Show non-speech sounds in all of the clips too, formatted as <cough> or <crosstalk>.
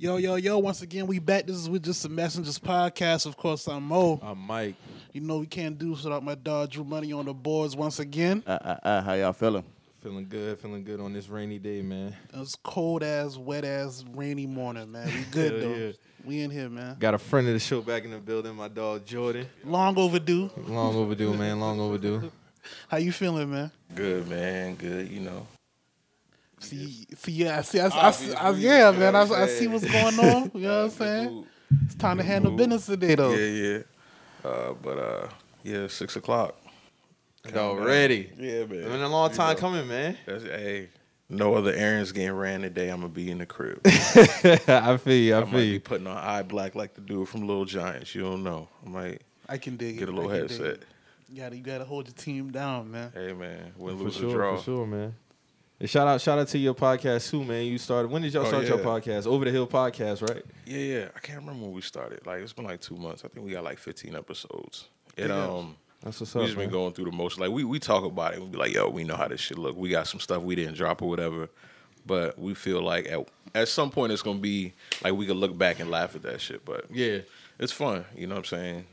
Yo, yo, yo, once again, we back. This is with just the Messengers podcast. Of course, I'm Mo. I'm Mike. You know, we can't do this without my dog Drew Money on the boards once again. Uh, uh, uh, how y'all feeling? Feeling good, feeling good on this rainy day, man. It's cold ass, wet ass, rainy morning, man. We <laughs> good though. yeah. We in here, man. Got a friend of the show back in the building, my dog Jordan. Long overdue. Long overdue, man. Long overdue. <laughs> How you feeling, man? Good man, good. You know, See, see, yeah, see, I, I, I, Obvious I- yeah, you man. I, I'm see what's going on. You know what I'm <laughs> saying? It's time to handle move. business today, though. yeah, yeah. Uh, but uh, yeah, six o'clock. Already. Yeah, man. It's been a long You time know, coming, man. That's, hey, no other errands getting ran today. I'm gonna be in the crib. <laughs> I feel you. I I feel might be you. putting on eye black like the dude from Little Giants. You don't know. I might I can dig it. get a little I can dig headset. it. You gotta, you gotta hold your team down, man. Hey man, win For lose or sure, draw. for sure, man. And shout out, shout out to your podcast too, man. You started. When did y'all Oh, start your podcast? Over the Hill podcast, right? Yeah, yeah. I can't remember when we started. Like it's been like two months. I think we got like 15 episodes. It Yeah. um. That's what's up. We just been going through the most. Like we we talk about it. We be like, yo, we know how this shit look. We got some stuff we didn't drop or whatever. But we feel like at at some point it's gonna be like we could look back and laugh at that shit. But Yeah. it's fun. You know what I'm saying?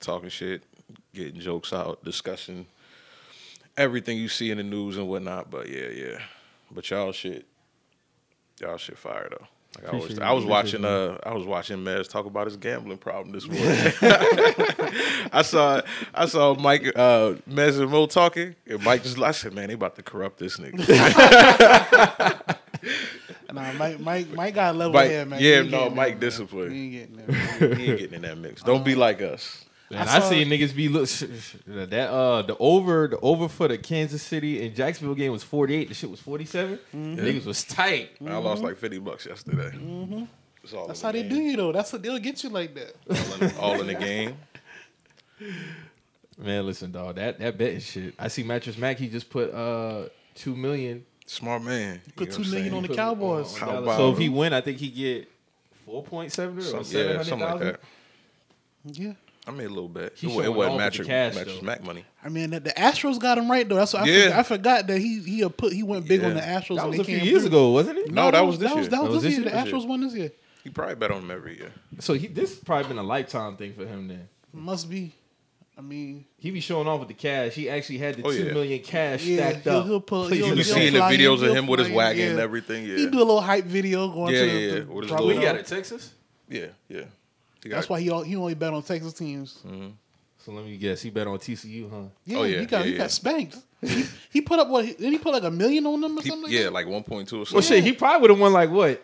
Talking shit, getting jokes out, discussing everything you see in the news and whatnot. But yeah, yeah. But y'all shit, y'all shit fire though. Like I was, I was watching, uh, I was watching Mez talk about his gambling problem this morning. <laughs> <laughs> I saw, I saw Mike, uh, Mez and Mo talking, and Mike just, I said, man, they about to corrupt this nigga. <laughs> Nah, Mike, Mike, Mike got a level Mike- head, man. yeah, He no, Mike discipline. He ain't getting there. he ain't getting in that mix. Don't be like us. Man, I I, saw- see niggas be look sh- sh- that uh the over the over for the Kansas City and Jacksonville game was 48. The shit was 47. Mm-hmm. Niggas was tight. I lost like 50 bucks yesterday. It's all That's how the they game. do you, though. That's what they'll get you like that. All in, all in the game. <laughs> Man, listen, dog. That that betting shit. I see Mattress Mac. He just put uh two million. Smart man. He Put You know two what I'm million saying? on the Put- Cowboys. How So if he win, I think he get four point seven or Some- yeah, something like that. Yeah. I made a little bit. He It, wa- it wasn't off with cash, mattress. Mac money. I mean, the, the Astros got him right though. That's what I, Yeah. forgot, I forgot that he he had put he went big on the Astros. That was they a few years through. ago, wasn't it? No, that was this that was year. that was, That was this this year. The year? Astros won this year. He probably bet on him every year. So he this probably been a lifetime thing for him. Then Must be. I mean, he be showing off with the cash. He actually had the Oh, two yeah. million cash yeah, stacked he'll, up. he'll pull. Please, he'll, You He'll be he'll seeing the videos of him with his wagon and everything. Yeah. He do a little hype video going to yeah, the, yeah. the With his drop little- it he got off. it Texas. yeah, yeah. He That's why he all, he only bet on Texas teams. Mm-hmm. So let me guess. He bet on TCU, huh? Yeah, Oh, yeah, he got yeah, he yeah. got spanked. he, he put up what? Did he put like a million on them or he, something? yeah, like like 1.2 or something. Well, something. shit, he probably would have won like what?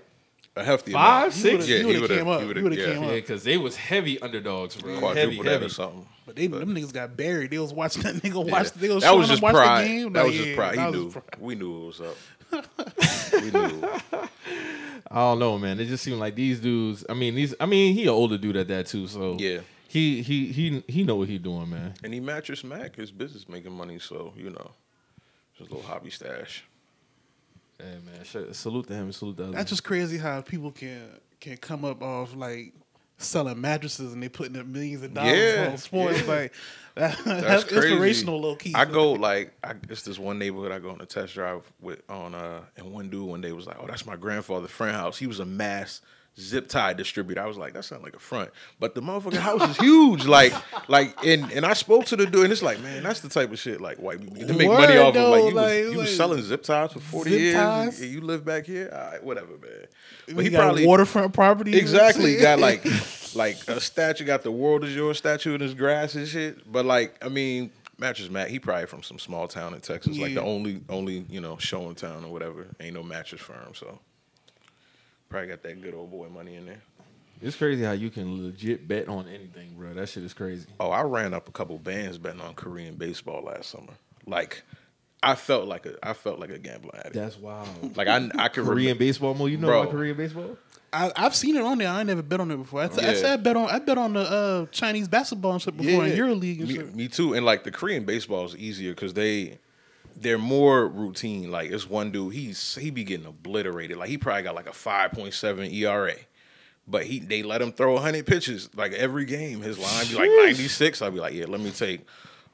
a hefty Five, amount. six? Yeah, He he would've came up. He He would would've have came yeah. up. Yeah, because they was heavy underdogs, bro. Heavy, Quadruple that heavy. or something. But they them niggas got buried. They was watching <laughs> that nigga watch. They was that was just pride. the game. That Like, was just yeah, pride. He that knew. pride. We knew it was up. We knew. <laughs> I don't know, man. It just seemed like these dudes. I mean, these. I mean, he an older dude at that too. So Yeah. he he he he know what he doing, man. And he mattress Mac. His business making money, so you know, just a little hobby stash. Hey man, salute to him. and Salute to others. That's just crazy how people can can come up off like selling mattresses and they putting up millions of dollars Yeah, on sports. yeah. Like that, <laughs> that's, That's, crazy. inspirational, low key. I go like I, it's this one neighborhood I go on a test drive with on uh and one dude one day was like, oh that's my grandfather's friend house. He was a mass zip tie distributor. I was like, that sounds like a front, but the motherfucking house is huge. Like like and and I spoke to the dude and it's like, man, that's the type of shit like white people to make money Word, off of. Like you, like- was, you was selling zip ties for forty years. ties? And you live back here, right, whatever, man. But we he got probably waterfront property. Exactly. got like <laughs> like a statue, got the world is yours statue in his grass and shit. But like, I mean, Mattress Mac, he probably from some small town in Texas, like the only only, you know, show in town or whatever. Ain't no mattress firm, so probably got that good old boy money in there. It's crazy how you can legit bet on anything, bro. That shit is crazy. Oh, I ran up a couple bands betting on Korean baseball last summer. Like I felt like a I felt like a gambler addict. That's wild. like I I could Korean remember- baseball, mo. You know Bro. about Korean baseball? I, I've seen it on there. I ain't never bet on it before. I, th- I said I bet on I bet on the uh, Chinese basketball and shit before in Yeah. EuroLeague and me, shit. me too. And like the Korean baseball is easier because they they're more routine. Like it's one dude, he's he be getting obliterated. Like he probably got like a five point seven ERA. But he they let him throw hundred pitches like every game. His line be like ninety six. I'd be like, yeah, let me take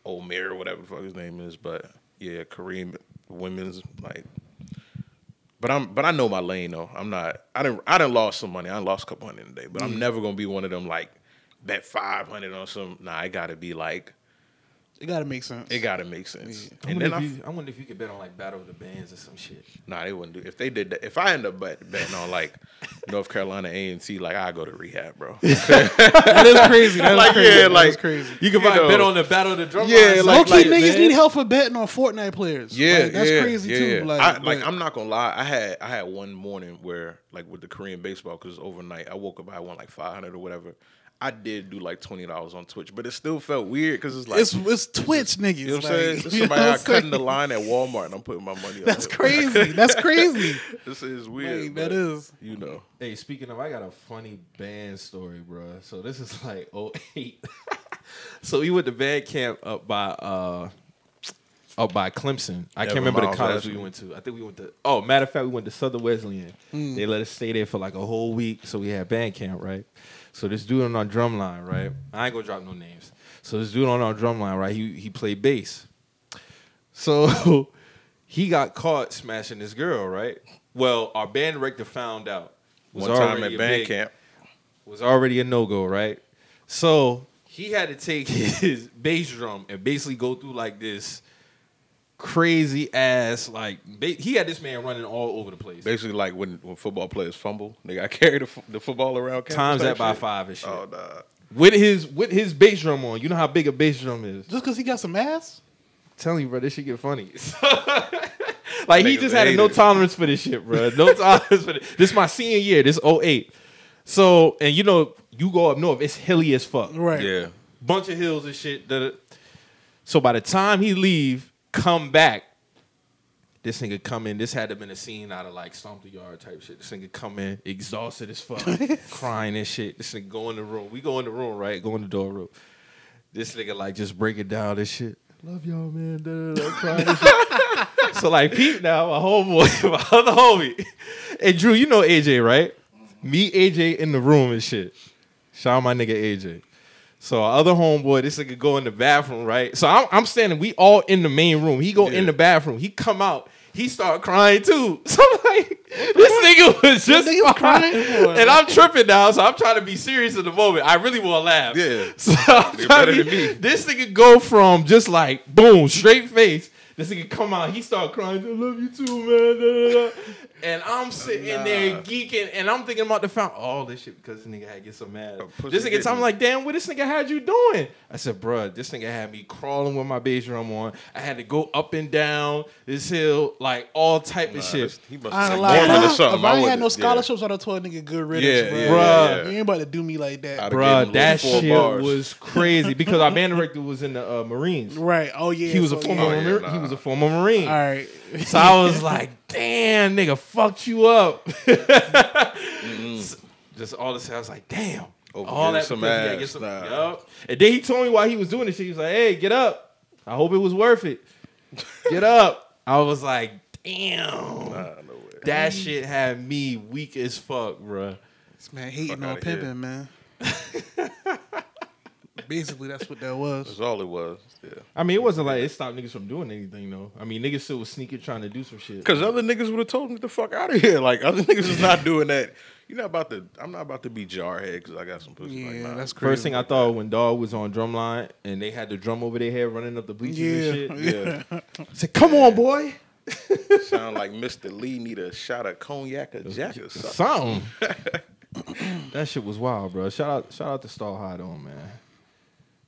Omer whatever the fuck his name is. But yeah, Korean women's like But I'm but I know my lane though. I'm not. I didn't. I didn't lost some money. I lost a couple hundred a day. But I'm mm. never gonna be one of them like bet five hundred on some. Nah, I gotta be like. It gotta make sense. It gotta make sense. I And wonder, then if I, you, I wonder if you could bet on like Battle of the Bands or some shit. nah, they wouldn't do. If they did that, if I end up bet, betting on like <laughs> North Carolina A and T, like I go to rehab, bro. <laughs> that is crazy. That is Like, crazy. yeah, like- is crazy. You can You know. bet on the Battle of the Drum Yeah, Lines, like- Low key like, niggas man. need help for betting on Fortnite players. Yeah, Like, that's yeah, crazy yeah, too. yeah. Like, I, like I'm not gonna lie. I had I had one morning where like with the Korean baseball because overnight I woke up I won like 500 or whatever. I did do like twenty dollars on Twitch, but it still felt weird because it's like it's it's Twitch niggas. you know what I'm like, saying. <laughs> It's somebody I I'm cutting the line at Walmart and I'm putting my money. That's on crazy. That's <laughs> crazy. this is weird. Like, but, that is. You know. Hey, speaking of, I got a funny band story, bro. So this is like 08. <laughs> so we went to band camp up by uh up by Clemson. I can't remember the college we went to. I think we went to. Oh, matter of fact, we went to Southern Wesleyan. They let us stay there for like a whole week, so we had band camp, right? So this dude on our drum line, right? I ain't gonna drop no names. So this dude on our drum line, right? He he played bass. So <laughs> he got caught smashing this girl, right? Well, our band director found out. Was One time at band big- camp. was already a no go, right? So he had to take <laughs> his bass drum and basically go through like this crazy ass like ba- he had this man running all over the place. Basically, like when, when football players fumble, they got carry the, the football around. Times that by shit. five and shit. Oh, nah. With his with his bass drum on, you know how big a bass drum is. Just because he got some ass. telling you, bro, this shit get funny. <laughs> <laughs> like he just had a no it. tolerance for this shit, bro. No <laughs> tolerance for this. This my senior year. This 08. So, and you know, you go up north, it's hilly as fuck. Right. Yeah. Bunch of hills and shit. So by the time he leave, come back, this nigga come in. This had to have been a scene out of like Stomp the Yard type shit. This nigga come in, exhausted as fuck, <laughs> crying and shit. This nigga go in the room. We go in the room, right? Go in the door room. This nigga like just break it down this shit. Love y'all, man. Da, da, da, crying <laughs> shit. so like Pete now, my homeboy, <laughs> my other homie. And Drew, you know AJ, right? Me, AJ in the room and shit. Shout out my nigga AJ. So our other homeboy, this nigga go in the bathroom, right? So I'm, I'm standing, we all in the main room. He go in the bathroom. He come out. He start crying too. <laughs> So I'm like, this nigga was just nigga crying. crying. And I'm tripping now, so I'm trying to be serious in the moment. I really want to laugh. Yeah. <laughs> So I'm trying to be- This nigga go from just like boom, straight face. This nigga come out, he start crying. I love you too, man. Da, da, da. And I'm sitting there geeking, and I'm thinking about the found all this shit because this nigga had get so mad. A This nigga, I'm like, damn, what this nigga had you doing? I said, bruh, this nigga had me crawling with my bass drum on. I had to go up and down this hill, like all type of shit. He must I be like gonna lie. If something. I ain't had wouldn't- no yeah. scholarships, I'd have told a nigga good riddance, Yeah, bro. yeah, Bruh. You ain't about to do me like that. I'd- Bruh, that shit bars. was crazy because our band director was in the uh, Marines. <laughs> Right. Oh yeah. He was a so, former Oh, yeah. yeah, nah. He was a former Marine. All right. <laughs> So I was like, damn, nigga, fucked you up. <laughs> Just all this, I was like, damn. Over all that some because he gotta ass, get some- nah. yup. And then he told me why he was doing this shit. He was like, hey, get up. I hope it was worth it. <laughs> Get up. I was like, damn. Nah, no way. That shit had me weak as fuck, bruh. This man hating Fuck on outta here. pimping, man. Basically, that's what that was. That's all it was. Yeah. I mean, it wasn't like it stopped niggas from doing anything, though. I mean, niggas still was sneaking trying to do some shit. Because other niggas would have told me the fuck out of here. Like other niggas is not doing that. You're not about to. I'm not about to be jarhead because I got some pussy. Yeah, like, nah. that's crazy. First thing I thought when Dog was on drumline and they had the drum over their head running up the bleachers Yeah. and shit. Yeah, I said, "Come on, boy." <laughs> sound like Mr. Lee need a shot of cognac or jack or something. Something. <laughs> that shit was wild, bro. Shout out, shout out to Star High though, man.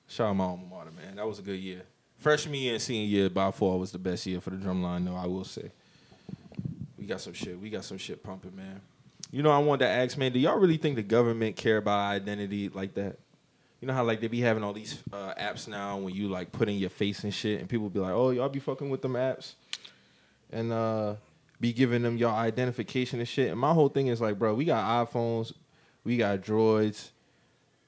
Shout out my alma mater, man. That was a good year. Freshman year and senior year by far was the best year for the drumline, though. I will say. We got some shit. We got some shit pumping, man. You know, I wanted to ask, man. Do y'all really think the government care about identity like that? You know how like they be having all these uh, apps now when you like put in your face and shit, and people be like, "Oh, y'all be fucking with them apps," and uh, be giving them your identification and shit. And my whole thing is like, bro, we got iPhones, we got droids.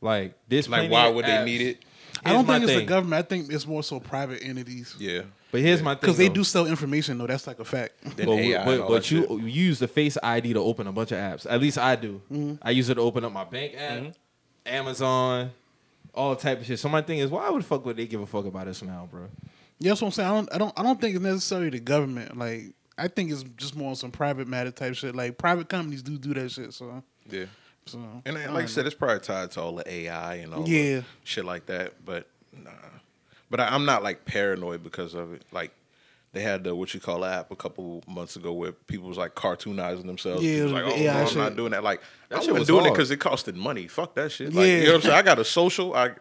Like this, Like, why would they need it? I don't my think it's the government. I think it's more so private entities. Yeah, But here's my thing, Because they do sell information, though. That's like a fact. But, AI but, but you, you use the Face ID to open a bunch of apps. At least I do. Mm-hmm. I use it to open up my bank app, Amazon, all type of shit. So my thing is, why would the fuck would they give a fuck about us now, bro? Yeah, that's what I'm saying. I don't, I don't, I don't think it's necessarily the government. Like, I think it's just more on some private matter type shit. Like private companies do do that shit. So, Yeah. So And then, I like I said, it's probably tied to all the AI and all Yeah. the shit like that. But nah. But I, I'm not like paranoid because of it. Like they had the what you call app a couple months ago where people was like cartoonizing themselves. Yeah, People was like, oh, AI no, I'm shit. not doing that. Like That I shit wasn't was doing it because it costed money. Fuck that shit. Like, Yeah. you know what I'm saying? I got a social. I.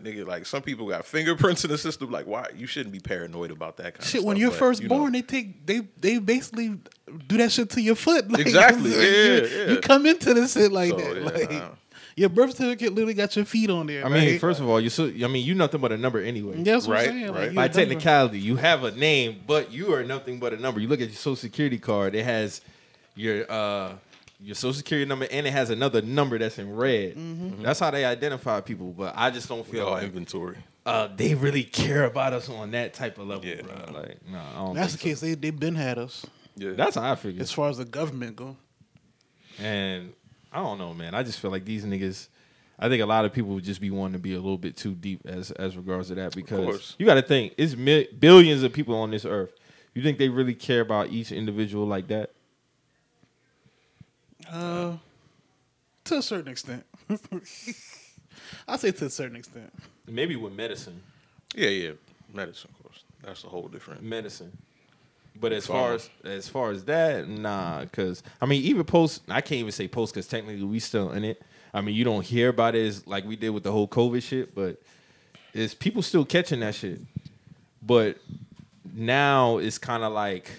I nigga, like some people got fingerprints in the system. Like, why you shouldn't be paranoid about that kind of shit. When you're but, first you know. born, they take they they basically do that shit to your foot. Like, Exactly. <laughs> you, Yeah, yeah. You come into this shit like So, that. yeah, like nah. your birth certificate literally got your feet on there. I mean, right? first of all, you so I mean you nothing but a number anyway. that's what Right, I'm saying. right. Like, By you're number. technicality, you have a name, but you are nothing but a number. You look at your social security card; it has your uh, your social security number, and it has another number that's in red. Mm-hmm. That's how they identify people. But I just don't feel like inventory. uh, they really care about us on that type of level. Yeah, bro. Like, no, I don't That's the think case. They they've been had us Yeah. That's how I figure. as far as the government go. And I don't know, man. I just feel like these niggas. I think a lot of people would just be wanting to be a little bit too deep as as regards to that because you got to think it's mi- billions of people on this earth. You think they really care about each individual like that? Uh, to a certain extent. <laughs> I say to a certain extent. Maybe with medicine, yeah, yeah. Medicine, of course. That's a whole different. medicine. But as far as as far as that, nah. Because I mean, even post, I can't even say post because technically we still in it. I mean, you don't hear about it as like we did with the whole COVID shit, but is people still catching that shit? But now it's kind of like,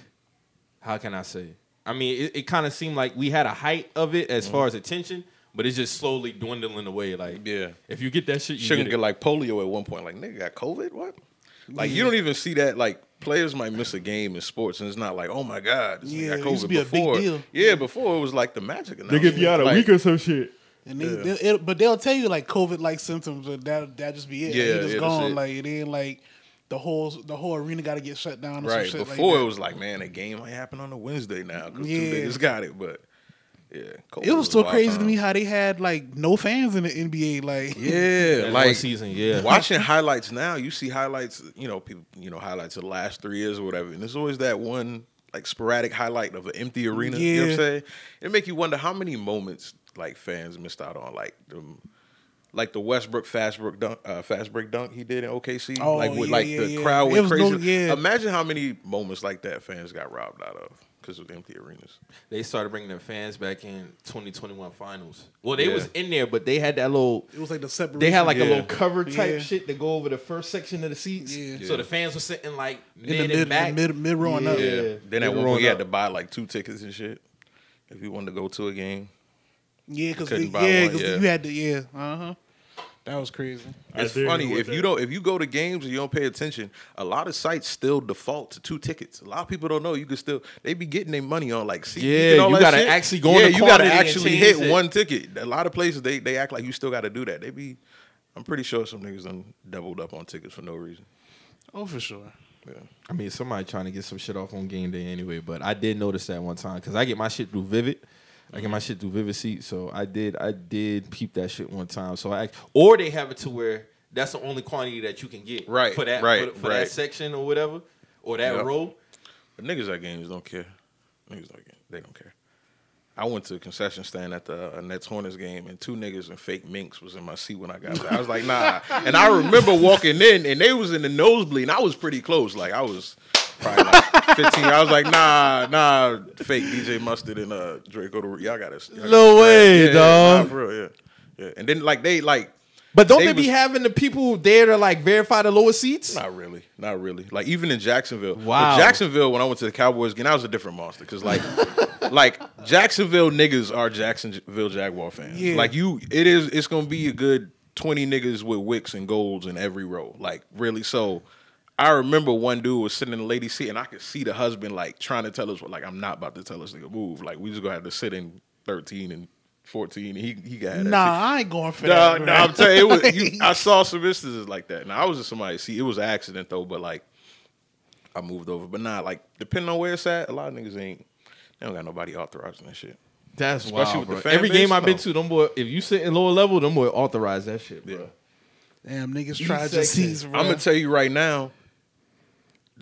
how can I say? I mean, it, it kind of seemed like we had a height of it as mm-hmm. far as attention, but it's just slowly dwindling away. Like, Yeah. if you get that shit, you Shouldn't get get it. like polio at one point. Like nigga got COVID. What? Like you don't even see that. Like players might miss a game in sports, and it's not like oh my god, this Yeah, got it used to COVID be a big before. deal. Yeah, before it was like the magic. they could be out a Like, week or some shit. And they, Yeah. they, it, but they'll tell you like COVID like symptoms, but that that just be it. Yeah, like, he just yeah, that's gone. it. Like it ain't like the whole the whole arena got to get shut down. Or Right some shit before like it was like man, a game might happen on a Wednesday now because Yeah. two niggas got it. But yeah, COVID It was so a wild crazy to me how they had like no fans in the NBA. Like Yeah, like season, yeah. watching highlights now, you see highlights, you know, people, you know, highlights of the last three years or whatever, and there's always that one like sporadic highlight of an empty arena. You know what I'm Yeah. saying? It make you wonder how many moments like fans missed out on, like the, like the Westbrook fast break dunk, uh, fast break dunk he did in OKC, Oh, like with yeah, like yeah, the yeah. crowd went crazy. no- yeah. Imagine how many moments like that fans got robbed out of because of empty arenas. They started bringing their fans back in 2021 finals. Well, they Yeah. was in there, but they had that little. it was like the separation. They had like a little cover type Yeah. shit to go over the first section of the seats. Yeah. So the fans were sitting like in mid the and mid, back. mid mid row and up. Yeah. Then They at were one point you had to buy like two tickets and shit if you wanted to go to a game. Yeah, because Couldn't buy yeah, yeah. you had to yeah, uh huh. That was crazy. It's funny know what if you don't if you go to games and you don't pay attention. A lot of sites still default to two tickets. A lot of people don't know you can still they be getting their money on like SeatGeek Yeah, and all you that gotta shit. actually go in Yeah, you gotta actually hit it. one ticket. A lot of places they they act like you still got to do that. They be. I'm pretty sure some niggas done doubled up on tickets for no reason. Oh, for sure. Yeah. I mean, somebody trying to get some shit off on game day anyway. But I did notice that one time because I get my shit through Vivid. I get my shit through Vivid Seat, so I did. I did peep that shit one time. So I or they have it to where that's the only quantity that you can get Right, for that right, for, for right. that section or whatever or that Yep. row. But niggas at games don't care. Niggas don't care. They don't care. I went to a concession stand at the uh, Nets Hornets game, and two niggas in fake minks was in my seat when I got there. I was like, nah. And I remember walking in, and they was in the nosebleed. And I was pretty close. Like I was probably like 15. I was like, nah, nah, fake DJ Mustard and uh, Draco. Y'all got to No way, dog. Nah, for real, yeah, yeah. And then like they like. But don't They they, be was- having the people there to like verify the lower seats? Not really, not really. Like even in Jacksonville. Wow. Jacksonville, when I went to the Cowboys game, that was a different monster. Cause like, <laughs> like Jacksonville niggas are Jacksonville Jaguar fans. Yeah. Like you, it is. It's gonna be a good twenty niggas with wicks and golds in every row. Like really. So I remember one dude was sitting in the lady seat, and I could see the husband like trying to tell us, like, I'm not about to tell this nigga move. Like we just gonna have to sit in thirteen and. 14 and he he got that Nah, seat. I ain't going for Nah, that. nah. I'm telling you, it was, you, <laughs> I saw some instances like that. Now I was in somebody's seat. It was an accident though, but like I moved over. But nah, like depending on where it's at, a lot of niggas ain't. They don't got nobody authorizing that shit. That's Especially wild, with the bro. fan Every base, game I've been to, them boy, if you sit in lower level, them boy authorize that shit, bro. Yeah. Damn, niggas Each tried your section. seats, bro. I'm gonna tell you right now.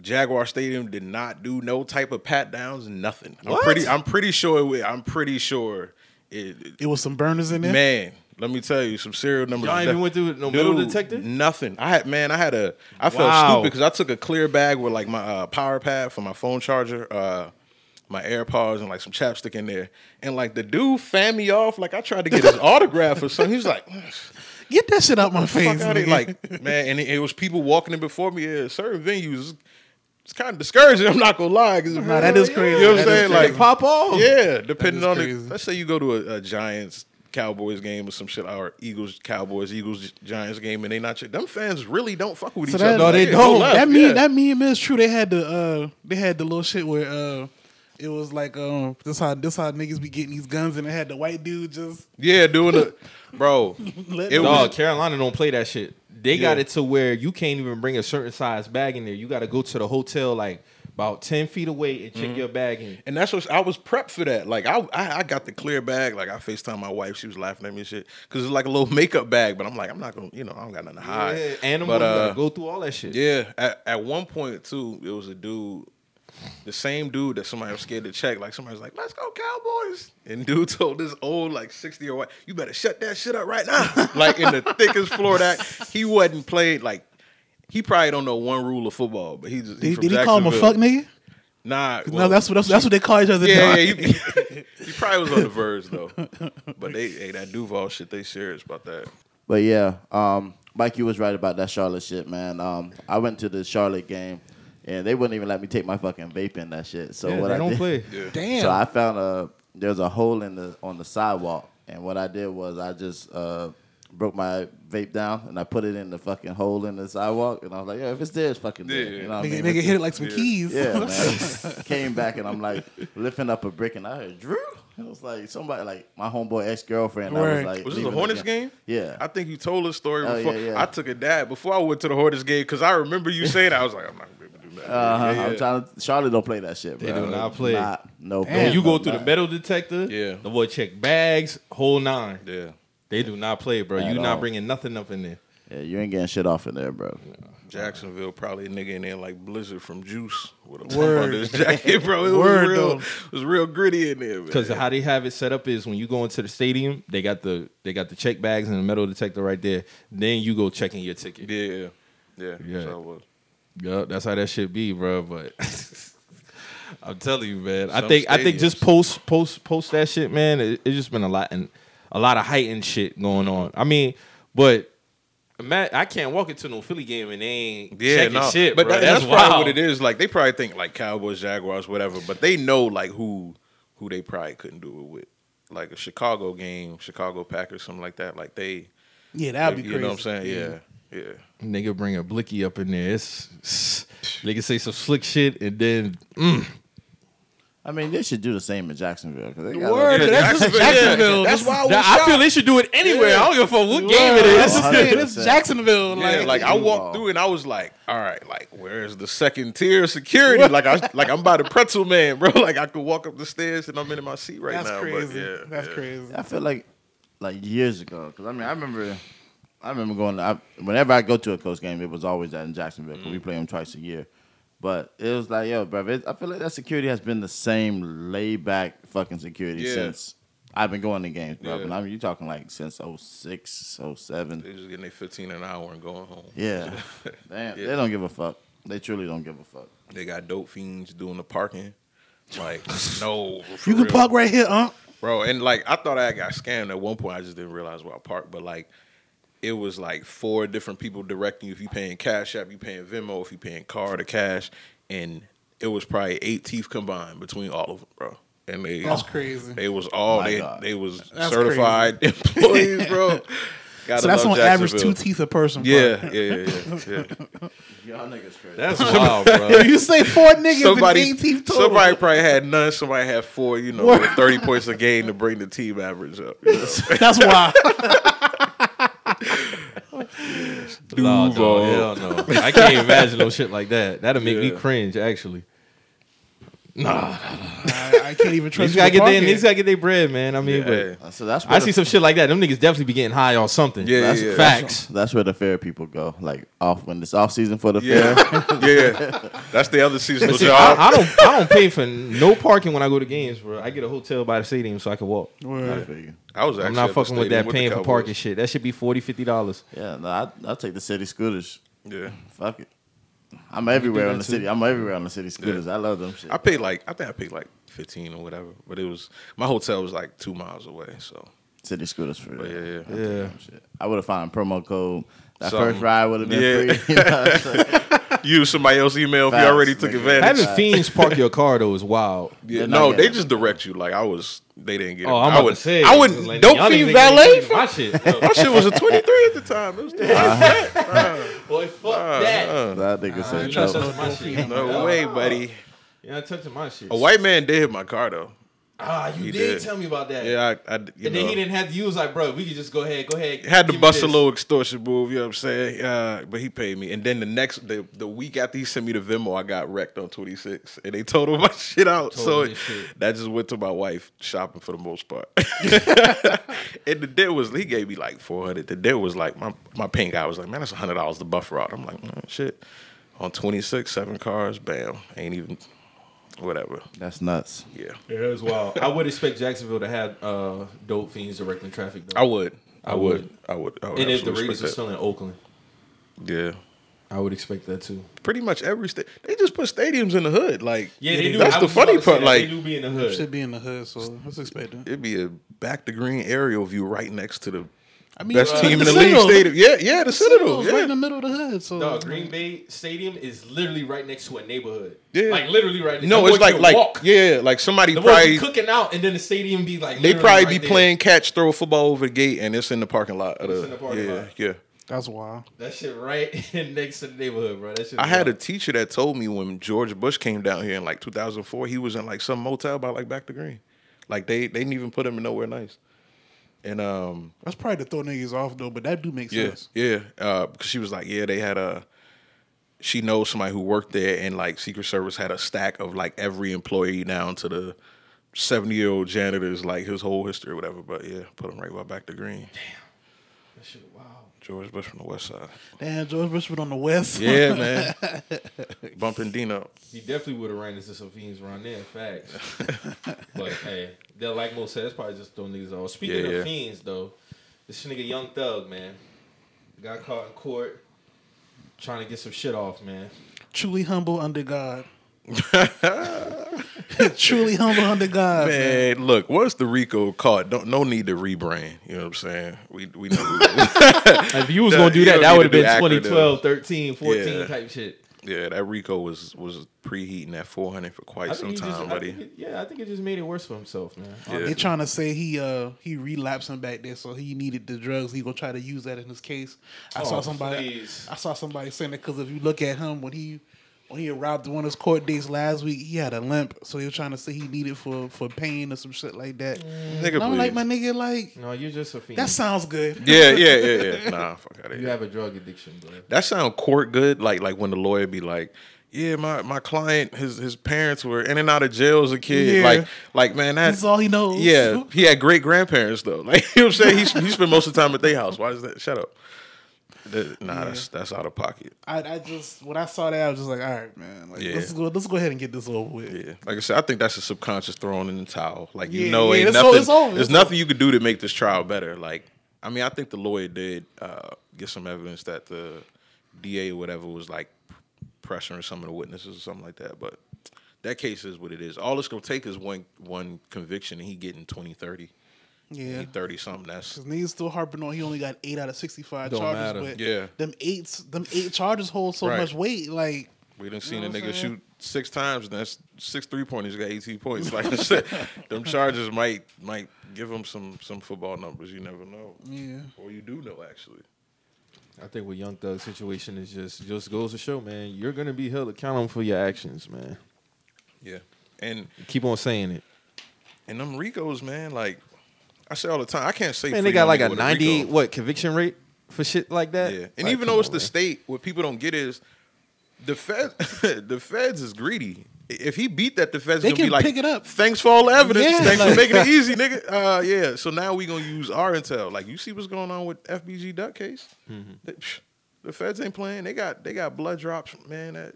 Jaguar Stadium did not do no type of pat downs, nothing. I'm pretty. I'm pretty sure. It, I'm pretty sure. It, It was some burners in there. man, let me tell you, some serial numbers. Y'all even went through no metal Dude, detector? Nothing. I had man. I had a. I felt Wow. stupid because I took a clear bag with like my uh, power pad for my phone charger, uh, my AirPods, and like some chapstick in there. And like the dude fanned me off. Like I tried to get his <laughs> autograph or something. He was like, Get that shit out my "Fuck face. out of Like man, and it, it was people walking in before me at certain venues. It's kind of discouraging. <laughs> I'm not gonna lie. Cause, Nah, that is crazy. You know what I'm saying? Like pop off. yeah, depending is on the. Let's say you go to a, a Giants Cowboys game or some shit, or Eagles Cowboys Eagles Giants game, and they not your- them fans really don't fuck with So each that, other. No, they Like, don't. go left, that mean yeah. that meme is true. They had the uh they had the little shit where uh it was like um this how this how niggas be getting these guns and they had the white dude just yeah, doing the bro. <laughs> let It Dog, was- Carolina don't play that shit. They got Yeah. it to where you can't even bring a certain size bag in there. You got to go to the hotel like about ten feet away and check Mm-hmm. your bag in. And that's what I was prepped for that. Like I, I, I got the clear bag. Like I Facetime my wife. She was laughing at me and shit because it's like a little makeup bag. But I'm like, I'm not gonna, you know, I don't got nothing to hide. Yeah, animal, But you uh, gotta go through all that shit. Yeah, at, at one point too, it was a dude, the same dude that somebody was scared to check. Like somebody was like, "Let's go Cowboys," and dude <laughs> told this old like sixty year old, "You better shut that shit up right now." <laughs> like in the thickest floor that he wasn't played. Like he probably don't know one rule of football, but he just he Did, from did he call him a fuck nigga? Nah, no, that's what that's, that's what they call each other. yeah, dog. yeah. He, <laughs> he probably was on the verge though. But they, hey, that Duval shit, they serious about that. But yeah, um, Mike, you was right about that Charlotte shit, man. Um, I went to the Charlotte game, and they wouldn't even let me take my fucking vape in that shit. So Yeah, what they I don't did, play. Yeah. Damn. So I found a there's a hole in the on the sidewalk, and what I did was I just uh, broke my vape down and I put it in the fucking hole in the sidewalk, and I was like, yeah, if it's there, it's fucking there. Yeah. You know what I mean? nigga hit it like some Yeah. keys. Yeah, <laughs> man. Came back and I'm like lifting up a brick, and I heard Drew. It was like somebody, like my homeboy ex girlfriend. I was Right. like, Was this a the Hornets game? Yeah. I think you told a story Oh, before. yeah, yeah. I took a dad before I went to the Hornets game because I remember you saying. I was like, I'm not gonna be able to do that. Uh-huh. Yeah, yeah. I'm trying to. Charlotte don't play that shit. Bro. They bro. do not play. Not, no. Damn. When you go no, through the metal detector, Yeah. the boy check bags, whole nine. yeah. They do not play, bro. At You all. not bringing nothing up in there. Yeah, you ain't getting shit off in there, bro. Jacksonville probably a nigga in there like Blizzard from Juice with a pump Word. under his jacket, bro. It was real. though. It was real gritty in there, man. Because how they have it set up is when you go into the stadium, they got the they got the check bags and the metal detector right there. Then you go checking your ticket. yeah, yeah, yeah. Yeah. So it was. Yup, that's how that should be, bro. But <laughs> I'm telling you, man. I Some think I think just post post post that shit, man. It, it's just been a lot and a lot of heightened shit going on. I mean, but Matt, I can't walk into no Philly game and they ain't Yeah, checking no, shit, but bro. that- that's, that's, probably wild. what it is. Like they probably think like Cowboys, Jaguars, whatever, but they know like who who they probably couldn't do it with. Like a Chicago game, Chicago Packers, something like that. Like they, Yeah, that'd be you crazy. know what I'm saying? Yeah, yeah. Nigga bring a blicky up in there. It's, it's nigga say some slick shit and then mm, I mean, they should do the same in Jacksonville. 'cause they got Word, a- Yeah, that's just Jacksonville, yeah. Jacksonville. That's why I was Nah, I feel they should do it anywhere. Yeah. I don't give a fuck what Word, game it is. that's is. what I'm saying. It's Jacksonville. Yeah, Like, like I walked through and I was like, all right, like where's the second tier security? like I like I'm by the pretzel man, bro. <laughs> Like I could walk up the stairs and I'm in my seat right now. that's now. crazy. But yeah, that's yeah. crazy. I feel like like years ago because I mean I remember I remember going. I, whenever I go to a coast game, it was always at in Jacksonville Mm. we play them twice a year. But it was like, yo, bro, it, I feel like that security has been the same laid back fucking security Yeah. since I've been going to games, bro. Yeah. And I mean, you talking like since 06, 07. They just getting their 15 an hour and going home. Yeah. <laughs> Damn, Yeah. they don't give a fuck. They truly don't give a fuck. They got dope fiends doing the parking. Like, <laughs> no. You can real. park right here, huh? Bro, and like I thought I got scammed at one point. I just didn't realize where I parked. But like it was like four different people directing you. If you paying Cash App, you paying Venmo, if you paying card or cash. And it was probably eight teeth combined between all of them, bro. And they That's crazy. They was all oh My they God. they was That's certified <laughs> employees, bro. Gotta So that's on average two teeth a person. bro. Yeah, yeah, yeah, yeah. <laughs> yeah. Y'all niggas crazy. That's wild, bro. <laughs> You say four niggas somebody, and eight teeth total. somebody probably had none. Somebody had four. You know, thirty points a game to bring the team average up. you know? That's why. No, Duval. no, hell no. I can't imagine no shit like that. That'll make me cringe, actually. Nah, I, I can't even <laughs> trust niggas gotta you get their park niggas gotta get their bread, man. I mean, Yeah. but So that's I where see the- some shit like that. Them niggas definitely be getting high on something. Yeah, That's, yeah. Facts. That's where the fair people go. Like off when it's off season for the Yeah, fair. <laughs> yeah. That's the other seasonal See, job. I, I don't I don't pay for no parking when I go to games, bro. I get a hotel by the stadium so I can walk. I Word. feel. I was actually I'm not the fucking with stadium that the paying for Cowboys. parking shit. That should be 40 dollars. Yeah, no, I I'll take the city scooters. Yeah, Fuck it. I'm everywhere on the too. city. I'm everywhere on the city scooters. I love them shit. I paid like I think I paid like fifteen or whatever, but it was my hotel was like two miles away. So City scooters for But yeah, yeah. I Yeah. I would have found promo code. That Something. first ride would have been Yeah. free. <laughs> You know what use <laughs> somebody else's email if you already took nigga. advantage. Having fiends park your car though is wild. <laughs> Yeah, Yeah, no, not they just direct you. Like I was, they didn't get. Oh, it. I'm I would, to say. I wouldn't. like, dope y'all fiend niggas valet. getting My shit. My shit was a 23 at the time. It was Boy, fuck that. uh, that nigga said not no. touching no way, buddy. You're not touching my shit. A white man did hit my car though. Ah, you did, did. tell me about that. Yeah, I, I and know, then he didn't have to. Was like, bro, we could just go ahead, go ahead. had to bust a little extortion move. You know what I'm saying? Uh, but he paid me. And then the next, the, the week after he sent me the Venmo, I got wrecked on 26, and they totaled <laughs> my shit out. So shit. that just went to my wife shopping for the most part. <laughs> and the debt was he gave me like 400. The debt was like my my paint guy was like, man, that's 100 dollars the buffer out. I'm like, man, shit. On 26, seven cars, bam, ain't even whatever. That's nuts. Yeah, Yeah, it was wild. I would expect Jacksonville to have uh, dope fiends directing traffic. Though. I would. I, I would. would. I would. I would. and if the absolutely Raiders are still in Oakland, yeah. I would expect that too. pretty much every state. They just put stadiums in the hood. Like, Yeah, they do. That's I the funny part. that. Like, they do be in the hood. Should be in the hood, so let's expect it. it'd be a back to green aerial view right next to the I mean, best uh, team in the the league Citadel. stadium. Yeah, yeah, the Citadel. Citadel's right in the middle of the hood. So Dog, Green Bay Stadium is literally right next to a neighborhood. Yeah. like literally right. No, The it's like like walk. yeah, like somebody The probably be cooking out, and then the stadium be like. they probably right be there. playing catch, throw a football over the gate, and it's in the parking lot. Of It's in the parking yeah, lot. yeah. That's wild. That shit right <laughs> next to the neighborhood, bro. That shit. I had a teacher that told me when George Bush came down here in like 2004, he was in like some motel by like back to green. Like they they didn't even put him in nowhere nice. And um That's probably to throw niggas off though, but that do make yeah sense. yeah uh because she was like yeah they had a she knows somebody who worked there and like Secret Service had a stack of like every employee down to the 70 year old janitors like his whole history or whatever. But yeah, put him right by back to green. Damn, that shit wow. George Bush from the West Side. Damn, George Bush was on the west. Yeah, man. <laughs> Bumping Dino. He definitely would have ran into some fiends around there. Facts. <laughs> but hey, they're like Mo said, it's probably just throwing niggas off. Speaking Yeah, of fiends, though, this nigga Young Thug, man, got caught in court trying to get some shit off, man. Truly humble under God. <laughs> Truly humble under God. Man. Man, look, once the Rico caught, don't no need to rebrand. You know what I'm saying? We we know. <laughs> If you was gonna do that, that would have been acronym. 2012, 13, 14 Yeah. type shit. yeah, that Rico was was preheating that 400 for quite some think he just, time, I buddy. it, yeah, I think it just made it worse for himself, man. Yeah. They trying to say he uh he relapsing back there, so he needed the drugs. He gonna try to use that in his case. I saw Oh, somebody. please. I saw somebody saying that because if you look at him when he when he arrived at one of his court dates last week, he had a limp, so he was trying to say he needed for for pain or some shit like that. Mm. Nigga, I'm like, my nigga, like No, you're just a fiend. that sounds good. <laughs> Yeah, yeah, yeah, yeah. <laughs> Nah, fuck out of you have a drug addiction, bro. That sound court good. Like like when the lawyer be like, yeah, my, my client, his his parents were in and out of jail as a kid. Yeah. Like like man, that That's all he knows. Yeah, he had great grandparents though. <laughs> Like you know what I'm saying? He he spent most of the time at their house. Why is that? Shut up. That- nah, that's that's out of pocket. I, I just when I saw that, I was just like, all right, man, like, Yeah. let's go, let's go ahead and get this over with. Yeah, like I said, I think that's a subconscious throwing in the towel. Like you Yeah, know, yeah, ain't it's nothing. it's over, there's it's nothing you could do to make this trial better. Like I mean, I think the lawyer did uh, get some evidence that the DA or whatever was like pressuring some of the witnesses or something like that. But that case is what it is. All it's gonna take is one one conviction, and he getting 20, 30. Yeah. Thirty something. That's Cause niggas still harping on he only got eight out of sixty five charges, matter. but Yeah. them eight them eight charges hold so Right. much weight. Like we done seen know a nigga saying? shoot six times, and that's six three pointers. Got eighteen points. Like I said, <laughs> them charges might might give him some some football numbers. You never know. yeah, Or you do know actually. I think with Young Thug's situation is just just goes to show, man, you're gonna be held accountable for your actions, man. Yeah. And Keep on saying it. and them Ricos, man, like I say all the time, I can't say free they got like a 98 Rico. what conviction rate for shit like that. Yeah. And Like, even though it's on, the man. state, what people don't get is the Fed <laughs> the feds is greedy. if he beat that, the feds They gonna be like, pick it up. Thanks for all the evidence. Yeah, Thanks for making it <laughs> easy, nigga. Uh, yeah. So now we gonna use our intel. Like you see what's going on with FBG Duck case. Mm-hmm. They- psh, the feds ain't playing. They got they got blood drops, man. That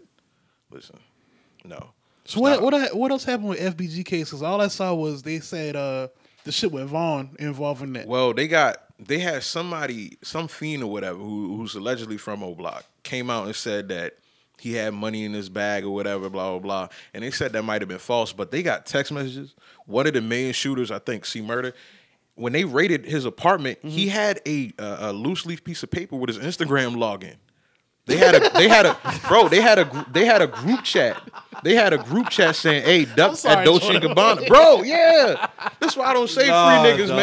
listen, no. So what what what else happened with FBG cases? All I saw was they said uh the shit with Von involving that. Well, they got they had somebody, some fiend or whatever, who, who's allegedly from O Block, came out and said that he had money in his bag or whatever, blah blah blah. And they said that might have been false, but they got text messages. One of the main shooters, I think, C Murder. When they raided his apartment, he mm-hmm. had a, a a loose leaf piece of paper with his Instagram login. They had a they had a bro. They had a they had a group chat. They had a group chat saying, "Hey, duck sorry, at Dolce and Gabbana, bro." Yeah, that's why I don't say Nah, free niggas, dog.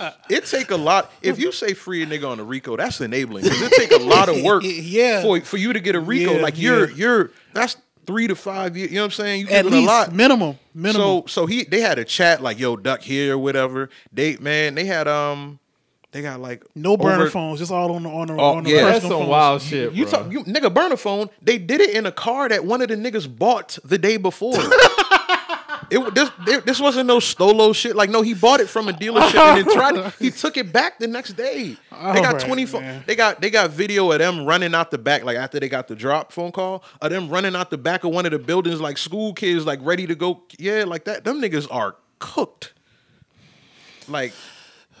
man. It take a lot. If you say free a nigga on a Rico, that's enabling. 'Cause it take a lot of work. <laughs> Yeah. for for you to get a Rico. Yeah, like you're yeah. you're that's three to five years. You know what I'm saying? You At giving a least lot. minimum minimum. So so he they had a chat like yo duck here or whatever. They man they had um they got like no burner over- phones, just all on the on the, Oh, on the yeah. That's some phones. wild shit, You bro. talk, you nigga burner phone. They did it in a car that one of the niggas bought the day before. <laughs> it this it- this wasn't no stolo shit. Like no, he bought it from a dealership and then tried. To, he took it back the next day. they got Alright, twenty four. man. They got they got video of them running out the back. Like after they got the drop phone call, of them running out the back of one of the buildings like school kids, like ready to go. Yeah, like that. Them niggas are cooked. Like. <sighs>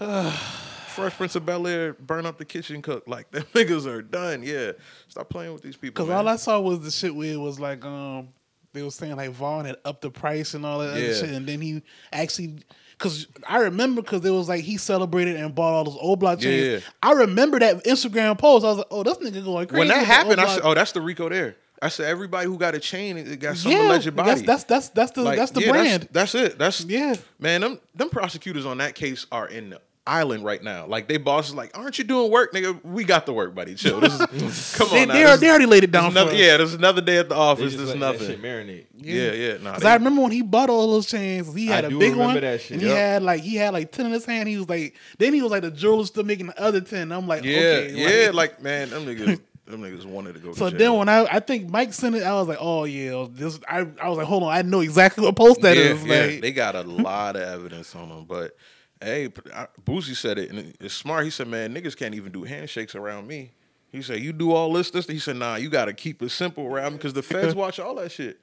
<sighs> <sighs> Fresh Prince of Bel Air, burn up the kitchen, cook. Like <laughs> them niggas are done. Yeah, stop playing with these people. Because all I saw was the shit where it was like um they were saying like Von had upped the price and all that Yeah. other shit, and then he actually. Cause I remember because it was like he celebrated and bought all those O Block chains. Yeah. I remember that Instagram post. I was like, "Oh, this nigga going crazy." when that happened, I said, "Oh, that's the Rico there." I said, "Everybody who got a chain, it got some yeah, alleged body." that's, that's that's that's the Like, that's the yeah, brand. That's, it. That's Yeah. man. Them them prosecutors on that case are in the island right now. Like they boss is like, "Aren't you doing work, nigga? We got the work, buddy. Chill. This is <laughs> <laughs> come they, on now. they, This are, they already laid it down is for another, us. yeah, there's another day at the office. just There's let that shit nothing. marinate. Yeah, yeah. Nah, Cause they- I remember when he bought all those chains, he had a do big remember one. that shit, And he yep. had like he had like ten in his hand. He was like, then he was like the jeweler still making the other ten. I'm like, yeah, okay, yeah. Like <laughs> man, them niggas, them niggas wanted to go. So to then when I I think Mike sent it, I was like, oh yeah, this I I was like, hold on, I know exactly what post that yeah, is. yeah, Like, they got a lot of evidence on them. But hey, I- Boosie said it, and it's smart. He said, "Man, niggas can't even do handshakes around me." He said, "You do all this, this." He said, "Nah, you got to keep it simple around me because the feds <laughs> watch all that shit."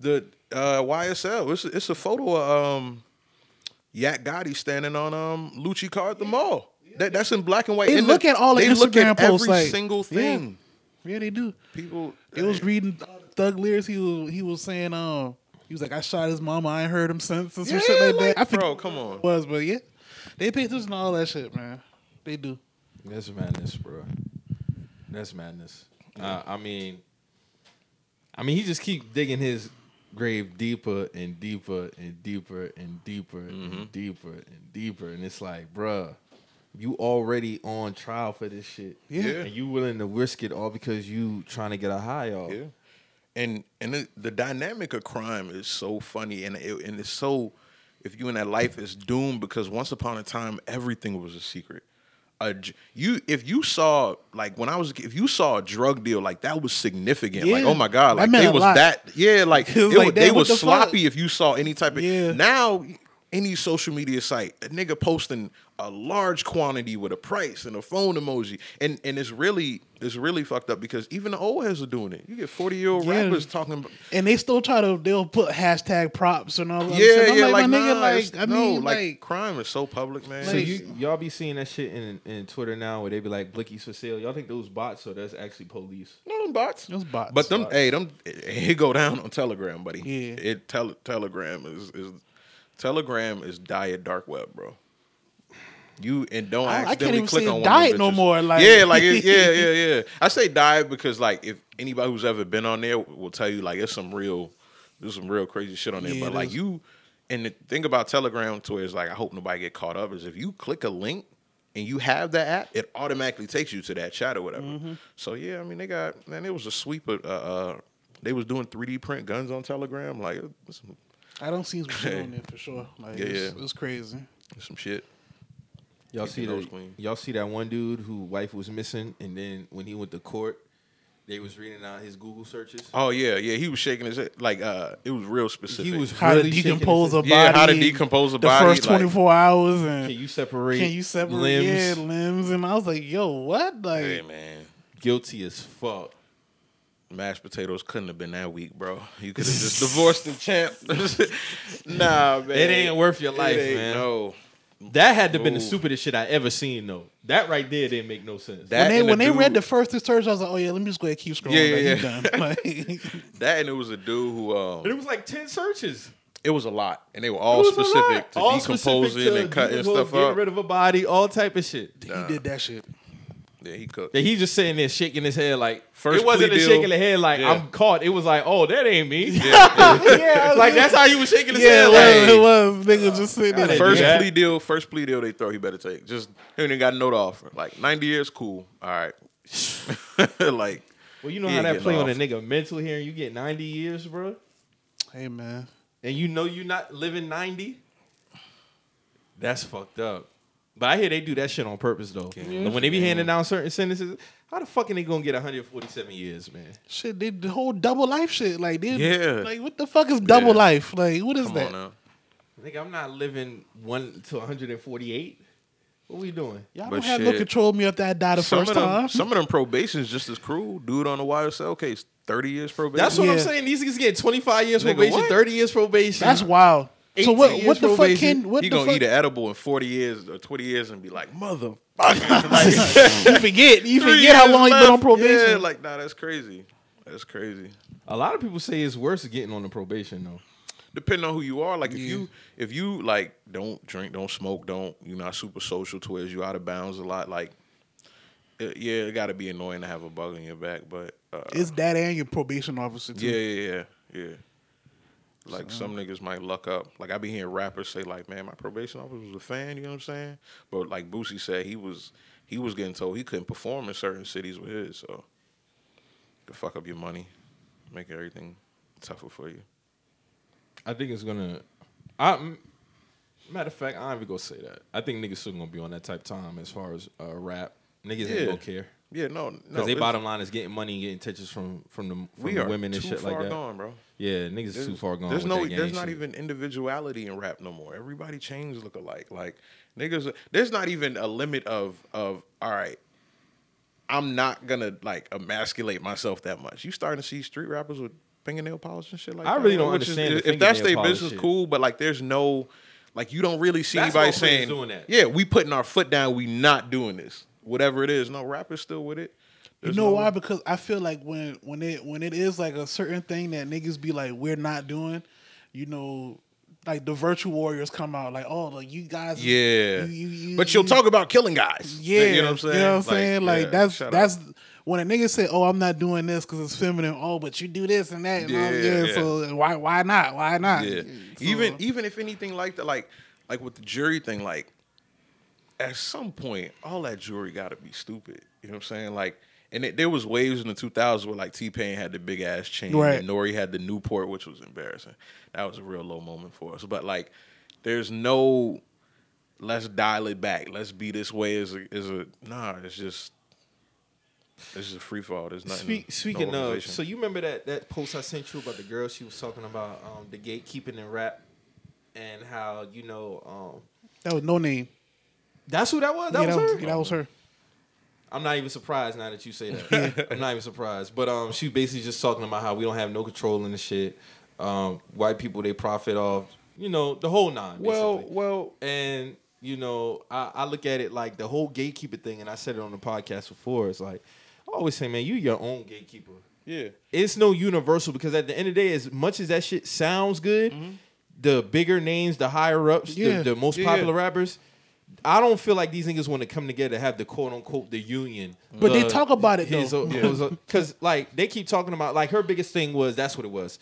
The uh, YSL, it's a, it's a photo of um, Yak Gotti standing on um, Lucci Car at the mall. That, that's in black and white. They And look at all the they look Instagram at posts, every like, single yeah. thing. yeah, they do. People, It was reading Thug lyrics. He was he was saying, um, he was like, I shot his mama. I ain't heard him since and some Yeah, shit like, like, that. I forget bro, come on. it was, but yeah, they pay attention to all that shit, man. They do. That's madness, bro. That's madness. Uh, I mean, I mean, he just keep digging his grave deeper and deeper and deeper and deeper and deeper and deeper, and it's like, bruh, you already on trial for this shit, Yeah. Yeah. and you willing to risk it all because you trying to get a high off. Yeah, and and the, the dynamic of crime is so funny, and it, and it's so if you in that life is doomed because once upon a time everything was a secret. A you if you saw like when I was if you saw a drug deal like that was significant like oh my god like they was lot. that yeah like, <laughs> It was it like, they what was the fuck? sloppy if you saw any type of Yeah. now any social media site a nigga posting a large quantity with a price and a phone emoji and and it's really it's really fucked up because even the old heads are doing it you get 40 year old Yeah. rappers talking about And they still try to they'll put hashtag props and all that. yeah shit. I'm yeah like, like, my nigga, nah, like it's- I no, mean, like, like, crime is so public man So you y'all be seeing that shit in in Twitter now where they be like Blickies for sale. Y'all think those bots or that's actually police? No, them bots. Those bots. But them, Bots. hey, them, it, go down on Telegram, buddy. Yeah. It tele, Telegram is is Telegram is diet dark web, bro. You and don't I- I can't accidentally even click on one diet of no more, like- yeah, like it, yeah, yeah, yeah. I say diet because like if anybody who's ever been on there will tell you like it's some real, there's some real crazy shit on there. Yeah, but like is. you, and the thing about Telegram to it's like I hope nobody get caught up is if you click a link and you have that app, it automatically takes you to that chat or whatever. Mm-hmm. So yeah, I mean they got man, it was a sweep of uh, uh they was doing 3D print guns on Telegram, like some, I don't see some shit on there for sure. <laughs> Like Yeah, it's, yeah. it's crazy. some shit. Y'all Keep see your that? Y'all see that one dude who wife was missing, and then when he went to court, They was reading out his Google searches. Oh yeah, yeah. He was shaking his head like uh, it was real specific. He was How really to decompose a body? yeah, how to decompose a body the body. first like, twenty four hours and Can you separate? can you separate limbs? yeah, limbs? And I was like, yo, what? Like, Hey man, Guilty as fuck. Mashed potatoes couldn't have been that weak, bro. You could have just <laughs> divorced the champ. <laughs> nah, man. It ain't worth your life, It ain't, man. No. That had to have been the stupidest shit I ever seen though. That right there didn't make no sense. That when they and when the they read the first two search, I was like, oh yeah, let me just go ahead and keep scrolling. Yeah, like, yeah, yeah. done. <laughs> That and it was a dude who um and it was like ten searches. it was a lot and they were all was a lot. specific to All decomposing specific to and cutting decompose, stuff getting rid of a body, all type of shit. he did that shit. Yeah, he cooked. That he just sitting there shaking his head like First it wasn't a deal. shaking the head like Yeah. I'm caught. It was like, oh, that ain't me. yeah, <laughs> like that's how he was shaking his yeah, head. it Like, was, it was. Nigga just sitting there. Gotta Like, First Yeah. plea deal, first plea deal they throw, he better take. Just he ain't got no to offer. Like ninety years, cool. All right. <laughs> like well, you know how that getting play on a nigga mental here, you get 90 years, bro, hey man, and you know you're not living 90. That's fucked up. But I hear they do that shit on purpose though. But when they be handing down certain sentences, how the fuck are they gonna get 147 years, man? shit, they the whole double life shit. Like, they, Yeah. like what the fuck is double Yeah. life? Like, what is come that? on. Nigga, I'm not living one to 148. What we doing? Y'all But don't have no control of me after I die the Some first them, time. some of them probations just as cruel. Dude on the YSL case, thirty years probation. That's what I'm saying. These niggas get 25 years Nigga, probation, what? 30 years probation. That's wild. So what? What the fuck can? What he the gonna fuck? eat an edible in forty years or twenty years and be like, mother. <laughs> <laughs> you forget. You forget how long you've been on probation. Yeah, like nah, that's crazy. That's crazy. a lot of people say it's worse getting on the probation though. Depending on who you are, like if Yeah. you if you like don't drink, don't smoke, don't you're not super social to where you out of bounds a lot. Like, it, yeah, it got to be annoying to have a bug in your back, but uh, it's that and your probation officer too. yeah, yeah, yeah, yeah. Like some niggas might luck up. Like I be hearing rappers say, like, "Man, my probation officer was a fan." You know what I'm saying? But like Boosie said, he was he was getting told he couldn't perform in certain cities with his, so could fuck up your money, make everything tougher for you. I think it's gonna. I, matter of fact, I ain't even gonna say that. I think niggas still gonna be on that type of time as far as uh, rap. Niggas Yeah. ain't gonna care Yeah, no, no. because they it's- bottom line is getting money and getting touches from from the from we the women and shit like that. gone, bro. Yeah, niggas There's- too far gone. There's no, there's not shit. even individuality in rap no more. Everybody chains look alike. Like niggas, there's not even a limit of of all right. I'm not gonna like emasculate myself that much. You starting to see street rappers with fingernail polish and shit like I that. I really don't which understand the if that's their business, shit. cool. But like, there's no like you don't really see Basketball anybody saying, doing that. "Yeah, we putting our foot down. We not doing this." Whatever it is, no rappers still with it. You know no- why? Because I feel like when when it when it is like a certain thing that niggas be like we're not doing, you know, like the virtual warriors come out like oh like you guys Yeah, you, you, you, but you'll you- talk about killing guys. yeah you know what I'm saying. you know what I'm saying like, yeah, that's up. that's when a nigga say oh I'm not doing this because it's feminine oh but you do this and that and all- Yeah, yeah, yeah. so why why not why not Yeah. So- even even if anything like that, like like with the jury thing, like at some point, all that jury got to be stupid. You know what I'm saying? Like, and it, there was waves in the 2000s where like T Pain had the big ass chain, Right. and Nori had the Newport, which was embarrassing. That was a real low moment for us. But like, there's no let's dial it back. Let's be this way as a as a nah. It's just. It's just a free fall. There's nothing. Speak, no speaking of, so you remember that that post I sent you about the girl? She was talking about um, the gatekeeping in rap and how you know um, that was no name that's who that was. That yeah, was that, her. yeah, that was her I'm not even surprised now that you say that. <laughs> I'm not even surprised. But um, she basically just talking about how we don't have no control in the shit. Um, white people they profit off, you know, the whole nine. well, basically. well, and you know, I, I look at it like the whole gatekeeper thing, and I said it on the podcast before. It's like I always say, man, you your own gatekeeper. yeah. It's no universal because at the end of the day, as much as that shit sounds good, the bigger names, the higher ups, Yeah. the, the most Yeah, popular yeah. rappers. I don't feel like these niggas want to come together to have the quote unquote the union. But they talk about it, though. because like they keep talking about like her biggest thing was that's what it was.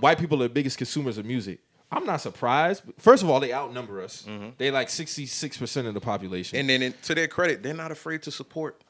White people are the biggest consumers of music. I'm not surprised. First of all, they outnumber us. Mm-hmm. They like 66 percent of the population. And then to their credit, they're not afraid to support.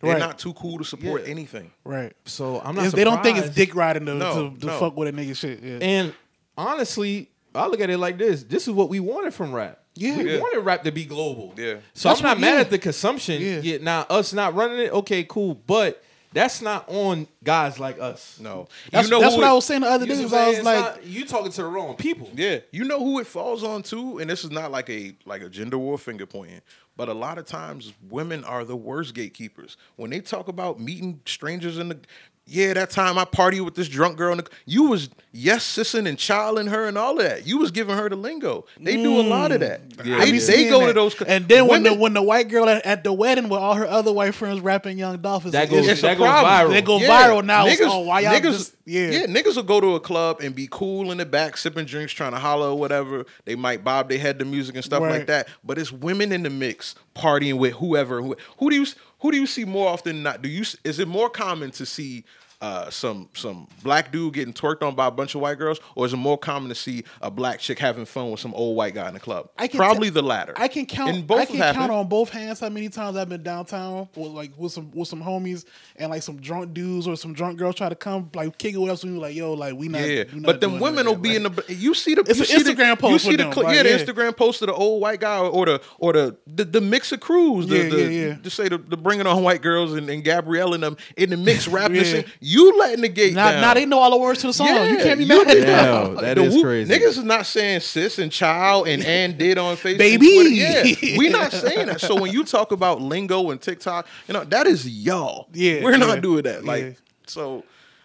They're Right. not too cool to support Yeah. anything. right so I'm not. It's- they don't think it's dick riding to, No, to, to no. fuck with a nigga shit yeah. And honestly, I look at it like this: this is what we wanted from rap. Yeah. we Yeah. wanted rap to be global. Yeah. So That's I'm not what- mad yeah. at the consumption. Yeah. Yeah. Now us not running it, okay, cool. But That's not on guys like us. No, That's, you know that's what it- I was saying the other You day. was I'm was like, not- you talking to the wrong people. Yeah, you know who it falls on too, and this is not like a like a gender war finger pointing, but a lot of times women are the worst gatekeepers. When they talk about meeting strangers in the yeah, that time I party with this drunk girl, in the, you was yes sissing and childing her and all of that. You was giving her the lingo. They do a lot of that. Mm. Yeah. I They, be they go that. to those. And then when the women- when the white girl at, at the wedding with all her other white friends rapping Young Dolph is That goes- issue. It's a that goes viral. They go Yeah. viral now. It's, oh, why y'all niggas, just- yeah. yeah, niggas will go to a club and be cool in the back, sipping drinks, trying to holler or whatever. They might bob their head to music and stuff Right. like that. But it's women in the mix partying with whoever. Who, who do you who do you see more often? than Not do you? Is it more common to see? Uh, some some black dude getting twerked on by a bunch of white girls, or is it more common to see a black chick having fun with some old white guy in the club? I can Probably te- the latter. I can count. And both I can count on both hands how many times I've been downtown with like with some with some homies and like some drunk dudes or some drunk girls try to come like kick it with us and we like yo like we not. Yeah, we not but then women will be Like, in the. You see the. It's an Instagram the, post You see the them, like, yeah, the yeah. Instagram post of the old white guy or the or the the, the mix of crews. The, Yeah, the, yeah, yeah. To say the, the bringing on white girls and, and Gabrielle and them in the mix <laughs> rapping. Yeah. You letting the gate now, down. now they know all the words to the song. Yeah, you can't be you mad at them. Yeah, <laughs> that The is whoop- crazy. Niggas is not saying sis and child and and did on Facebook. Baby. Twitter. Yeah, we not saying that. So when you talk about lingo and TikTok, you know that is y'all. Yeah, we're not yeah, doing that. Like yeah. so,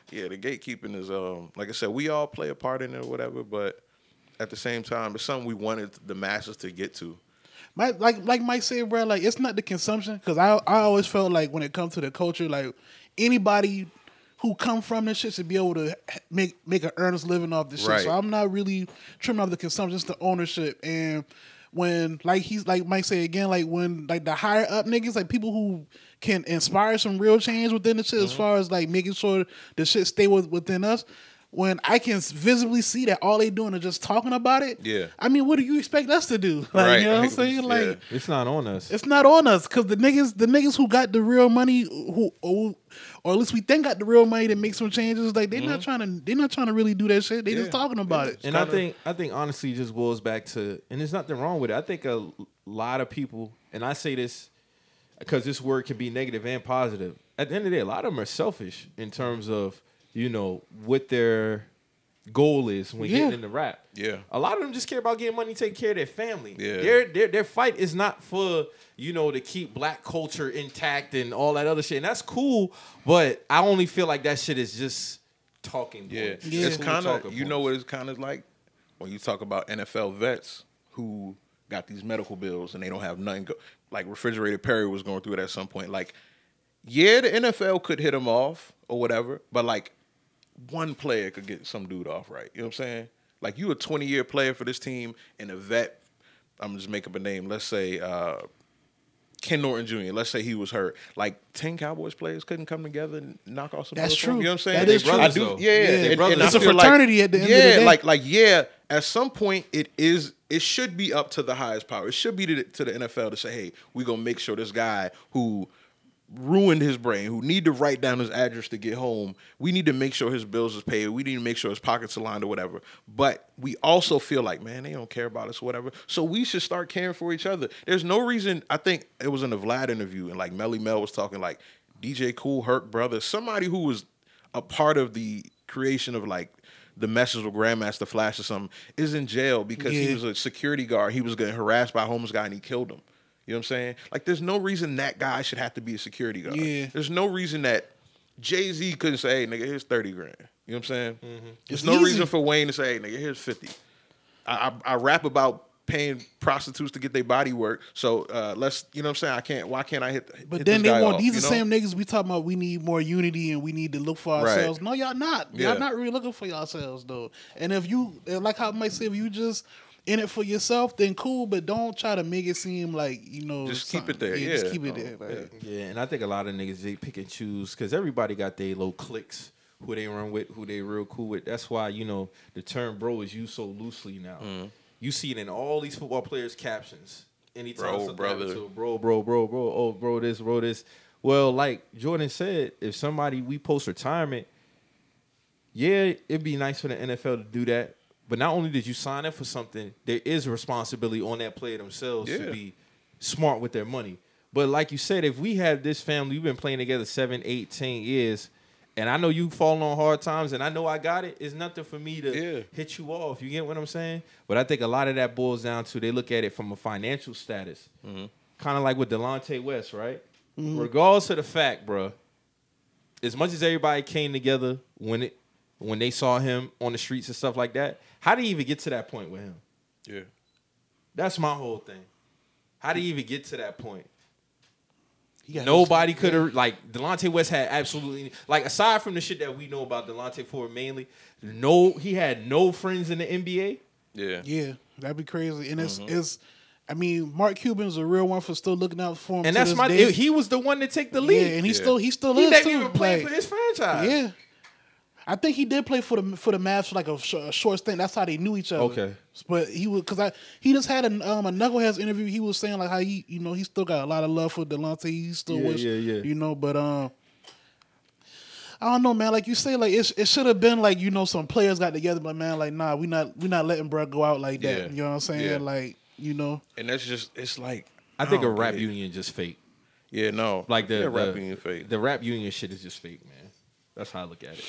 yeah. The gatekeeping is um like I said, we all play a part in it or whatever, but at the same time, it's something we wanted the masses to get to. My, like like Mike said, bro, like it's not the consumption because I I always felt like when it comes to the culture, like anybody who come from this shit should be able to make make an earnest living off this Right. shit. So I'm not really trimming off the consumption, it's the ownership. And when like he's like Mike say again, like when like the higher up niggas, like people who can inspire some real change within the shit Mm-hmm. as far as like making sure the shit stay with, within us. When I can visibly see that all they doing is just talking about it, Yeah. I mean, what do you expect us to do? <laughs> Like, Right. you know what I'm <laughs> saying? Like, Yeah. It's not on us. it's not on us because the niggas, the niggas who got the real money, who or, or at least we think got the real money to make some changes, like they're not trying to, they're not trying to really do that shit. They just Mm-hmm. Talking about Yeah. it. and I kinda- think I think honestly just boils back to and there's nothing wrong with it. I think a lot of people and I say this because this word can be negative and positive. At the end of the day, a lot of them are selfish in terms of you know what their goal is when Yeah. getting into rap. Yeah. a lot of them just care about getting money, taking care of their family. Yeah. their their their fight is not for you know to keep black culture intact and all that other shit, and that's cool. But I only feel like that shit is just talking. Yeah, points. Yeah. it's kind of you know what it's kind of like when you talk about NFL vets who got these medical bills and they don't have nothing. Go- like Refrigerator Perry was going through it at some point. Like, yeah, the NFL could hit him off or whatever, but like one player could get some dude off right. You know what I'm saying? Like you a 20 year player for this team and a vet. I'm just make up a name. Let's say uh, Ken Norton Jr. Let's say he was hurt. Like ten Cowboys players couldn't come together and knock off some. That's true. You know what I'm saying? That They is true. I do. though. Yeah, Yeah. and- and It's a feel like- fraternity at the end of the yeah, day. like like yeah. At some point, it is. It should be up to the highest power. It should be to the, to the NFL to say, "Hey, we're gonna make sure this guy who ruined his brain, who need to write down his address to get home, we need to make sure his bills is paid. We need to make sure his pockets are lined or whatever." But we also feel like, man, they don't care about us or whatever. So we should start caring for each other. There's no reason. I think it was in the Vlad interview, and like Melle Mel was talking like DJ Kool, Herc Brother, somebody who was a part of the creation of like the message with Grandmaster Flash or something is in jail because he was a security guard. He was getting harassed by a homeless guy and he killed him. You know what I'm saying? Like, there's no reason that guy should have to be a security guard. Yeah. There's no reason that Jay Z couldn't say, hey, nigga, here's 30 grand. You know what I'm saying? There's It's no easy. reason for Wayne to say, hey, nigga, here's 50. I, I, I rap about paying prostitutes to get their body work. So uh, let's, you know what I'm saying? I can't, why can't I hit, But hit then they want off, these you the same niggas we talking about. We need more unity and we need to look for Right. ourselves. No, y'all not. Yeah. Y'all not really looking for yourselves though. And if you like how I might say, if you just in it for yourself, then cool. But don't try to make it seem like you know. Just keep it there, just yeah. Just keep it Oh, there. Like, Yeah, and I think a lot of niggas they pick and choose because everybody got their little cliques who they run with, who they real cool with. That's why you know the term "bro" is used so loosely now. Mm-hmm. You see it in all these football players' captions. Anytime Bro, something brother. to bro, bro, bro, bro, oh, bro, this, bro, this. Well, like Jordan said, if somebody we post retirement, yeah, it'd be nice for the NFL to do that. But not only did you sign up for something, there is a responsibility on that player themselves Yeah. to be smart with their money. But like you said, if we have this family, we've been playing together seven, eight, ten years, and I know you falling on hard times, and I know I got it. It's nothing for me to Yeah. hit you off. You get what I'm saying? But I think a lot of that boils down to they look at it from a financial status, mm-hmm. kind of like with Delonte West, right? Mm-hmm. Regardless of the fact, bro, as much as everybody came together when it when they saw him on the streets and stuff like that, how do you even get to that point with him? Yeah. That's my whole thing. How do you even get to that point? Nobody could have like Delonte West had absolutely like aside from the shit that we know about Delonte Ford mainly, no he had no friends in the NBA. Yeah. Yeah, that'd be crazy. And it's Mm-hmm. it's. I mean, Mark Cuban's a real one for still looking out for him. And to that's this my day. he was the one to take the yeah, lead. and he Yeah. still he still he is never too. even played like, for his franchise. Yeah. I think he did play for the for the Mavs for like a, sh- a short stint. That's how they knew each other. Okay. but he was because I he just had a um a Knuckleheads interview. He was saying like how he you know he still got a lot of love for Delonte. He still Yeah, wish yeah, yeah. you know, but um. I don't know, man. Like you say, like it, it should have been like you know some players got together, but man, like nah, we not we not letting Brett go out like that. Yeah. You know what I'm saying? Yeah. Like you know, And that's just it's like I think a rap get union just fake. Yeah, no. Like the, yeah, the rap union fake. The rap union shit is just fake, man. That's how I look at it.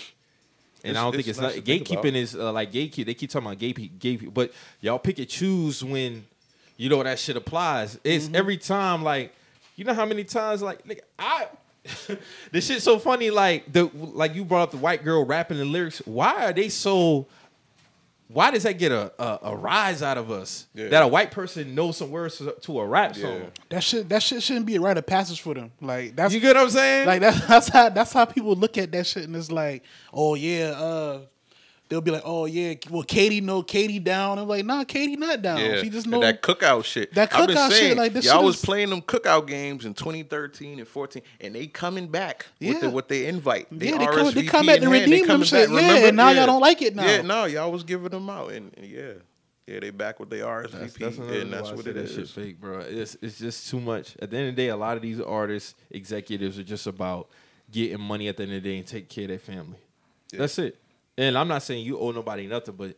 And It's- I don't think it's nice not gatekeeping is uh, like gatekeep. They keep talking about gatekeep, gatekeep, but y'all pick and choose when you know that shit applies. It's Mm-hmm. every time like you know how many times like nigga, I <laughs> this shit's so funny. Like the like you brought up the white girl rapping the lyrics. Why are they so? Why does that get a a, a rise out of us Yeah. that a white person knows some words to, to a rap song? Yeah. that shit that shit shouldn't be a rite of passage for them. Like that's You get what I'm saying? like that's <laughs> that's how that's how people look at that shit and it's like, oh yeah, uh they'll be like, oh yeah, well Katie know Katie down. I'm like, nah, Katie not down. Yeah, She just and know that cookout shit. That I've been cookout shit, saying, like, this y'all shit was is- playing them cookout games in 2013 and 14, and they coming back with, the, Yeah. with their invite. They Yeah, they come- they RSVP come back in to redeem them shit. back, Yeah, remember? and now y'all don't like it now. Yeah, no, y'all was giving them out, and, and yeah, yeah, they back with their RSVP, That's, that's another and that's what say it that shit fake, bro. It's it's just too much. At the end of the day, a lot of these artists, executives are just about getting money at the end of the day and take care of their family. That's it. And I'm not saying you owe nobody nothing, but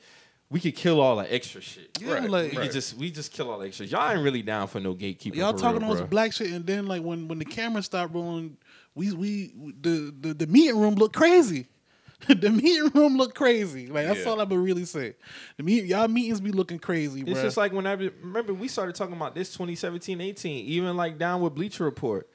we could kill all the extra shit. Yeah, Right, like We could just we just kill all the extra. Y'all ain't really down for no gatekeeping. y'all for talking real, all this black shit and then like when when the camera stopped rolling, we we the the, the meeting room looked crazy. <laughs> the meeting room looked crazy. Like that's Yeah. all I would really say. The meet, y'all meetings be looking crazy, bro. It's just like when I remember we started talking about this 2017, 18, even like down with Bleacher Report.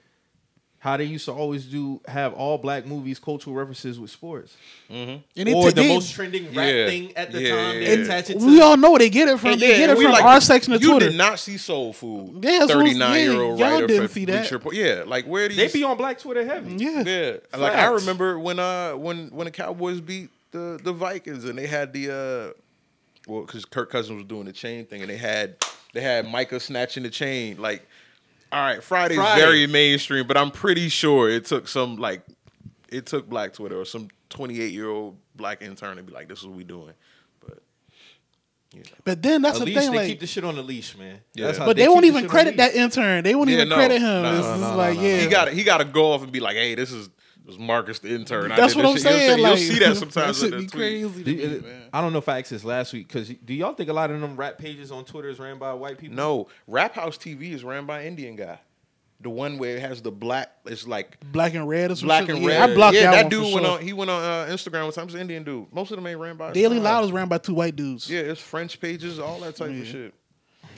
How they used to always do have all black movies, cultural references with sports. and they or take- the they- most trending rap Yeah. thing at the Yeah, time. yeah, yeah. attach it to. we all know they get it from And they get it we from like, our section of you Twitter. did not see Soul Food. Yeah, that's what 39 year old saying. Y'all writer didn't see that. Bleacher Yeah, like where these they be on Black Twitter heavy. yeah. Yeah, like I remember when uh when when the Cowboys beat the the Vikings and they had the uh well because Kirk Cousins was doing the chain thing and they had they had Micah snatching the chain like all right Friday's Friday. very mainstream but I'm pretty sure it took some like it took Black Twitter or some 28 year old black intern to be like this is what we doing but you know. But then that's At the least thing, they like, keep the shit on the leash, man. Yeah. That's how but they, keep won't even credit that intern. They won't Yeah, even no. credit him. No, it's no, just no, like, no, yeah, he got to he got to go off and be like hey this is this was Marcus the intern I That's did what I'm this shit. You know saying. what I'm Like, you'll see that sometimes that should be tweet. crazy. Do To you- me, man. I don't know if I asked this last week because do y'all think a lot of them rap pages on Twitter is ran by white people? No, Rap House TV is ran by Indian guy. The one where it has the black, it's like Black and red or some black shit. and yeah, red. I blocked yeah, that, that one dude for went sure. on. He went on uh, Instagram with some Indian dude. Most of them ain't ran by. Daily Loud is ran by two white dudes. Yeah, it's French pages, all that type of shit.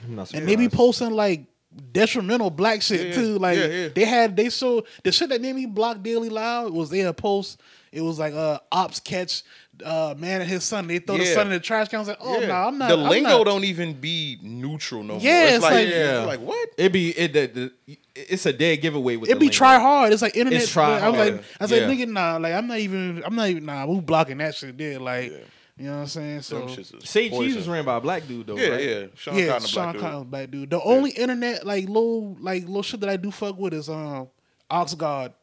I'm not and they be posting like detrimental black shit Yeah, too. Like yeah, yeah. they had they showed the shit that made me block Daily Loud It was they had post. It was like uh ops catch uh man and his son. They throw the son in the trash can. I was like, oh no, Yeah. I'm not. The I'm lingo not. don't even be neutral no Yeah, more. It's, it's like, like- Yeah. like what? It be it the, the it's a dead giveaway with It the be lingo. try hard. It's like internet. It's try I was like, hard. I was Yeah. like, nigga, nah. Like I'm not even. I'm not even. Nah, we blocking that shit. There, like, Yeah. You know what I'm saying? So Them shits is Say Cheese was ran by a black dude though. Yeah, right? yeah. Sean yeah, Cotton, the Sean black dude. Black dude. The only internet like low like little shit that I do fuck with is um Oxguard.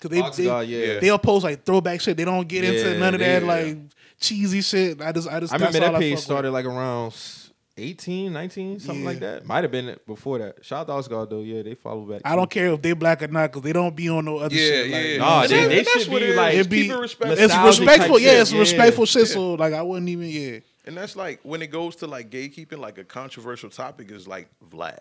Cause they, Oxguard, they yeah. they'll post like throwback shit. They don't get into none of they- that yeah. like cheesy shit. I just I just I remember that's that page fuck with. started like around 18, 19, something Yeah. like that. Might have been before that. Shout out to Oscar though. Yeah, they follow back. I don't care if they black or not because they don't be on no other Yeah, shit. Like, yeah. you Nah, they- saying? they that's should what be it is. like- It be- keep respectful. it's respectful. Yeah, it's Yeah. respectful shit. So like I wouldn't even yeah. And that's like when it goes to like gatekeeping, like a controversial topic is like Vlad.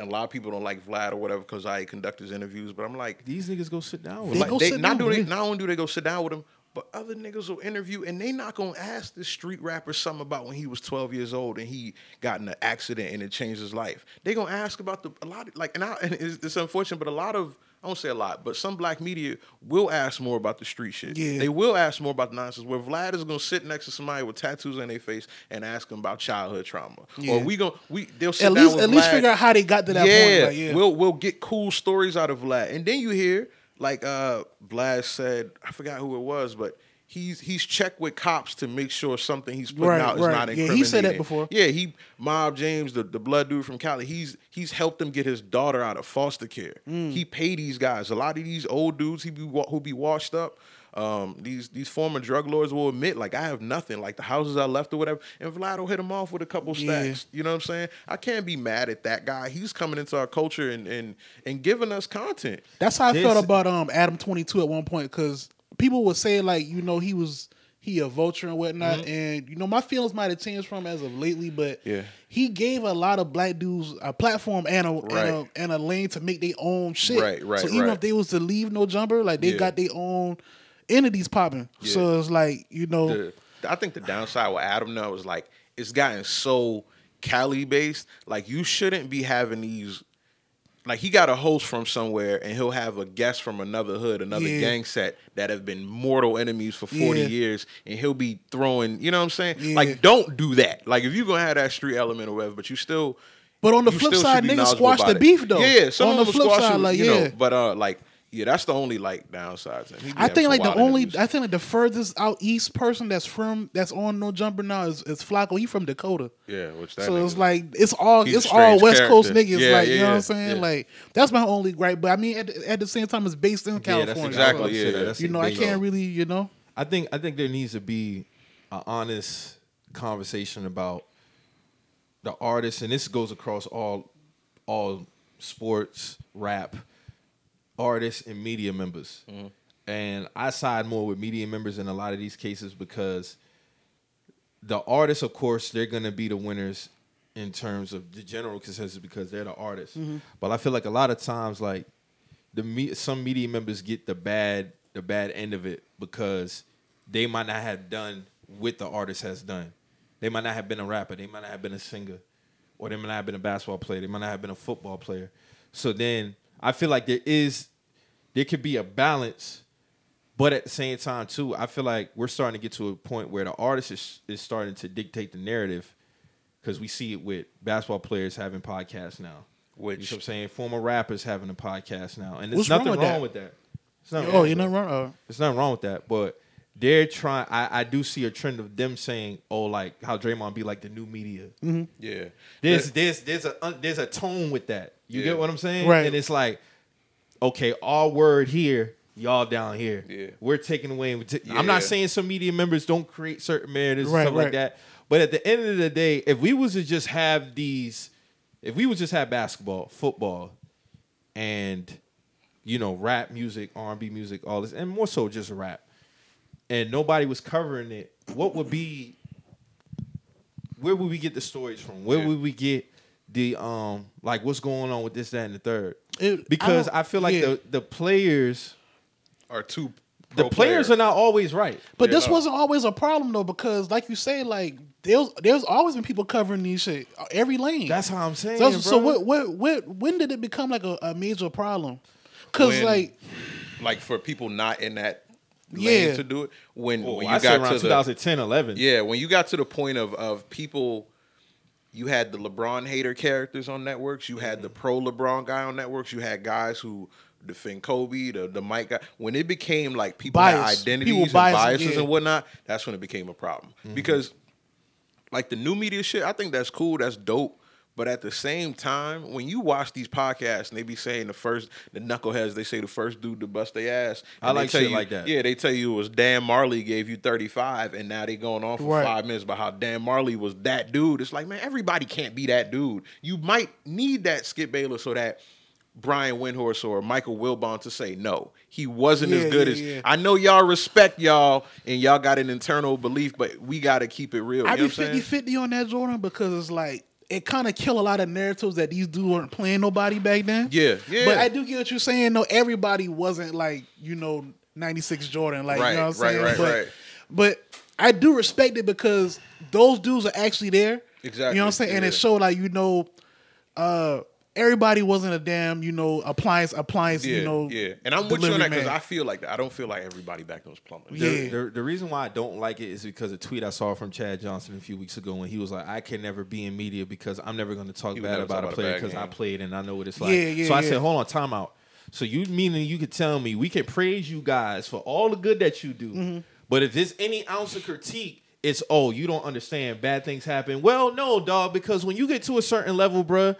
A lot of people don't like Vlad or whatever because I conduct his interviews, but I'm like, These niggas go sit down with They him. go like, they, sit not down, do they not only do they go sit down with him, but other niggas will interview and they not gonna ask this street rapper something about when he was 12 years old and he got in an accident and it changed his life. They gonna ask about the a lot of, like and, I, and it's, it's unfortunate, but a lot of I won't say a lot, but some black media will ask more about the street shit. Yeah. They will ask more about the nonsense. Where Vlad is gonna sit next to somebody with tattoos on their face and ask them about childhood trauma. Yeah. Or we gonna we they'll sit At down least at least figure out how they got to that yeah, point. Like, yeah. we'll we'll get cool stories out of Vlad, and then you hear like uh Vlad said, I forgot who it was, but he's he's checked with cops to make sure something he's putting Right, out is right. not Yeah, he said that before. Yeah, he Mob James, the, the blood dude from Cali, he's he's helped him get his daughter out of foster care. Mm. He paid these guys. A lot of these old dudes he be who be washed up. Um, these these former drug lords will admit, like I have nothing, like the houses I left or whatever, and Vlad will hit him off with a couple Yeah. stacks. You know what I'm saying? I can't be mad at that guy. He's coming into our culture and and and giving us content. That's how I This- felt about um Adam twenty two at one point because people would say like you know he was he a vulture and whatnot and you know my feelings might have changed from as of lately but Yeah. he gave a lot of black dudes a platform and a, Right. and a and a lane to make their own shit Right, right, so even right. if they was to leave no jumper like they Yeah. got their own entities popping so it's like you know the I think the downside with Adam now is like it's gotten so Cali based. Like you shouldn't be having these. Like he got a host from somewhere, and he'll have a guest from another hood, another Yeah. gang set that have been mortal enemies for forty Yeah. years, and he'll be throwing. You know what I'm saying? Yeah. Like, don't do that. Like, if you're gonna have that street element or whatever, but you still. But on the flip side, niggas squash the it. beef, though. Yeah, some On of the flip side, like, you know. yeah. But uh, like, yeah, that's the only like downside. to him. I think like the only interviews. I think like the furthest out east person that's from that's on no jumper now is, is Flacco. He from Dakota. yeah, which that So it's like it's all He's it's all strange West Coast character. niggas. Yeah, like you yeah, know what I'm saying? yeah. Like that's my only gripe. But I mean, at, the- at the same time, it's based in Yeah, California. that's Exactly, exactly. yeah, Yeah, that's you know, I can't really, you know. I think I think there needs to be an honest conversation about the artists, and this goes across all all sports, rap, artists, and media members. Mm-hmm. And I side more with media members in a lot of these cases because the artists, of course, they're gonna be the winners in terms of the general consensus because they're the artists. Mm-hmm. But I feel like a lot of times, like the me- some media members get the bad the bad end of it because they might not have done what the artist has done. They might not have been a rapper. They might not have been a singer, or they might not have been a basketball player. They might not have been a football player. So then I feel like there is there could be a balance, but at the same time too, I feel like we're starting to get to a point where the artist is is starting to dictate the narrative because we see it with basketball players having podcasts now. Which- you know what I'm saying? Former rappers having a podcast now, and there's What's wrong nothing with wrong that? with that. It's nothing Oh, you're not wrong. Uh, There's nothing wrong with that, but they're trying. I, I do see a trend of them saying, "Oh, like how Draymond be like the new media." yeah. There's there's there's a there's a tone with that. You Yeah. get what I'm saying? Right. And it's like, okay, our word here, y'all down here. Yeah. We're taking away. we ta- Yeah. I'm not saying some media members don't create certain narratives Right, and stuff like that. But at the end of the day, if we was to just have these, if we was just have basketball, football, and you know rap music, R&B music, all this, and more so just rap, and nobody was covering it, what would be where would we get the stories from? Where Yeah. would we get the um like what's going on with this, that, and the third? It- Because I I, feel like yeah. the the players are two. the pro players are not always right. But Yeah, this no. wasn't always a problem though, because like you say, like there's there's always been people covering these shit uh, every lane. That's how I'm saying. so, bro. so what, what what when did it become like a, a major problem? Because like like for people not in that lane Yeah. to do it. When, Oh, when you say got around to the 2010, 11. yeah, when you got to the point of of people, you had the LeBron hater characters on networks. You had the Mm-hmm. pro LeBron guy on networks. You had guys who defend Kobe, the the Mike guy. When it became like people had identities People and bias, biases and whatnot, that's when it became a problem Mm-hmm. because like the new media shit, I think that's cool, that's dope. But at the same time, when you watch these podcasts and they be saying the first, the knuckleheads, they say the first dude to bust their ass. I they like shit you- like that. Yeah, they tell you it was Dan Majerle gave you 35, and now they going on for Right. five minutes about how Dan Majerle was that dude. It's like, man, everybody can't be that dude. You might need that Skip Bayless so that Brian Windhorst or Michael Wilbon to say no. He wasn't Yeah, as good yeah, as yeah. I know y'all respect y'all and y'all got an internal belief, but we gotta keep it real. I you be what I'm 50 saying? 50 on that Jordan because it's like it kind of kill a lot of narratives that these dudes weren't playing nobody back then. Yeah, yeah. But I do get what you're saying. No, everybody wasn't like you know '96 Jordan. Like Right, you know what I'm right, saying. right, but, right. but I do respect it because those dudes are actually there. Exactly, You know what I'm saying? And it showed like you know, uh, everybody wasn't a damn you know appliance appliance Yeah, you know. yeah. And I'm with you on that because. I feel like that. I don't feel like everybody back then was plumbers. Yeah. The, the, the reason why I don't like it is because a tweet I saw from Chad Johnson a few weeks ago when he was like, "I can never be in media because I'm never going to talk bad about talk a about a player because I played and I know what it's like." Yeah, yeah, so I yeah. said, "Hold on, time out." So you meaning you could tell me we can praise you guys for all the good that you do, Mm-hmm. but if there's any ounce of critique, it's oh you don't understand bad things happen. Well, no, dog, because when you get to a certain level, bruh,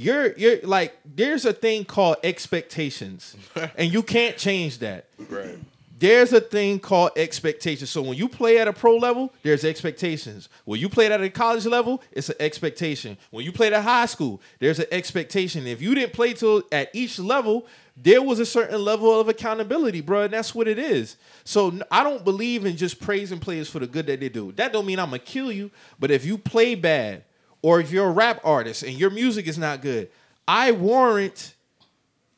you're you're like there's a thing called expectations, <laughs> and you can't change that Right. there's a thing called expectations. So when you play at a pro level, there's expectations. When you play at a college level, it's an expectation. When you played at high school, there's an expectation. If you didn't play till at each level, there was a certain level of accountability, bro, and that's what it is. So I don't believe in just praising players for the good that they do. That don't mean I'm gonna kill you, but if you play bad, or if you're a rap artist and your music is not good, I warrant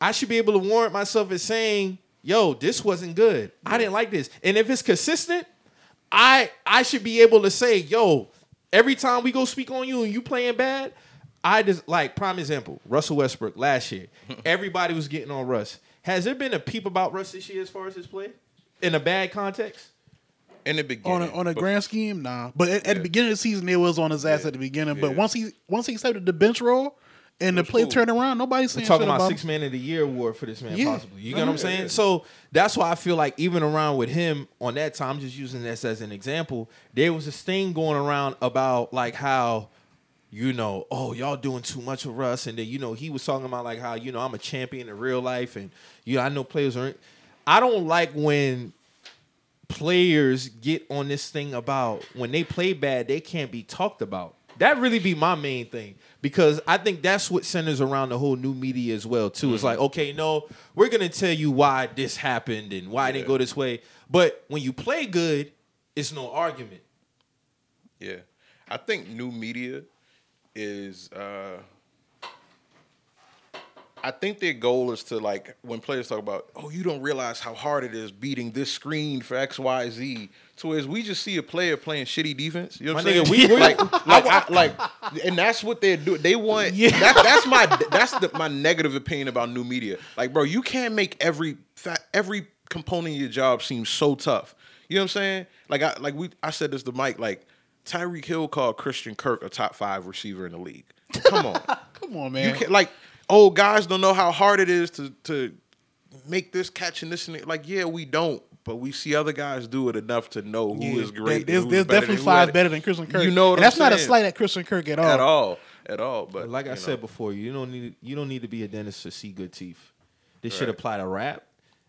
I should be able to warrant myself as saying, "Yo, this wasn't good. I didn't like this." And if it's consistent, I I should be able to say, "Yo, every time we go speak on you and you playing bad, I just like prime example, Russell Westbrook last year. <laughs> Everybody was getting on Russ. Has there been a peep about Russ this year as far as his play in a bad context? In the beginning. on a, on a but- grand scheme, nah. But at, at the beginning of the season, it was on his ass at the beginning. But Yeah. once he once he accepted the bench role and the play cool. turned around, nobody's We're talking shit about about six him. man of the year award for this man, Yeah. possibly. You get what I'm saying? So that's why I feel like even around with him on that time, I'm just using this as an example. There was this thing going around about like how, you know, oh y'all doing too much of Russ, and then you know he was talking about like how you know I'm a champion in real life, and you know I know players aren't I don't like when players get on this thing about when they play bad, they can't be talked about. That really be my main thing because I think that's what centers around the whole new media as well too. It's like, okay, no, we're gonna tell you why this happened and why it didn't go this way. But when you play good, it's no argument. Yeah. I think new media is uh I think their goal is to like when players talk about, oh, you don't realize how hard it is beating this screen for X, Y, Z. So as we just see a player playing shitty defense, you know what I'm saying? we- we- <laughs> like, like, I, like, and that's what they're doing. They want. Yeah. That, that's my that's the, my negative opinion about new media. Like, bro, you can't make every every component of your job seem so tough. You know what I'm saying? Like, I like we I said this to Mike. Like, Tyreek Hill called Christian Kirk a top five receiver in the league. Come on. <laughs> Come on, You man. can't like old guys don't know how hard it is to to make this catch and this and that. like yeah we don't but we see other guys do it enough to know who is Yeah, great. There's, there's definitely five better than Christian Kirk. You know what and I'm that's not a slight at Christian Kirk at all. at all at all. But Like I you said before, you don't need you don't need to be a dentist to see good teeth. This should apply to rap.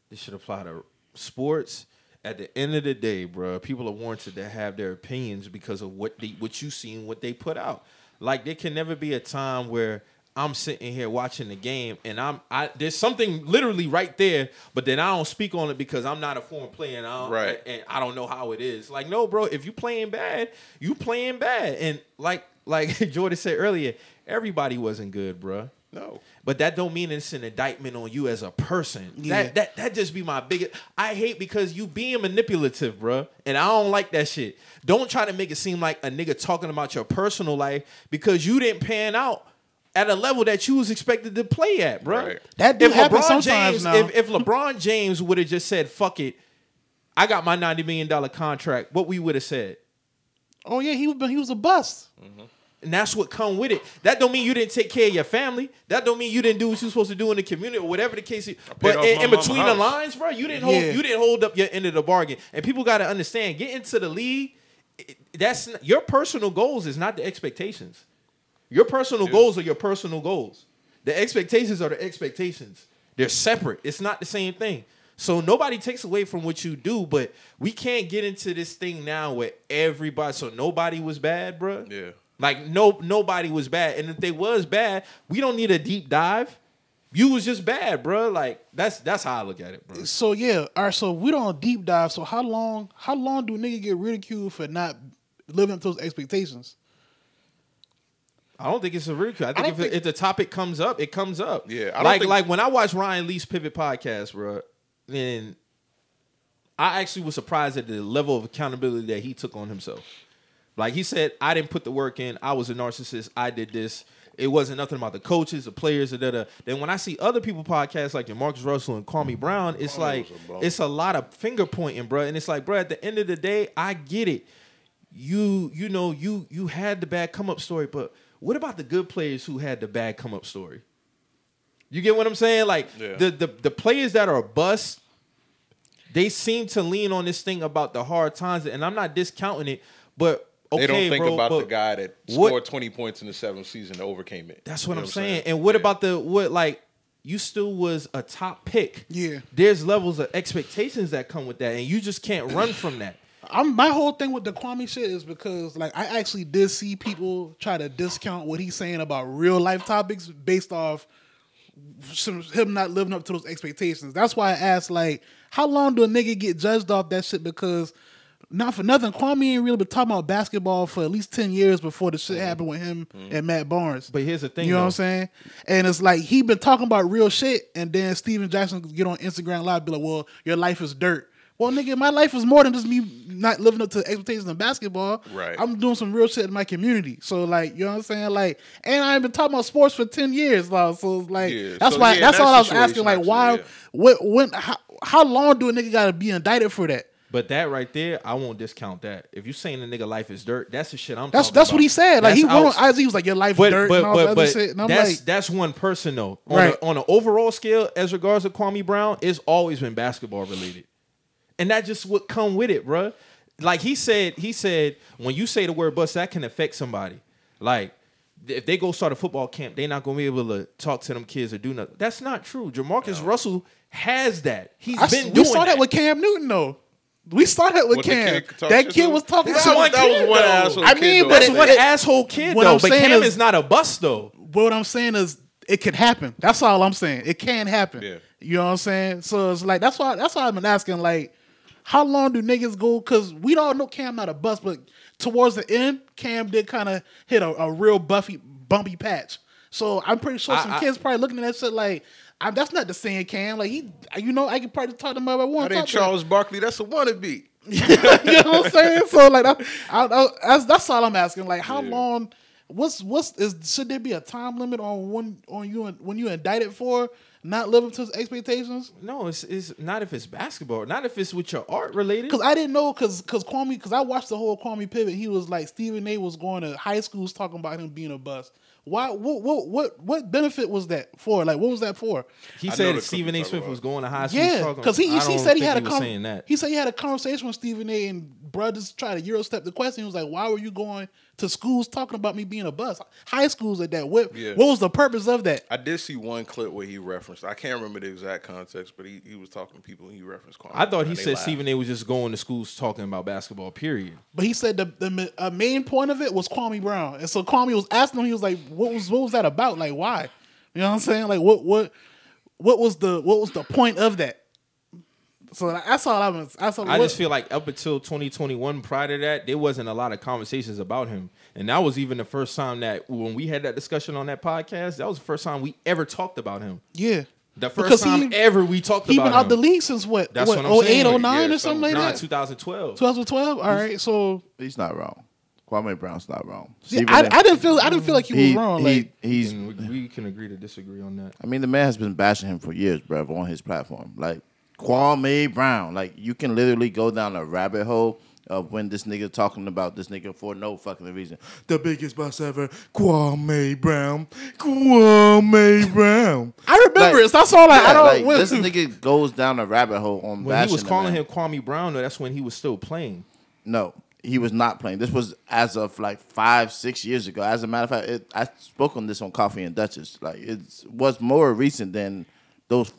This should apply to sports. At the end of the day, bro, people are warranted to have their opinions because of what they what you see and what they put out. Like there can never be a time where I'm sitting here watching the game and I'm I there's something literally right there, but then I don't speak on it because I'm not a former player and I don't, Right. and I don't know how it is. Like, no, bro, if you playing bad, you playing bad. And like like <laughs> Jordan said earlier, everybody wasn't good, bro. no. But that don't mean it's an indictment on you as a person. Yeah. That that that just be my biggest. I hate because you being manipulative, bro, and I don't like that shit. Don't try to make it seem like a nigga talking about your personal life because you didn't pan out at a level that you was expected to play at, bro. Right. That do if happen LeBron sometimes James, now. If, if LeBron James would have just said, "Fuck it," I got my ninety million dollar contract. What we would have said. Oh yeah, he was he was a bust. And that's what come with it. That don't mean you didn't take care of your family. That don't mean you didn't do what you're supposed to do in the community or whatever the case is. But in, in between the house. lines, bro, you didn't hold Yeah. you didn't hold up your end of the bargain. And people got to understand, get into the league. That's not, your personal goals is not the expectations. Your personal goals are your personal goals. The expectations are the expectations. They're separate. It's not the same thing. So nobody takes away from what you do, but we can't get into this thing now where everybody. So nobody was bad, bro. Yeah. Like no nobody was bad, and if they was bad, we don't need a deep dive. You was just bad, bro. Like that's that's how I look at it, bro. So yeah, all right. So we don't deep dive. So how long? How long do nigga get ridiculed for not living up to those expectations? I don't think it's a ridicule. I think, don't if, think- if the topic comes up, it comes up. Yeah, I don't like think- like when I watched Ryan Leaf's Pivot podcast, bro, then I actually was surprised at the level of accountability that he took on himself. Like he said, I didn't put the work in. I was a narcissist. I did this. It wasn't nothing about the coaches, the players, da da. da. Then when I see other people podcasts like your Marcus Russell and Kwame Brown, it's Kwame like a it's a lot of finger pointing, bro. And it's like, bro, at the end of the day, I get it. You you know you you had the bad come up story, but what about the good players who had the bad come up story? You get what I'm saying? Like Yeah. the, the the players that are bust, they seem to lean on this thing about the hard times, and I'm not discounting it, but okay, they don't think bro, about the guy that what- scored 20 points in the seventh season and overcame it. That's You what know I'm saying. And Yeah. what about the what like you still was a top pick? Yeah. There's levels of expectations that come with that, and you just can't run from that. I'm my whole thing with the Kwame shit is because like I actually did see people try to discount what he's saying about real life topics based off some, him not living up to those expectations. That's why I asked like, how long do a nigga get judged off that shit? Because not for nothing, Kwame ain't really been talking about basketball for at least ten years before the shit mm-hmm. happened with him mm-hmm. and Matt Barnes. But here's the thing, you know what. I'm saying? And it's like he been talking about real shit, and then Stephen Jackson get on Instagram live, be like, "Well, your life is dirt." Well, nigga, my life is more than just me not living up to expectations in basketball. Right. I'm doing some real shit in my community. So, like, you know what I'm saying? Like, and I ain't been talking about sports for ten years now. So, like, Yeah. that's So, why. yeah, that's in all I was asking. Like, actually, why? yeah. What? When? How, how long do a nigga got to be indicted for that? But that right there, I won't discount that. If you're saying the nigga life is dirt, that's the shit I'm. That's talking that's about. what he said. Like, he That's went outs- on IG, he was like, "Your life but dirt," but and all that but, other but shit. And I'm that's like, that's one person though. On, Right. a, on an overall scale, as regards to Kwame Brown, it's always been basketball related, and that just would come with it, bruh. Like he said, he said when you say the word bust, that can affect somebody. Like if they go start a football camp, they're not gonna be able to talk to them kids or do nothing. That's not true. Jamarcus Russell has that. He's I, been we doing saw that that with Cam Newton though. We saw that with What Cam. kid that kid was talking That's about one that was kid, one though. asshole. I mean, though. but That's it- one asshole kid what though. I'm but saying Cam is- is not a bust though. What I'm saying is it could happen. That's all I'm saying. It can happen. Yeah. You know what I'm saying? So it's like that's why that's why I've been asking like how long do niggas go? Because we all know Cam not a bust, but towards the end, Cam did kind of hit a, a real buffy bumpy patch. So I'm pretty sure some I- kids probably looking at that shit like. I'm, that's not the same Cam. Like he, you know, I can probably talk to him about one. That ain't Charles Barkley. That's a wannabe. <laughs> <laughs> you know what I'm saying? So like I, I, that's that's all I'm asking. Like how Yeah. long? What's what's is should there be a time limit on when on you when you indicted for not living to his expectations? No, it's it's not if it's basketball, not if it's with your art related. Because I didn't know because because Kwame because I watched the whole Kwame pivot. He was like Stephen A. was going to high schools talking about him being a bust. Why? What? What? What? What benefit was that for? Like, what was that for? He I said that Stephen A. clip Smith was going to high school. Yeah, because he, he, he said he think had a was con- saying that. he said he had a conversation with Stephen A. and brothers tried to Eurostep the question. He was like, "Why were you going to schools talking about me being a bust? High schools at that. What? Yeah. What was the purpose of that? I did see one clip where he referenced. I can't remember the exact context, but he, he was talking to people and he referenced. Kwame I thought he said laughed. Stephen A. was just going to schools talking about basketball. Period. But he said the the ma- a main point of it was Kwame Brown, and so Kwame was asking him. He was like, "What was what was that about? Like, why? You know what I'm saying? Like, what what what was the what was the point of that?" So that's all I was. That's all. I what- just feel like up until 2021, prior to that, there wasn't a lot of conversations about him. And that was even the first time that when we had that discussion on that podcast, that was the first time we ever talked about him. yeah. The first Because time he- ever we talked He about been out him. the league since what? That's what, what I'm saying. 08, 09 Yeah, or something like Nah, that? 2012. 2012. All right. So He's not wrong. Kwame Brown's not wrong. yeah, Stephen I, A- I didn't feel I didn't feel like he, was wrong. he- Like he's. We, we can agree to disagree on that. I mean, the man has been bashing him for years, bruv, on his platform. Like Kwame Brown. Like you can literally go down a rabbit hole of when this nigga talking about this nigga for no fucking reason. The biggest bust ever, Kwame Brown. Kwame Brown. I remember it. So that's all I, I don't. like, when- this nigga goes down a rabbit hole on When bashing he was calling man. him Kwame Brown, though, that's when he was still playing. No, he was not playing. This was as of like five, six years ago. As a matter of fact, it, I spoke on this on Coffee and Duchess. Like it was more recent than those.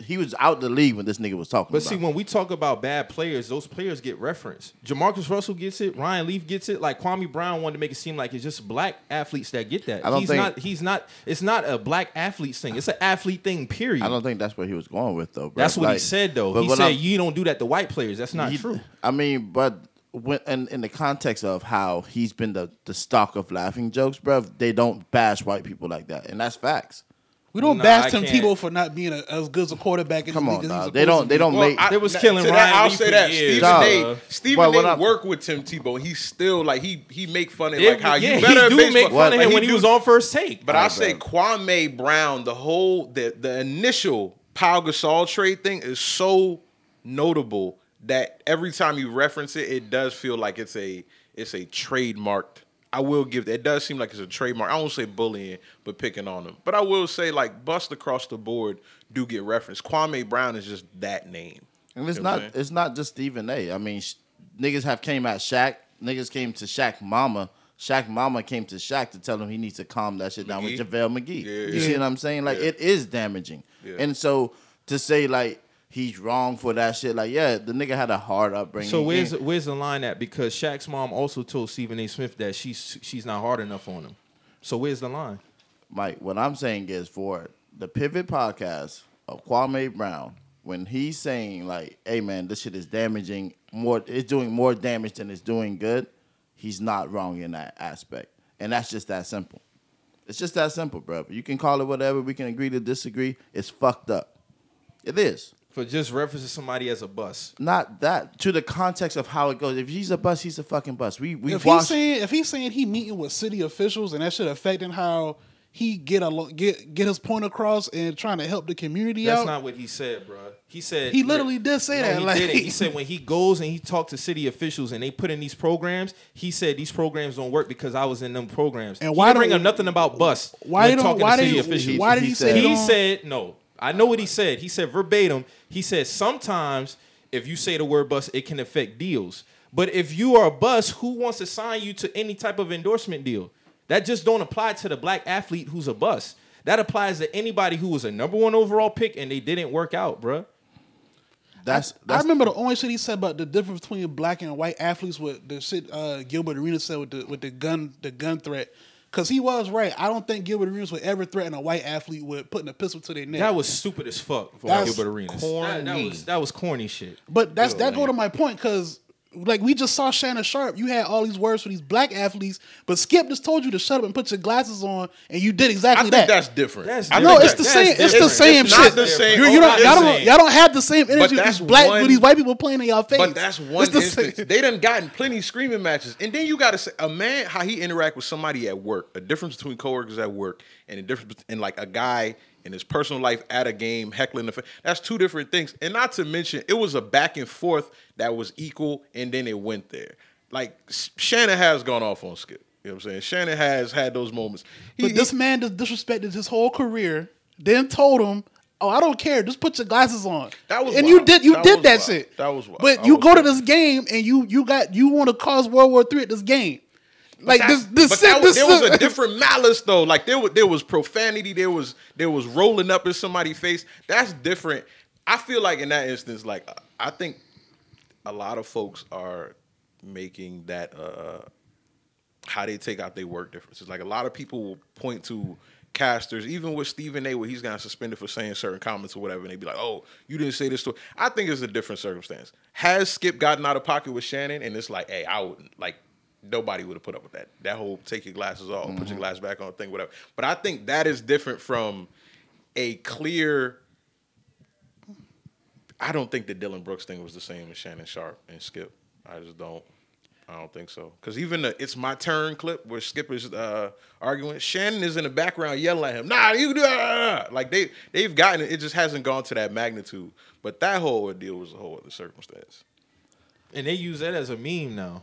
He was out the league when this nigga was talking. But about. see, when we talk about bad players, those players get referenced. Jamarcus Russell gets it. Ryan Leaf gets it. Like Kwame Brown wanted to make it seem like it's just black athletes that get that. I don't he's think- not. He's not. It's not a black athlete thing. It's an athlete thing. Period. I don't think that's where he was going with though. Bro. That's what he said though. He said I'm- you don't do that to white players. That's not he- true. I mean, but when and in the context of how he's been the the stock of laughing jokes, bruv, they don't bash white people like that, and that's facts. We don't Nah, bash Tim. Tebow for not being a, as good as a quarterback. As Come he- on, as he's dog. supposed They don't- they don't make- I- They was killing to Ryan that, I'll say that years, Stephen dog. A. Stephen A. what I- work with Tim Tebow. He's still like he he make fun of Yeah, like how yeah, you better he at do make fun What? of him Like, when he do- was on first take. But I Alright, say bro. Kwame Brown, the whole the the initial Pau Gasol trade thing is so notable that every time you reference it, it does feel like it's a it's a trademarked. I will give that. it does seem like it's a trademark. I won't say bullying, but picking on them. But I will say like bust across the board do get referenced. Kwame Brown is just that name. And it's You know not it's not just Stephen A. I mean, sh- niggas have came at Shaq. Niggas came to Shaq Mama. Shaq Mama came to Shaq to tell him he needs to calm that shit down with McGee? JaVale McGee. Yeah. You see what I'm saying? Like Yeah. it is damaging. Yeah. And so to say like he's wrong for that shit, like yeah, the nigga had a hard upbringing. So where's And- where's the line at? Because Shaq's mom also told Stephen A. Smith that she's she's not hard enough on him. So where's the line? Mike, what I'm saying is for the Pivot podcast of Kwame Brown, when he's saying like, "Hey man, this shit is damaging more. It's doing more damage than it's doing good," he's not wrong in that aspect, and that's just that simple. It's just that simple, bro. You can call it whatever. We can agree to disagree. It's fucked up. It is For just referencing somebody as a bus. not that to the context of how it goes. If he's a bus, he's a fucking bus. We we If watched. he's saying if he's saying he meeting with city officials and that shit affecting how he get a get get his point across and trying to help the community out. That's out. not what he said, bro. He said He literally did say that, He like- didn't. He said <laughs> when he goes and he talked to city officials and they put in these programs, he said these programs don't work because I was in them programs. And he why didn't bring don't- up nothing about bus. why when don't talking why to did city he, officials. why did he, He say said- he, he said no. I know what he said. He said verbatim. He said sometimes if you say the word bus, it can affect deals. But if you are a bus, who wants to sign you to any type of endorsement deal? That just don't apply to the black athlete who's a bus. That applies to anybody who was a number one overall pick and they didn't work out, bruh. that's, I remember the only shit he said about the difference between black and white athletes with the shit uh, Gilbert Arenas said with the with the gun the gun threat. Cause he was right. I don't think Gilbert Arenas would ever threaten a white athlete with putting a pistol to their neck. That was stupid as fuck for That's Gilbert Arenas. That, that corny. was that was corny shit. But that's Yo, that go man. to my point because like we just saw Shannon Sharpe. You had all these words for these black athletes, but Skip just told you to shut up and put your glasses on, and you did exactly I exactly think that. that's different. That's I know it's the that's same. It's the same It's not shit. the same. You, Oh, you don't, it's y'all don't, y'all don't have the same energy with these black, one- with these white people playing in y'all face. But that's one It's the instance. same. They done gotten plenty screaming matches, and then you got to say a man how he interact with somebody at work. A difference between coworkers at work and a difference bet- in like a guy in his personal life at a game heckling the. Fa- that's two different things. And not to mention, it was a back and forth that was equal, and then it went there. Like Shannon has gone off on Skip. You know what I'm saying? Shannon has had those moments. He- But he- this man just disrespected his whole career. Then told him, "Oh, I don't care. Just put your glasses on." That was and you did you That did that wild. shit. That was wild. But I you go to this game and you you got you want to cause World War Three at this game. Like this this but that was, this there was a different malice though. Like there was there was profanity. There was there was rolling up in somebody's face. That's different. I feel like in that instance, like I think a lot of folks are making that uh how they take out their work differences. Like a lot of people will point to casters, even with Stephen A, where he's gotten suspended for saying certain comments or whatever, and they'd be like, "Oh, you didn't say this." To I think it's a different circumstance. Has Skip gotten out of pocket with Shannon, and it's like, "Hey, I wouldn't like." Nobody would have put up with that. That whole take your glasses off, put your mm-hmm. glasses back on thing, whatever. But I think that is different from a clear. I don't think the Dillon Brooks thing was the same as Shannon Sharpe and Skip. I just don't. I don't think so. Because even the "It's My Turn" clip where Skip is uh, arguing, Shannon is in the background yelling at him, "Nah, you do that!" Like they they've gotten it. It just hasn't gone to that magnitude. But that whole ordeal was a whole other circumstance. And they use that as a meme now.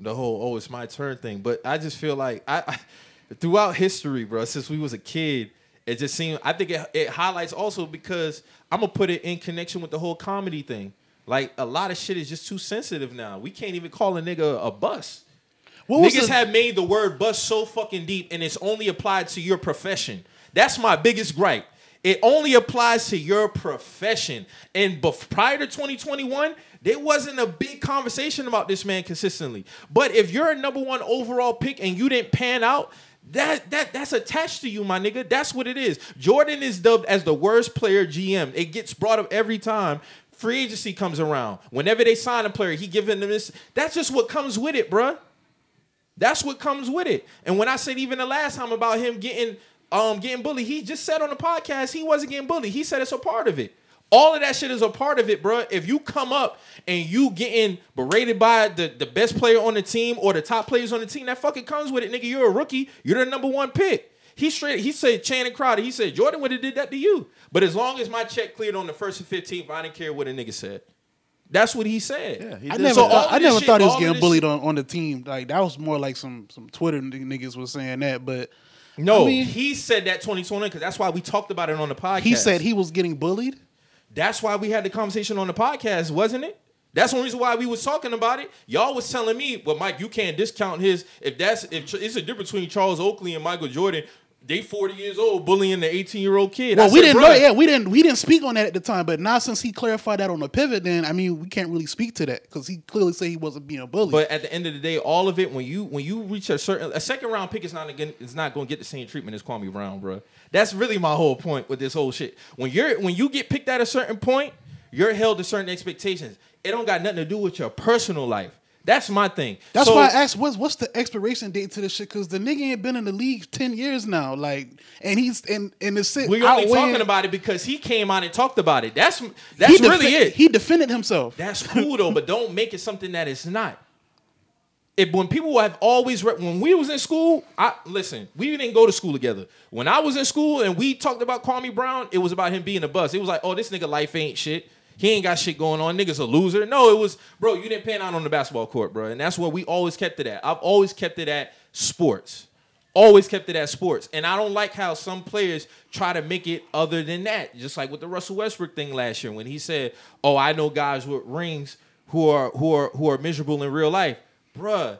The whole "oh, it's my turn" thing. But I just feel like I, I throughout history, bro, since we was a kid, it just seemed. I think it, it highlights also because I'm gonna put it in connection with the whole comedy thing. Like a lot of shit is just too sensitive now. We can't even call a nigga a bus. What Niggas the- have made the word bus so fucking deep, and it's only applied to your profession. That's my biggest gripe. It only applies to your profession. And bef- prior to 2021, there wasn't a big conversation about this man consistently. But if you're a number one overall pick and you didn't pan out, that that that's attached to you, my nigga. That's what it is. Jordan is dubbed as the worst player GM. It gets brought up every time. Free agency comes around. Whenever they sign a player, he giving them this. That's just what comes with it, bruh. That's what comes with it. And when I said even the last time about him getting um getting bullied, he just said on the podcast he wasn't getting bullied. He said it's a part of it. All of that shit is a part of it, bruh. If you come up and you getting berated by the, the best player on the team or the top players on the team, that fucking comes with it, nigga. You're a rookie. You're the number one pick. He straight. He said Channing Crowder. He said Jordan would have did that to you. But as long as my check cleared on the first and fifteenth, I didn't care what a nigga said. That's what he said. Yeah, he I never, So say that. all I never this thought he was getting this bullied on, on the team. Like that was more like some some Twitter niggas was saying that, but No, I mean- he said that 2020 because that's why we talked about it on the podcast. he said he was getting bullied. That's why we had the conversation on the podcast, wasn't it? That's one reason why we was talking about it. Y'all was telling me, well, Mike, you can't discount his. If that's if it's a difference between Charles Oakley and Michael Jordan. They 40 years old bullying the 18 year old kid. Well, we didn't know. Yeah, we didn't. We didn't speak on that at the time. But now since he clarified that on the pivot, then I mean, we can't really speak to that because he clearly said he wasn't being bullied. But at the end of the day, all of it when you when you reach a certain a second round pick is not again is not going to get the same treatment as Kwame Brown, bro. That's really my whole point with this whole shit. When you're when you get picked at a certain point, you're held to certain expectations. It don't got nothing to do with your personal life. That's my thing. That's So- why I asked, what's what's the expiration date to this shit? Because the nigga ain't been in the league ten years now, like, and he's and and the sit. we're only talking about it because he came out and talked about it. That's that's he really it. He defended himself. That's cool though, but don't make it something that it's not. If when people have always re- when we was in school, I listen. We didn't go to school together. When I was in school and we talked about Kwame Brown, it was about him being a bus. It was like, oh, this nigga life ain't shit. He ain't got shit going on. Nigga's a loser. No, it was, bro. You didn't pan out on the basketball court, bro, and that's where we always kept it at. I've always kept it at sports. Always kept it at sports. And I don't like how some players try to make it other than that. Just like with the Russell Westbrook thing last year when he said, "Oh, I know guys with rings who are who are who are miserable in real life." Bruh.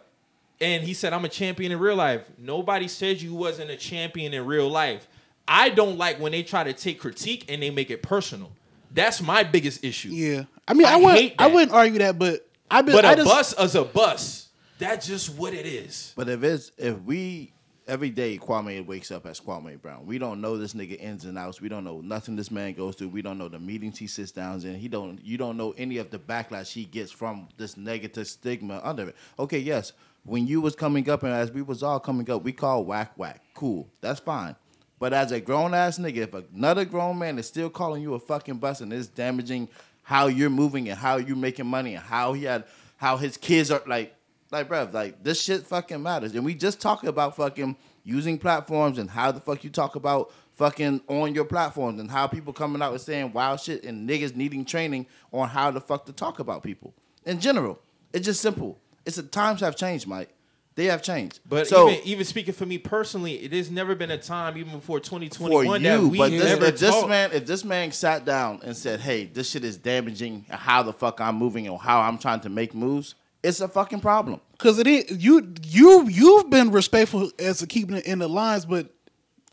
And he said, "I'm a champion in real life." Nobody said you wasn't a champion in real life. I don't like when they try to take critique and they make it personal. That's my biggest issue. Yeah, I mean, I, I wouldn't. hate I wouldn't argue that, but I been. But I a just, bus is a bus. That's just what it is. But if it's if we every day Kwame wakes up as Kwame Brown, we don't know this nigga ins and outs. We don't know nothing this man goes through. We don't know the meetings he sits down in. He don't. You don't know any of the backlash he gets from this negative stigma under it. Okay, yes. When you was coming up and as we was all coming up, we called whack whack. Cool, that's fine. But as a grown ass nigga, if another grown man is still calling you a fucking bus and is damaging how you're moving and how you're making money and how he had how his kids are like like bruv, like this shit fucking matters. And we just talk about fucking using platforms and how the fuck you talk about fucking on your platforms and how people coming out and saying wild shit and niggas needing training on how the fuck to talk about people. In general. It's just simple. It's the times have changed, Mike. They have changed. But so even even speaking for me personally, it has never been a time, even before for 2021, that you, we but this, never if this talked. man, if this man sat down and said, "Hey, this shit is damaging how the fuck I'm moving or how I'm trying to make moves," it's a fucking problem. because it ain't you. You you've been respectful as to keeping it in the lines, but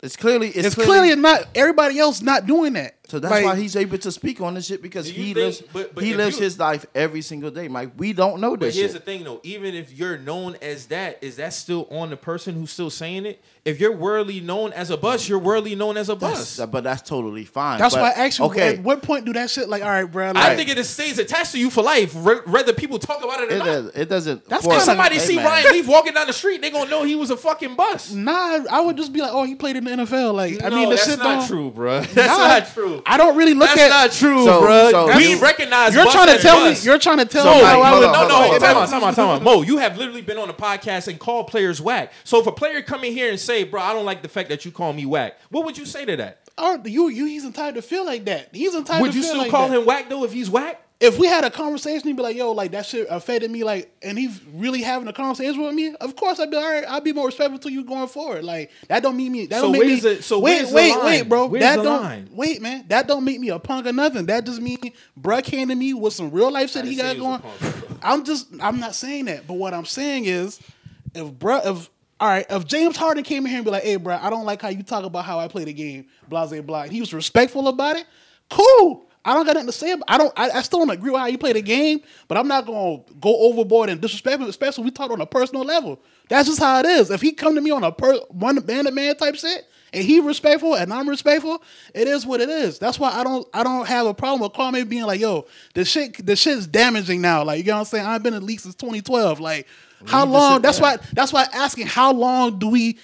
It's clearly, it's, it's, clearly, not everybody else not doing that. So that's Like, why he's able to speak on this shit because he think- lives but- but he lives you- his life every single day, Mike. We don't know But this here's shit. the thing, though. Even if you're known as that, is that still on the person who's still saying it? If you're worldly known as a bus, you're worldly known as a bus. That's- but that's totally fine. That's but, why I asked you. Okay, At what point do that shit like? All right, bro. I think it stays attached to you for life, re- whether people talk about it or it, not. does, it doesn't. That's for- somebody see man. Ryan Leaf walking down the street, they gonna know he was a fucking bus. nah, I would just be like, oh, he played in the NFL. Like, I mean, the that's shit not don't. true, bro. <laughs> That's Nah, not true. I don't really look That's at. not true, So- bro. so we recognize. You're trying to tell me. You're trying to tell So, me Mike, how I hold would. on, no, no, hold hold time on. out, time out, time out. Mo, you have literally been on a podcast and called players whack. So if a player come in here and say, "Bro, I don't like the fact that you call me whack," what would you say to that? Oh, you, you, he's entitled to feel like that. He's entitled. Would to you still like call that. him whack though if he's whack? If we had a conversation, he'd be like, "Yo, like that shit affected me." Like, and he's really having a conversation with me. Of course, I'd be all right. I'd be more respectful to you going forward. Like that don't mean me. That So don't make me. the- so wait, wait, wait, bro. Where's that the don't. line? Wait, man. That don't make me a punk or nothing. That just mean bruh came to me with some real life shit he got going. punk. I'm just. I'm not saying that. But what I'm saying is, if bruh, if all right, if James Harden came in here and be like, "Hey, bruh, I don't like how you talk about how I play the game," blah blah blah, and he was respectful about it. Cool. I don't got nothing to say. About, I don't. I, I still don't agree with how you play the game, but I'm not gonna go overboard and disrespect him, especially if we talk on a personal level. That's just how it is. If he come to me on a per, one man to man type shit, and he respectful and I'm respectful, it is what it is. That's why I don't I don't have a problem with Kwame being like, yo, the shit the shit's damaging now. Like you know what I'm saying? I've been in league since 2012. Like how long? That's why that's why asking how long do we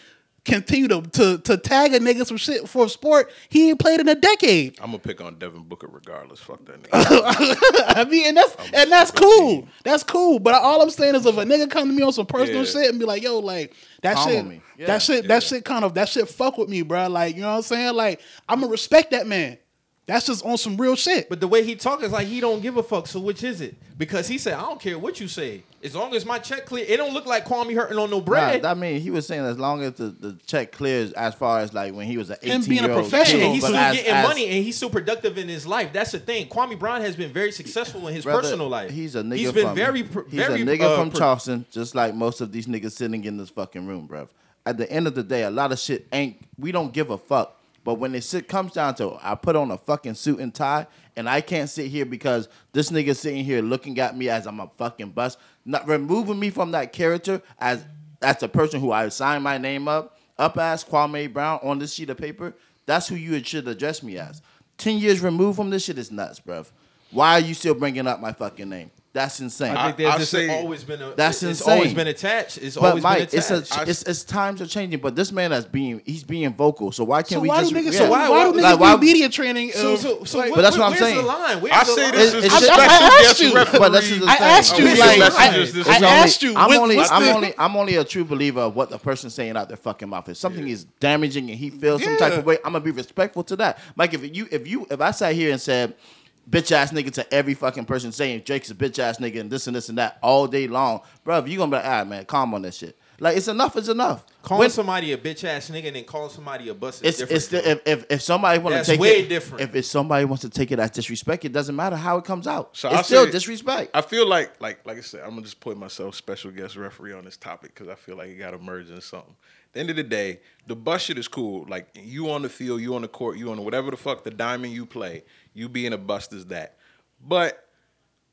continue to to, to tag a nigga some shit for a sport he ain't played in a decade. I'm gonna pick on Devin Booker regardless. Fuck that nigga. <laughs> I mean, and that's and that's cool. That's cool. But all I'm saying is, if a nigga come to me on some personal Yeah. shit and be like, "Yo, like that Calm shit, on me. Yeah. that shit, that shit kind of that shit fuck with me, bro. Like, you know what I'm saying? Like, I'm gonna respect that man. That's just on some real shit. But the way he talk is like he don't give a fuck. So which is it? Because he said, I don't care what you say. As long as my check clear, it don't look like Kwame hurting on no Nah, bread. I mean, he was saying as long as the, the check clears, as far as like when he was an Him 18 being a year old professional, Yeah, kid, he's still as- getting as- money and he's still productive in his life. That's the thing. Kwame Brown has been very successful in his Brother, personal life. He's a nigga He's been from, very, pr- he's very a nigga uh, from pro- Charleston, just like most of these niggas sitting in this fucking room, bruv. At the end of the day, a lot of shit ain't. We don't give a fuck. But when it comes down to, I put on a fucking suit and tie, and I can't sit here because this nigga sitting here looking at me as I'm a fucking bust, not removing me from that character as as the person who I signed my name up up as Kwame Brown on this sheet of paper. That's who you should address me as. Ten years removed from this shit is nuts, bruv. Why are you still bringing up my fucking name? That's insane. I think there's I just say- always been a. That's it's insane. always been attached. It's but always Mike, been it's a, attached. I- it's, it's times are changing. But this man is being he's being vocal. So why can't so we why just do niggas? yeah. So why, why do niggas Like, why- need media training? so, of- so, so like- what- But that's what I'm where's saying. the line? Where's I the say line? this It- is it's I- just- I special asked you. But this is the I thing. asked you, We like, messages I, this I week. It's asked only- you. I'm only, I'm only, I'm only a true believer of what the person's saying out their fucking mouth. If something is damaging and he feels some type of way, I'm gonna be respectful to that. Mike, if you, if you, if I sat here and said, "Bitch ass nigga" to every fucking person saying Drake's a bitch ass nigga and this and this and that all day long, bro, you gonna be like, ah man, calm on that shit. Like it's enough is enough. Calling When- somebody a bitch ass nigga and then calling somebody a bus is it's different. it's the, if, if if somebody want to That's take way it, different. If, if somebody wants to take it as disrespect, it doesn't matter how it comes out. So it's I'll still say- disrespect. I feel like, like, like I said, I'm gonna just put myself special guest referee on this topic because I feel like it got to merge in something. At the end of the day, the bus shit is cool. Like you on the field, you on the court, you on the, whatever the fuck the diamond you play, you being a bust is that. But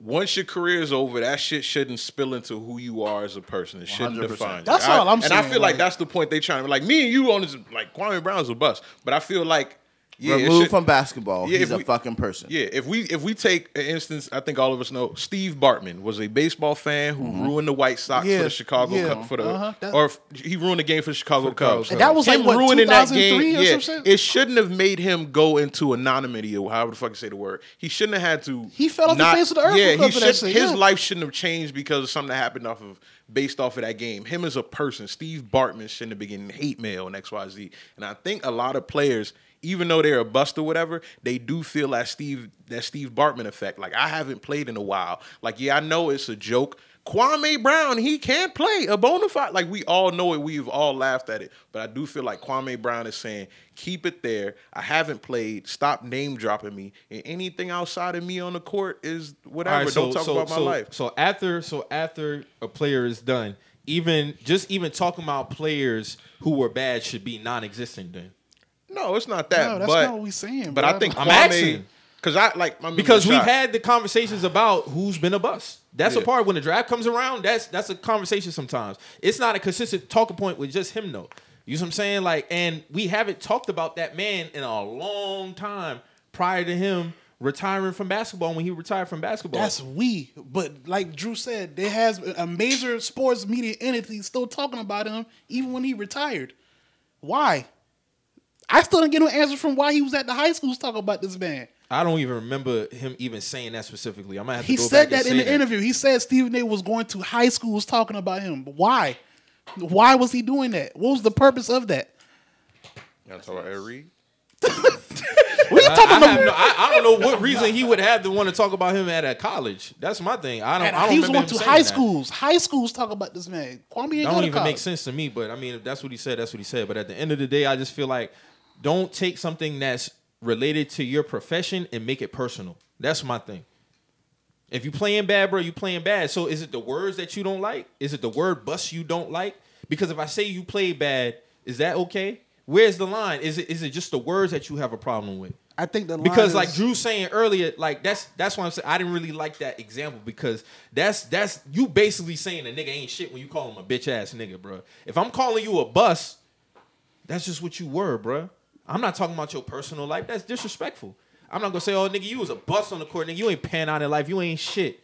once your career is over, that shit shouldn't spill into who you are as a person. It shouldn't 100%. define you. That's I- all I'm saying. And I feel like like- that's the point they trying to like me and you on this like Kwame Brown's a bust, but I feel like yeah, Removed from basketball, Yeah, he's a we- fucking person. yeah, if we if we take an instance, I think all of us know Steve Bartman was a baseball fan who ruined the White Sox Yeah, for the Chicago yeah, Cubs for the uh-huh, that- or he ruined the game for the Chicago Cubs. And that was like, Him what, ruining that game. 2003 or Yeah, it shouldn't have made him go into anonymity or however the fuck you say the word. He shouldn't have had to. He fell off the face of the earth Yeah, he should. shit, His life shouldn't have changed because of something that happened off of based off of that game. Him as a person, Steve Bartman shouldn't have been getting hate mail and X Y Z. And I think a lot of players even though they're a bust or whatever, they do feel that Steve that Steve Bartman effect. Like I haven't played in a while. Like yeah, I know it's a joke. Kwame Brown, he can't play a bona fide. Like we all know it. We've all laughed at it. But I do feel like Kwame Brown is saying, keep it there. I haven't played. Stop name dropping me. And anything outside of me on the court is whatever. Right, Don't talk about my so, life. So after so after a player is done, even just even talking about players who were bad should be non-existent then. No, it's not that. No, that's but, not what we saying, But bro. I think I'm Kwame, asking. Because I like I mean, Because we've Rashad- had the conversations about who's been a bust. That's a part when the draft comes around. That's that's a conversation sometimes. It's not a consistent talking point with just him though. You know what I'm saying? Like, and we haven't talked about that man in a long time prior to him retiring from basketball. When he retired from basketball, That's we. But like Drew said, there has a major sports media entity still talking about him even when he retired. Why? I still didn't get no answer from why he was at the high schools talking about this man. I don't even remember him even saying that specifically. I might have to He go said back and that in say the interview. He said Stephen A was going to high schools talking about him. But why? Why was he doing that? What was the purpose of that? You want to talk about Ed Reed? What are you I, talking I, about? have no, I, I don't know what <laughs> reason he would have to want to talk about him at a college. That's my thing. I don't. And I don't he was going to saying high that. schools. High schools talk about this man. Kwame ain't That go don't even college. make sense to me. But I mean, if that's what he said, that's what he said. But at the end of the day, I just feel like don't take something that's related to your profession and make it personal. That's my thing. If you playing bad, bro, you playing bad. So is it the words that you don't like? Is it the word bust you don't like? Because if I say you play bad, is that okay? Where's the line? Is it is it just the words that you have a problem with? I think the line because is- like Drew saying earlier, like that's that's why I'm saying I didn't really like that example because that's that's you basically saying a nigga ain't shit when you call him a bitch ass nigga, bro. If I'm calling you a bus, That's just what you were, bruh. I'm not talking about your personal life. That's disrespectful. I'm not gonna say, oh nigga, you was a bust on the court, nigga. You ain't pan out in life. You ain't shit.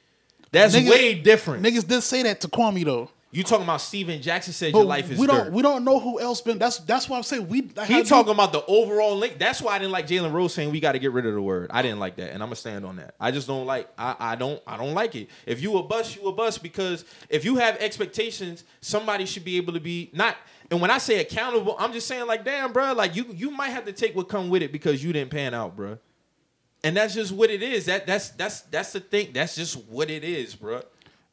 That's Niggas- way different. Niggas did say that to Kwame though. You talking about Stephen Jackson said But your life is we don't we don't know who else been. That's that's why I'm saying we. he talking about the overall link. That's why I didn't like Jalen Rose saying we got to get rid of the word. I didn't like that, and I'm gonna stand on that. I just don't like. I, I don't. I don't like it. If you a bust, you a bust because if you have expectations, somebody should be able to be not. And when I say accountable, I'm just saying like, damn, bro, like you you might have to take what come with it because you didn't pan out, bro. And that's just what it is. That that's that's that's the thing. That's just what it is, bro.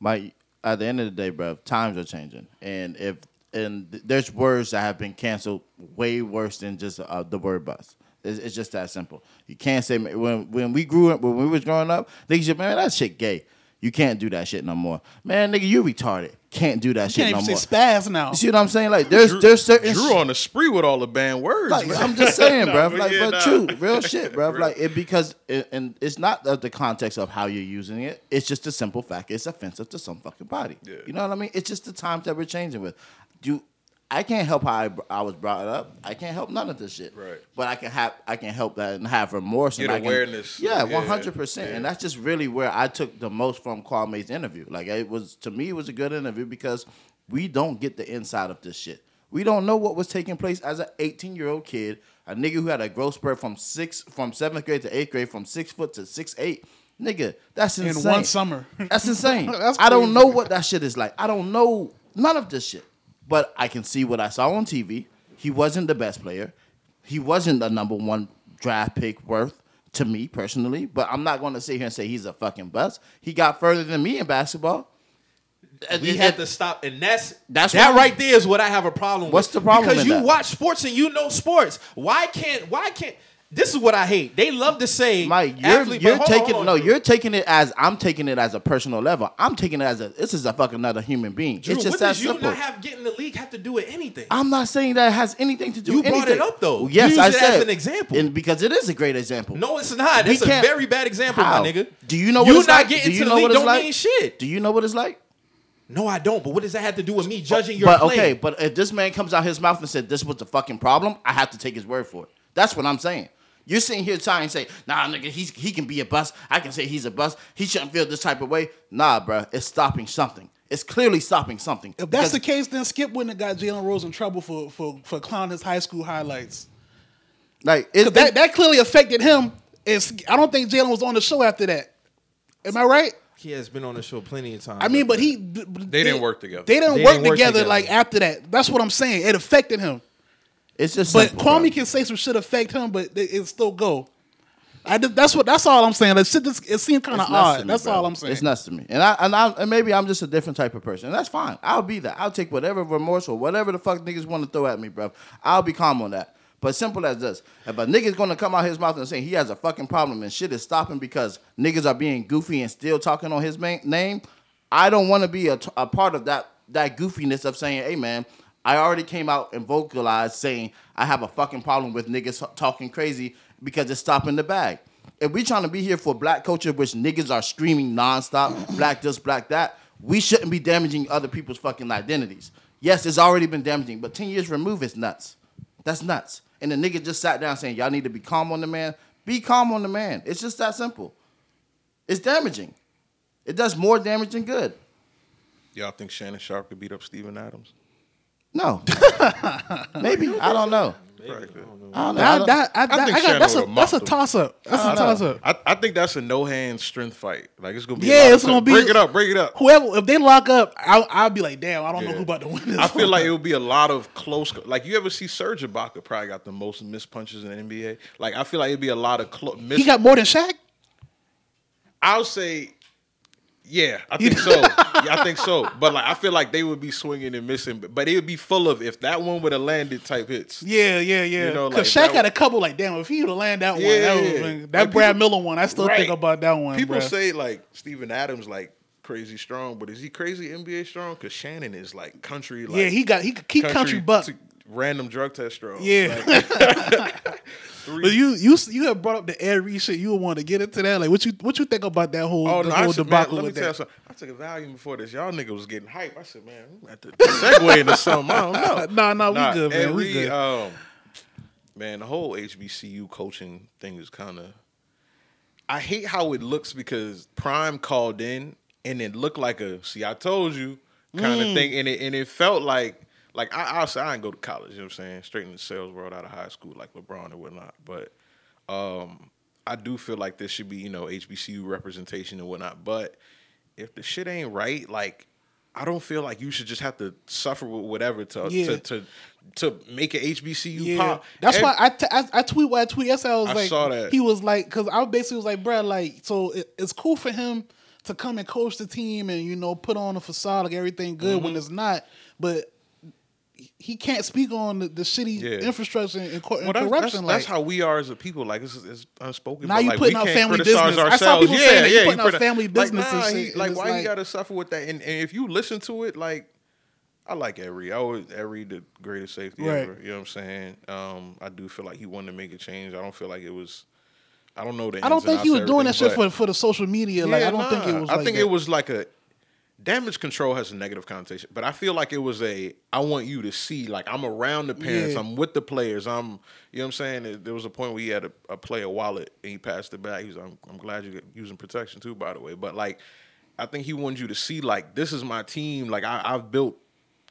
Mike, at the end of the day, bro, times are changing, and if and there's words that have been canceled way worse than just uh, the word bus. It's, it's just that simple. You can't say when when we grew up when we was growing up, niggas said, man, that shit gay. You can't do that shit no more, man. Nigga, you retarded. Can't do that You shit can't no even more. say spaz now. You see what I'm saying? Like there's Drew, there's certain Drew on the spree with all the banned words. like. I'm just saying, <laughs> Nah, bro. but Like, yeah, but nah. true, real <laughs> shit, bro. Like, it because it, and it's not of the context of how you're using it. It's just a simple fact. It's offensive to some fucking body. Yeah. You know what I mean? It's just the times that we're changing with. Do I can't help how I, I was brought up. I can't help none of this shit. Right. But I can have I can help that and have remorse Get and I can- awareness. yeah, Yeah, one hundred percent. And that's just really where I took the most from Kwame's interview. Like it was to me, it was a good interview because we don't get the inside of this shit. We don't know what was taking place as an 18 year old kid, a nigga who had a growth spurt from six from seventh grade to eighth grade, from six foot to six eight. Nigga, that's In insane. one summer. That's <laughs> insane. That's I don't know what that shit is like. I don't know none of this shit. But I can see what I saw on TV. He wasn't the best player. He wasn't the number one draft pick worth to me personally. But I'm not going to sit here and say he's a fucking bust. He got further than me in basketball. we It- had to stop, and that's That's that right there is what I have a problem with. What's the problem Because you that? watch sports and you know sports. Why can't? Why can't? This is what I hate. They love to say, Mike, you're, athlete- you're taking on, no, Drew. you're taking it as I'm taking it as a personal level. I'm taking it as a this is a fucking another human being. Drew, it's just what that does you not have getting the league have to do with anything? I'm not saying that it has anything to do. You with brought it up, though. Yes, Use I it as an example. and because it is a great example. no, it's not. It's a very bad example, How? my nigga. Do you know what you it's not like? getting Do you to the know league what it's don't like? mean shit. Do you know what it's like? No, I don't. But what does that have to do with me oh, judging your but play? okay, but if this man comes out his mouth and said this was the fucking problem, I have to take his word for it. That's what I'm saying. You're sitting here trying to say, nah, nigga, he's, he can be a bust. I can say he's a bust. He shouldn't feel this type of way. Nah, bruh, it's stopping something. It's clearly stopping something. If that's the case, then Skip wouldn't have got Jalen Rose in trouble for for for clowning his high school highlights. like it, 'Cause that that clearly affected him. It's, I don't think Jalen was on the show after that. Am I right? he has been on the show plenty of times. I mean, but he They didn't work together. They didn't They work didn't work together together. like after that. That's what I'm saying. It affected him. It's just But simple, Kwame bro. can say some shit affect him, but it, it still go. I just, that's what that's all I'm saying. That shit just, it seemed kind of It's nuts to odd. me, That's bro. all I'm saying. It's nuts to me, and I and I and maybe I'm just a different type of person, and that's fine. I'll be that. I'll take whatever remorse or whatever the fuck niggas want to throw at me, bro. I'll be calm on that. But simple as this: if a nigga's gonna come out his mouth and say he has a fucking problem and shit is stopping because niggas are being goofy and still talking on his main, name, I don't want to be a, a part of that that goofiness of saying, "Hey, man." I already came out and vocalized saying I have a fucking problem with niggas talking crazy because it's stopping the bag if we trying to be here for black culture, which niggas are screaming nonstop, black this, black that, we shouldn't be damaging other people's fucking identities. Yes, it's already been damaging, but 10 years removed is nuts. That's nuts. And the nigga just sat down saying, y'all need to be calm on the man. Be calm on the man. It's just that simple. It's damaging. It does more damage than good. Y'all think Shannon Sharpe could beat up Steven Adams? No. <laughs> Maybe. I don't know. I don't know. I That, don't- that, I, I think I got, Shannon that's a would've that's a him. toss up. That's a toss up. I, I think that's a no hand strength fight. Like it's gonna be. a Yeah, lot of it's gonna time. be- break it up, break it up. Whoever, if they lock up, I'll, I'll be like, damn, I don't know Yeah. who about to win this. I feel one. like it <laughs> would be a lot of close. Like you ever see Serge Ibaka probably got the most missed punches in the NBA. Like I feel like it'd be a lot of close. he got more than Shaq. I'll say, yeah, I think <laughs> so. Yeah, I think so. But like I feel like they would be swinging and missing. But, it would be full of if that one would have landed type hits. Yeah, yeah, yeah. You know, Because like, Shaq had a couple like, damn, if he would have landed that one, Yeah, that, yeah. been- that Like, Brad people- Miller one, I still Right. think about that one. People bruh. say like Steven Adams like crazy strong, but is he crazy NBA strong? Because Shannon is like country. Like, yeah, he got he could keep country, buck. Random drug test straws. Yeah. Like, <laughs> But you you you have brought up the air shit. You want to get into that? Like what you what you think about that whole Oh the no! I whole said, man, debacle let me with tell you that? something. I took a Valium before this. Y'all nigga was getting hype. I said, man, we got to segue into something. I don't know. <laughs> Nah, nah, we good, man. We good. Um, man, the whole HBCU coaching thing is kind of. I hate how it looks because Prime called in and it looked like a "see, I told you" kind Mm. of thing, and it and it felt like like I I, say I didn't go to college. You know what I'm saying? Straight in the sales world out of high school, like LeBron or whatnot. But um, I do feel like there should be you know HBCU representation and whatnot. But if the shit ain't right, like I don't feel like you should just have to suffer with whatever to Yeah. to, to to make an HBCU Yeah, pop. that's And- why I, t- I I tweet what I tweet. Yesterday I was I like, saw that. he was like, because I basically was like, bro, like, so it, it's cool for him to come and coach the team and you know put on a facade like everything good Mm-hmm. when it's not, but he can't speak on the, the shitty Yeah. infrastructure and, and Well, that's, corruption. that's, like, that's how we are as a people. Like it's, it's unspoken. Now you like, putting out family business. I saw people yeah, saying that you yeah, putting out family like, business and nah, he- like why like- you gotta suffer with that? And, and if you listen to it, like I like Every. I always Ed Reed the greatest safety Right. ever. You know what I'm saying? Um, I do feel like he wanted to make a change. I don't feel like it was. I don't know the. I don't think he was doing that shit for for the social media. like I don't think it was. I like think that. it was like a damage control has a negative connotation, but I feel like it was a. I want you to see, like I'm around the parents, Yeah. I'm with the players, I'm. You know what I'm saying? There- was a point where he had a, a player wallet and he passed it back. He was. I'm, I'm glad you're using protection too, by the way. But like, I think he wanted you to see, like, this is my team. Like I, I've built.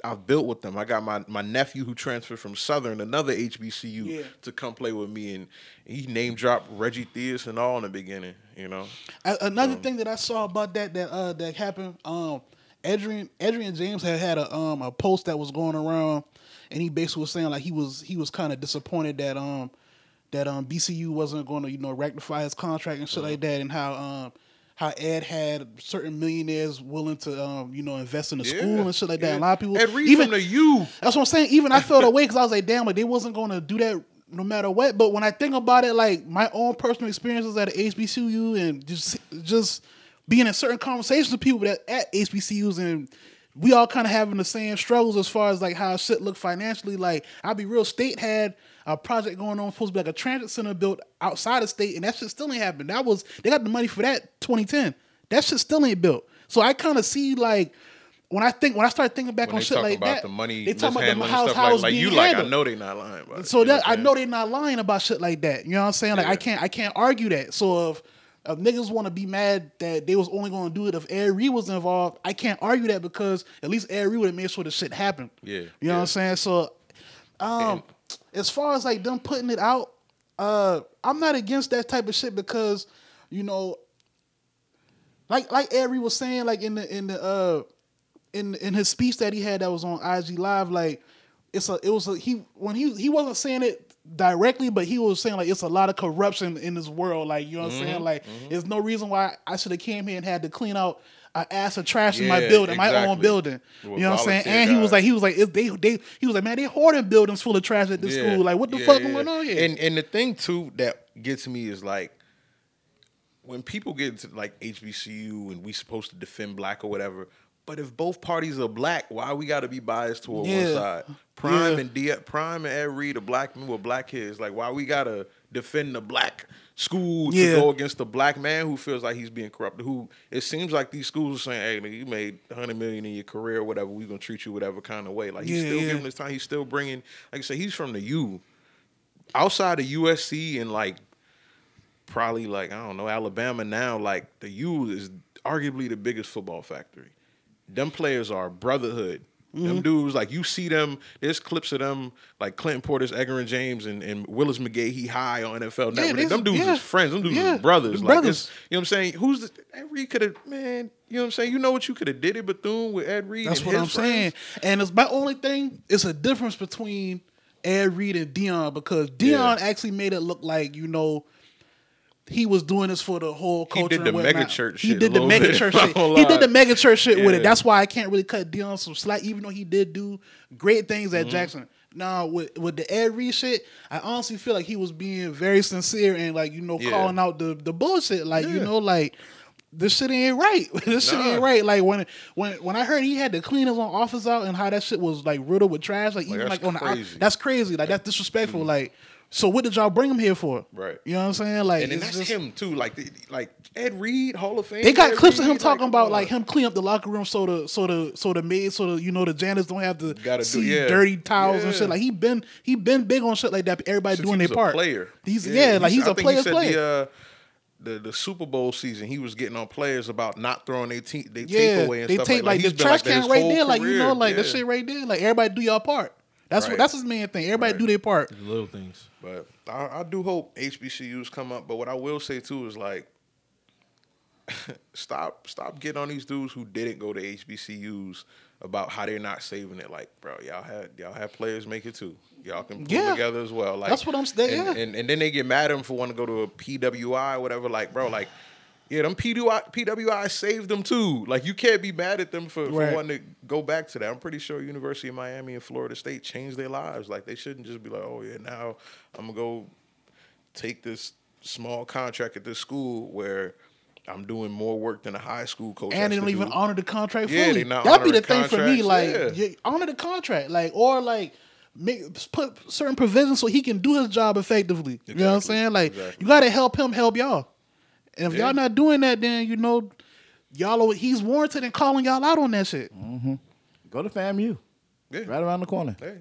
I've built with them. I got my, my nephew who transferred from Southern, another HBCU, Yeah. to come play with me, and he name dropped Reggie Theus and all in the beginning. You know, Another thing that I saw about that that uh that happened, um, Edgerrin Edgerrin James had had a um a post that was going around, and he basically was saying like he was he was kind of disappointed that um that um BCU wasn't going to you know rectify his contract and shit like that, and how um how Ed had certain millionaires willing to um you know invest in the school and shit like that. Yeah. A lot of people Ed Reed even from the U. that's what I'm saying. Even I felt <laughs> away because I was like, damn, like they wasn't going to do that no matter what. But when I think about it, like my own personal experiences at HBCU and just just being in certain conversations with people that at HBCUs and we all kind of having the same struggles as far as like how shit look financially. Like I'll be real, state had a project going on supposed to be like a transit center built outside of state, and that shit still ain't happened. That was they got the money for that 2010. That shit still ain't built. So I kind of see like when I think when I start thinking back when on shit like about that, the money, they talk about the and house, stuff house like, like being you like. I know they not lying about it. So that I know they're not lying about shit like that. You know what I'm saying? Like I can't I can't argue that. So if if niggas want to be mad that they was only going to do it if Reed was involved, I can't argue that because at least Reed would have made sure the shit happened. Yeah, you know yeah. what I'm saying? So, um, as far as like them putting it out, uh, I'm not against that type of shit because you know, like like Reed was saying, like in the in the uh in in his speech that he had that was on IG Live, like it's a it was a he when he he wasn't saying it directly, but he was saying like it's a lot of corruption in this world. Like you know what I'm Mm-hmm, saying? Like there's no reason why I should have came here and had to clean out an ass of trash in my Yeah, building, my own building. You know what I'm saying? And he was like he was like if they they he was like man they hoarding buildings full of trash at this Yeah, school. Like what the yeah, fuck yeah. going on here? And and the thing too that gets me is like when people get into like HBCU and we supposed to defend black or whatever. But if both parties are black, why we got to be biased toward Yeah. one side? Prime Yeah. and D- Prime and Ed Reed are black men with black kids. Like why we got to defend the black school to Yeah. go against the black man who feels like he's being corrupted? Who it seems like these schools are saying, "Hey, nigga, you made hundred million in your career, or whatever. We gonna treat you whatever kind of way." Like he's still giving his time. He's still bringing. Like I said, he's from the U outside of USC and like probably like I don't know Alabama now, like the U is arguably the biggest football factory. Them players are brotherhood. Mm-hmm. Them dudes like you see them. There's clips of them like Clinton Portis, Edgerrin James, and, and Willis McGahee. He high on NFL Network. them dudes yeah. is friends. Them dudes Yeah, is brothers. Like brothers. you know what I'm saying? Who's the Ed Reed could have man? You know what I'm saying? You know what you could have did it Bethune with Ed Reed. That's what I'm saying. And it's my only thing. It's a difference between Ed Reed and Deion because Deion Yeah. actually made it look like you know he was doing this for the whole culture. <laughs> He did the mega church He did the mega church shit. He did the mega church shit with it. That's why I can't really cut Deion some slack, even though he did do great things Mm-hmm. at Jackson. Now with with the Ed Reed shit, I honestly feel like he was being very sincere and like you know Yeah. calling out the the bullshit. Like you know like this shit ain't right. <laughs> this shit ain't right. Like when when when I heard he had to clean his own office out and how that shit was like riddled with trash, like, even like on the that's crazy. Like that's disrespectful. Like, so what did y'all bring him here for? Right. You know what I'm saying? Like, And then that's just- him too. Like the, like Ed Reed, Hall of Fame. They got Ed clips of him talking come about on. like him clean up the locker room so the so the so the maids so the you know the janitors don't have to Gotta do- see yeah. dirty towels and shit. Like he been he been big on shit like that. Everybody Since doing he their a part. Player. He's yeah, like he's a he player. The, uh, the the Super Bowl season, he was getting on players about not throwing their te- they yeah, tape away and they stuff take like, like, the trash can right there, like you know, like that shit right there. Like everybody do your part. That's Right. what that's his main thing. Everybody Right. do their part. The little things. But I, I do hope HBCUs come up. But what I will say too is like, <laughs> stop stop getting on these dudes who didn't go to HBCUs about how they're not saving it. Like, bro, y'all had y'all had players make it too. Y'all can pull Yeah. together as well. Like That's what I'm saying, And, yeah. and and then they get mad at them for wanting to go to a PWI, whatever. Like, bro, like. Yeah, them PWI, PWI saved them too. Like you can't be mad at them for, for wanting to go back to that. I'm pretty sure University of Miami and Florida State changed their lives. Like they shouldn't just be like, oh yeah, now I'm gonna go take this small contract at this school where I'm doing more work than a high school coach. And they don't even do. honor the contract Yeah, fully. they not That'd be the thing for me. Like yeah. honor the contract, like or like make put certain provisions so he can do his job effectively. You know what I'm saying? Like exactly. you got to help him help y'all. And if Yeah. y'all not doing that, then you know y'all are- he's warranted in calling y'all out on that shit. Go to FAMU. Yeah. Right around the corner. Hey,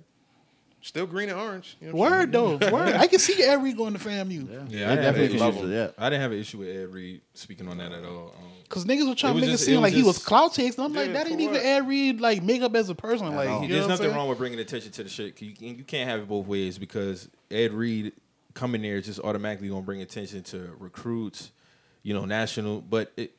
still green and orange. You know Word though, <laughs> word. I can see Ed Reed going to FAMU. Yeah, They I, had definitely an can issue- use it, yeah. I didn't have an issue with Ed Reed speaking on that at all. Um, Cause niggas were trying to was make it seem it was like he was just- clout chasing. I'm like, that ain't even what? Ed Reed like make up as a person. Like, you know There's what nothing saying? wrong with bringing attention to the shit. You, you can't have it both ways because Ed Reed coming there is just automatically gonna bring attention to recruits, you know, national. But it,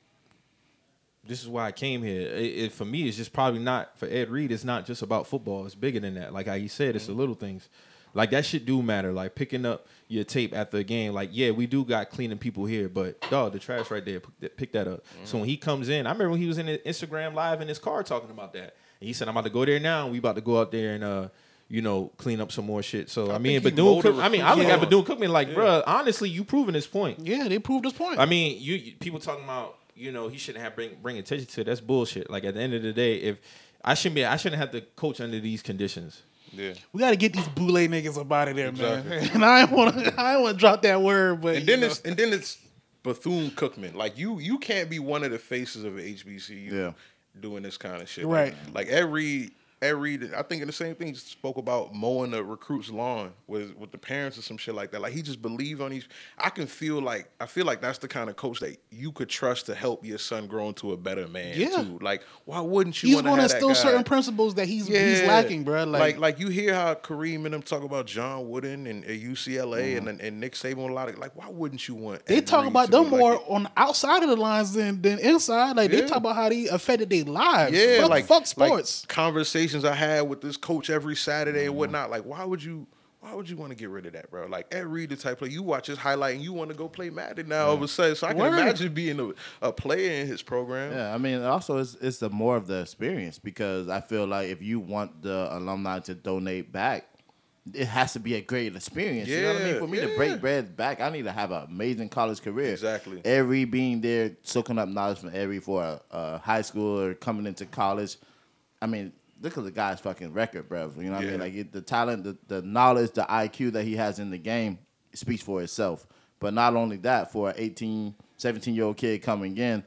this is why I came here. It, it, for me, it's just probably not for Ed Reed. It's not just about football. It's bigger than that. Like how you said, it's the little things. Like that shit do matter. Like picking up your tape after a game. Like yeah, we do got cleaning people here, but dog, the trash right there. Pick that, up. So when he comes in, I remember when he was in the Instagram live in his car talking about that, and he said, "I'm about to go there now. and We about to go out there and uh." You know, clean up some more shit. So I, mean, think he Bethune molded Cook. I mean, I look recruits at on. Bethune Cookman like, bruh, honestly, you proving this point. Yeah, they proved this point. I mean, you, you people talking about you know he shouldn't have bring bring attention to it. That's bullshit. Like at the end of the day, if I shouldn't be, I shouldn't have to coach under these conditions. Yeah. We got to get these boule niggas up out of there, Exactly. man. <laughs> And I ain't want to, I ain't want to drop that word, but And then know. it's and then it's Bethune Cookman. Like you you can't be one of the faces of HBCU Yeah. doing this kind of shit. Right. Like, like every every I think in the same thing he spoke about mowing the recruit's lawn with with the parents or some shit like that. Like he just believed on these I can feel like I feel like that's the kind of coach that you could trust to help your son grow into a better man Yeah. too. Like why wouldn't you he's going to have instill certain principles that he's he's lacking, bro. Like, like, like you hear how Kareem and them talk about John Wooden and UCLA mm-hmm. and and Nick Saban a lot of like why wouldn't you want they talk about them be like more on the outside of the lines than than inside. Like they talk about how they affected their lives. Yeah, fuck, like fuck like sports. Conversations I had with this coach every Saturday Mm-hmm. and whatnot. Like, why would you? Why would you want to get rid of that, bro? Like Ed Reed, the type player you watch his highlight and you want to go play Madden now all of a sudden. So I can Word. imagine being a, a player in his program. Yeah, I mean, also it's it's the more of the experience because I feel like if you want the alumni to donate back, it has to be a great experience. you know what I mean? For me to break bread back, I need to have an amazing college career. Exactly. Every being there, soaking up knowledge from every for a, a high school or coming into college. I mean, look at the guy's fucking record, bro. You know what I mean? Like it, the talent, the, the knowledge, the IQ that he has in the game speaks for itself. But not only that, for an 18, 17 year old kid coming in,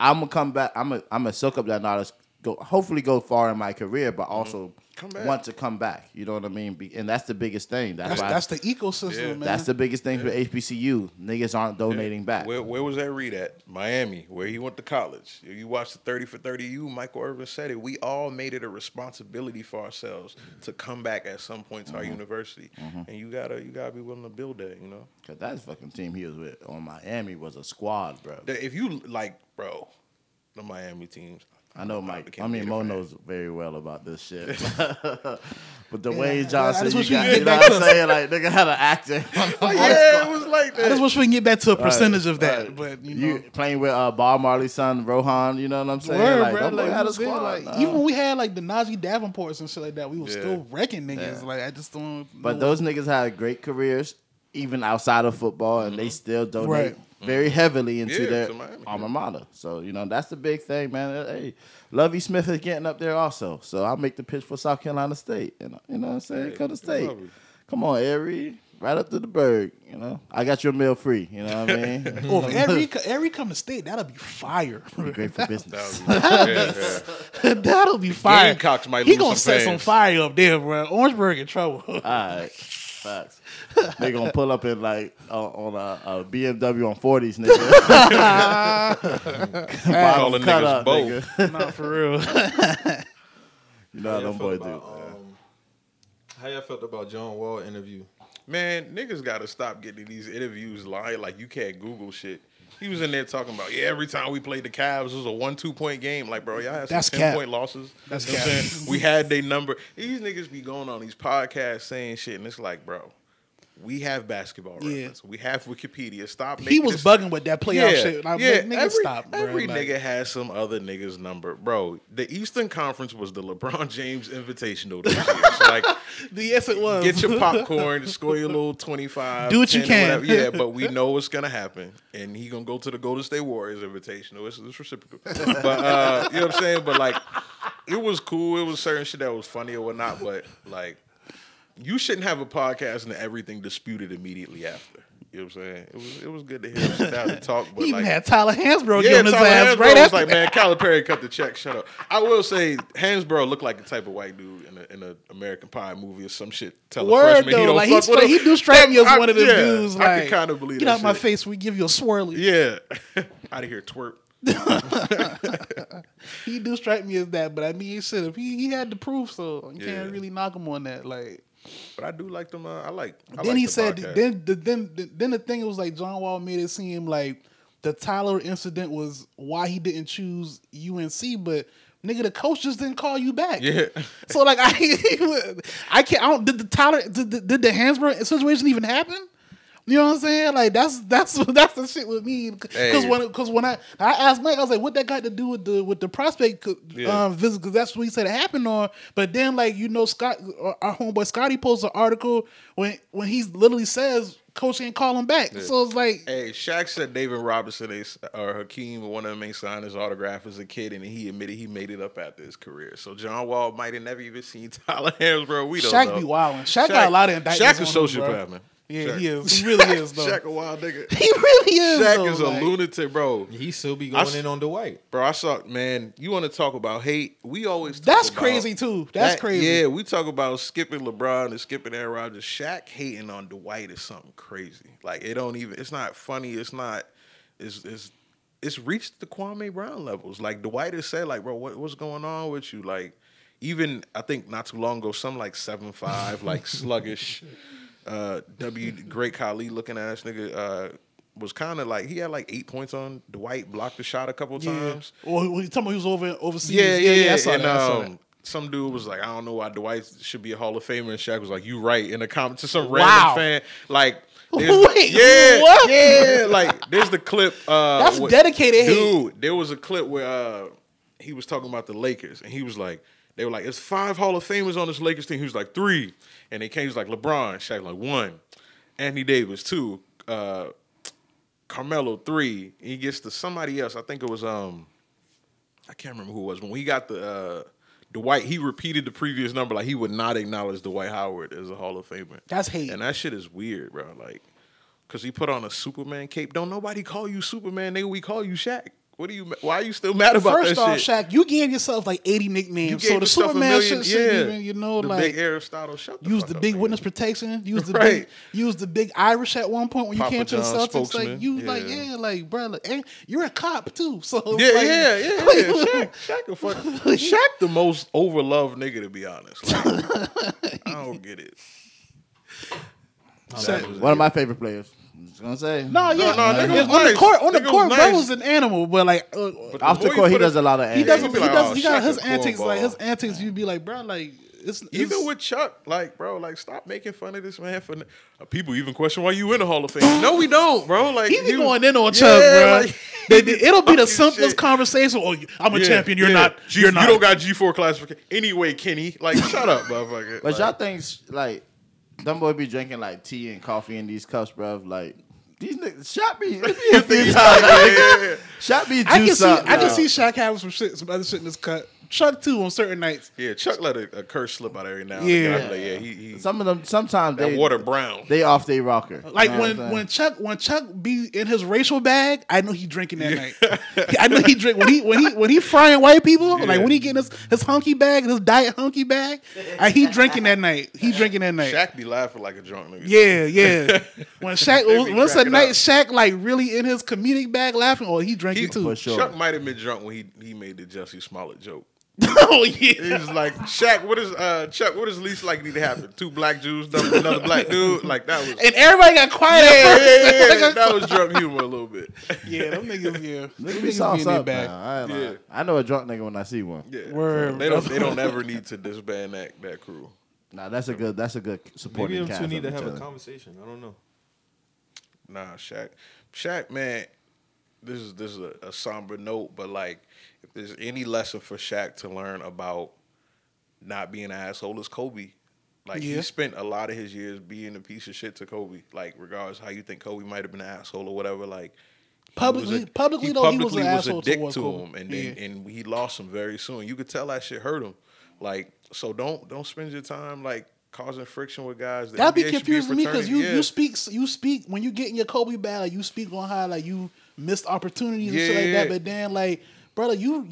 I'm gonna come back. I'm gonna I'm gonna soak up that knowledge. Go hopefully go far in my career, but also Come back. want to come back. You know what I mean? Be, and that's the biggest thing. That's, That's why that's the ecosystem, Yeah. man. that's the biggest thing for HBCU. Niggas aren't donating back. Where, where was that read at? Miami, where he went to college. If you watched the 30 for 30 U, Michael Irvin said it. We all made it a responsibility for ourselves to come back at some point to our Mm-hmm. university. And you gotta you gotta be willing to build that, you know? Cause that fucking team he was with on Miami was a squad, bro. That If you like, bro, the Miami teams. I know Mike. I mean, Mo knows very well about this shit. <laughs> but the Yeah, Wayne Johnson, just you, wish we got, could get you know what I'm saying? Like, nigga had an actor. Oh, <laughs> <laughs> yeah, it was like that. I just wish we can get back to a percentage of that, Right. but you you playing with uh, Bob Marley's son, Rohan. You know what I'm saying? Word, like, bro, like, had a was there, squad. like, nah. even when we had like the Najee Davenports and shit like that, we were Yeah. still wrecking niggas. Yeah. Like I just don't. But know. those niggas had great careers, even outside of football, and they still donate Right. Very heavily into Yeah, their Miami. alma mater. So you know that's the big thing, man. Uh, Hey, Lovie Smith is getting up there also. So I'll make the pitch for South Carolina State. You know, you know what I'm saying? Hey, Come to state. Come on, Ed Reed. Right up to the berg. You know, I got your meal free. You know what I mean? <laughs> Oh, if <laughs> every every come to state, that'll be fire. Be Great for business. That would be- <laughs> yeah, yeah. that'll be fire. Gamecocks might he lose gonna some set some fire up there, bro. Orangeburg in trouble. All right. Facts. they gonna pull up in like uh, on a, a BMW on 40s, nigga. <laughs> <laughs> Calling cut niggas up, both. nigga. <laughs> Not for real. You know how How y'all them felt boys do. um, how y'all felt about John Wall interview? Man, niggas got to stop getting these interviews lying like you can't Google shit. He was in there talking about, yeah, every time we played the Cavs, it was a one, two point game. Like, bro, y'all had some That's 10 cap. point losses. That's You know what cap. I'm saying? We had their number. These niggas be going on these podcasts saying shit, and it's like, bro, we have basketball Yeah. reference. We have Wikipedia. Stop he was this- bugging with that playoff shit. Like, yeah, nigga, every, stop, bro. every Like, nigga has some other nigga's number, bro. The Eastern Conference was the LeBron <laughs> James Invitational this year. So like, <laughs> Yes, it was. get your popcorn, <laughs> score your little twenty five. Do what you can. Yeah, but we know what's gonna happen, and he gonna go to the Golden State Warriors Invitational. It's, it's reciprocal, but uh, you know what I'm saying. But like, it was cool. It was certain shit that was funny or whatnot. But like, you shouldn't have a podcast and everything disputed immediately after. You know what I'm saying? It was it was good to hear him sit down and talk. But he even like, had Tyler Hansbrough yeah, giving his ass Hansbrough right was after like, that. man, Calipari cut the check. Shut up. I will say, Hansbrough looked like the type of white dude in a in an American Pie movie or some shit. Tell a Word freshman he though, don't like fuck he, with he do strike me as one of them yeah, dudes. I can kind of believe get out my face. We give you a swirly. Yeah, <laughs> out of here, twerp. <laughs> He do strike me as that, but I mean, shit, if he, he had the proof, so you Yeah. can't really knock him on that. Like, But I do like them. Uh, I like. I then like he the said, podcast. then the, then the, then the thing was like John Wall made it seem like the Tyler incident was why he didn't choose UNC, but nigga, the coach just didn't call you back. yeah, So like I, <laughs> I can't. I don't. Did the Tyler? Did the, did the Hansbrough situation even happen? You know what I'm saying? Like that's that's <laughs> that's the shit with me. Because Hey. when because when I I asked Mike, I was like, what that got to do with the with the prospect Yeah. um, visit? Because that's what he said it happened on. But then like you know, Scott, our homeboy Scotty posted an article when when he literally says coach ain't calling back. So it's like. Hey, Shaq said David Robinson is- or Hakeem, one of them, ain't signed his autograph as a kid, and he admitted he made it up after his career. So John Wall might have never even seen <laughs> Tyler Hansbrough. We don't Shaq know. be wilding. Shaq, got a lot of indictments. Shaq a on him, sociopath, man. Yeah, Shaq. he is. He <laughs> really is though. Shaq a wild nigga. <laughs> he really is. Shaq though, is a like- lunatic, bro. He still be going s- in on Dwight. Bro, I saw man. You want to talk about hate? We always talk That's about- crazy too. That's that- crazy. Yeah, we talk about skipping LeBron and skipping Aaron Rodgers. Shaq hating on Dwight is something crazy. Like it don't even. It's not funny. It's not. It's it's it's reached the Kwame Brown levels. Like Dwight has said, like, bro, what, what's going on with you? Like, even I think not too long ago, some like seven five, like sluggish. Uh, W Great Khali looking ass nigga uh, was kind of like he had like eight points on Dwight, blocked the shot a couple Yeah. times. Or when you tell me he was over overseas. Yeah, yeah, yeah. I saw and that. I saw um, some dude was like, I don't know why Dwight should be a Hall of Famer. And Shaq was like, You right. In the comment to some Wow. random fan. Like, <laughs> Wait, yeah, what? yeah. Like, there's the clip. Uh, That's what- dedicated hate. Dude, there was a clip where uh, he was talking about the Lakers, and he was like, they were like, it's five Hall of Famers on this Lakers team. He was like, three. And they came, he was like, LeBron. Shaq like, one. Anthony Davis, two. Uh, Carmelo, three. He gets to somebody else. I think it was um, I can't remember who it was. When we got the uh, Dwight, he repeated the previous number. Like he would not acknowledge Dwight Howard as a Hall of Famer. That's hate. And that shit is weird, bro. Like, cause he put on a Superman cape. Don't nobody call you Superman, nigga. We call you Shaq. What are you? Why are you still mad about First that off, shit? Shaq, you gave yourself like 80 nicknames. You so the yourself a Superman million- shit yeah. even, you know, the like big Aristotle. Shut the use fuck the up, big nigga. witness protection. Use the <laughs> Right. big use the big Irish at one point when you Papa came to the Celtics. spokesman. Like you like, Yeah. yeah, like bro, like, and you're a cop too. <laughs> So Yeah, like, yeah, yeah, yeah. <laughs> Shaq, Shaq, a fuck, Shaq, the most overloved nigga to be honest. Like, I don't get it. That was One of my favorite players. I'm just gonna say. No, yeah, no, nigga yeah, was on the nice. court, on the Nigga court, was bro nice. was an animal, but like uh, But Off the more you court, he put does it- a lot of he doesn't. you He be like, does. oh, He got Shaq his a antics. Like cornball. his antics, you'd be like, bro, like it's, it's Even with Chuck, like, bro, like, stop making fun of this man. For uh, people even question why you in the Hall of Fame. No, we don't, bro. Like, he be was- going in on Yeah, Chuck, bro. like, They- they- it'll be <laughs> the simplest shit. conversation. Oh, you- I'm a Yeah, champion. You're yeah. not. G- you're not. You don't got G four classification anyway, Kenny. Like, shut up, motherfucker. But Like, y'all think like them boy be drinking like tea and coffee in these cups, bruv? Like these niggas shot me. <laughs> It be a few times, nigga. Shot me I can juice see up. I can dog. see Shaq having some shit, some other shit in this cut. Chuck too on certain nights. Yeah, Chuck let a, a curse slip out every now and Yeah. again. Like, yeah, he, he Some of them sometimes that they water brown. they off they rocker. Like You know when when Chuck when Chuck be in his racial bag, I know he drinking that night. I know he drink when he when he when he frying white people. Like when he getting his his hunky bag, his diet hunky bag, uh, he drinking that night. He <laughs> drinking that night. Shaq be laughing like a drunk nigga. Yeah, yeah. <laughs> When Shaq, once a night up. Shaq like really in his comedic bag laughing, oh he drinking He, too. For sure. Chuck might have been drunk when he, he made the Jussie Smollett joke. <laughs> oh He yeah. was like, Shaq, what is uh Chuck, what is least likely to happen? Two black Jews another black dude? Like that was And everybody got quiet yeah, at yeah, yeah, yeah. <laughs> That was drunk humor a little bit. <laughs> yeah, them niggas, yeah. Niggas Them be niggas be sauce up, bag. I. Yeah. I know a drunk nigga when I see one. Yeah. Word. They don't they don't ever need to disband that that crew. Nah, that's a good. That's a good supporting Maybe them cast. two need to each have a conversation. I don't know. Nah, Shaq. Shaq, man, this is this is a, a somber note, but like if there's any lesson for Shaq to learn about not being an asshole, is Kobe. Like Yeah. he spent a lot of his years being a piece of shit to Kobe. Like regardless how you think Kobe might have been an asshole or whatever, like Publicly- a- publicly he though, he was publicly an a asshole dick to Kobe. him, and then Yeah. and he lost him very soon. You could tell that shit hurt him. Like so, don't don't spend your time like causing friction with guys. The That'd be NBA should a confusing me because you fraternity. you speak you speak when you get in your Kobe bag, like you speak on how like you missed opportunities and shit like yeah, that. But then like, brother, you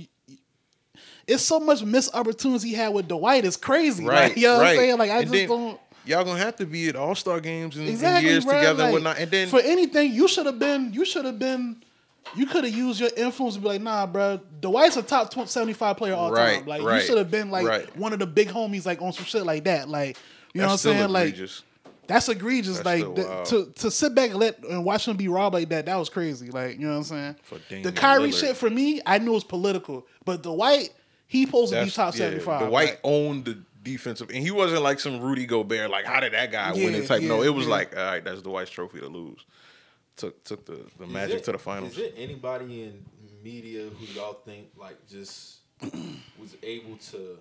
it's so much missed opportunities he had with Dwight. It's crazy. Right, Like, you know what I'm right. saying? Like I And just then don't Y'all gonna have to be at All Star games and, exactly years bro. together Like, and whatnot. And then for anything, you should have been. You should have been. You could have used your influence to be like, nah, bro. Dwight's a top 20, 75 player all Right, time. Like you should have been like right. one of the big homies, like on some shit like that. Like you know what I'm saying? Like egregious. That's egregious. That's like still th- wild. to to sit back and let and watch him be robbed like that. That was crazy. Like you know what I'm saying. For the Damian Kyrie Lillard. shit for me, I knew it was political, but Dwight he supposed to be top yeah, 75. Dwight Like, owned the defensive, and he wasn't like some Rudy Gobert. Like, how did that guy win it? Type. no, it was yeah. like, all right, that's Dwight's trophy to lose. Took took the, the Magic it- to the finals. Is there anybody in media who y'all think like just <clears throat> was able to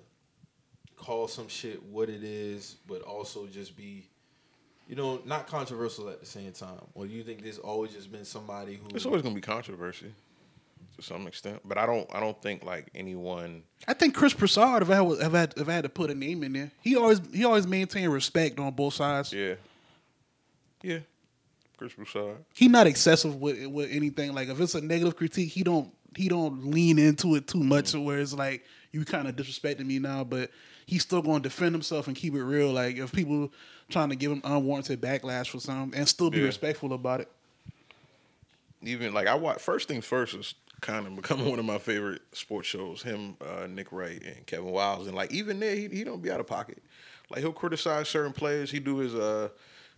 call some shit what it is, but also just be, you know, not controversial at the same time? Or do you think there's always just been somebody who It's always gonna be controversy to some extent, but I don't I don't think like anyone. I think Chris Broussard, if I had, if I had, if I had to put a name in there, he always he always maintained respect on both sides. Yeah, yeah, Chris Broussard. He not excessive with with anything. Like if it's a negative critique, he don't he don't lean into it too much. Mm. Where it's like you kind of disrespecting me now, but he's still going to defend himself and keep it real. Like if people trying to give him unwarranted backlash for something and still be Yeah. respectful about it. even like I watch First Things First is kind of becoming <laughs> one of my favorite sports shows. Him, uh, Nick Wright, and Kevin Wildes, and like even there, he, he don't be out of pocket. Like he'll criticize certain players. He do his uh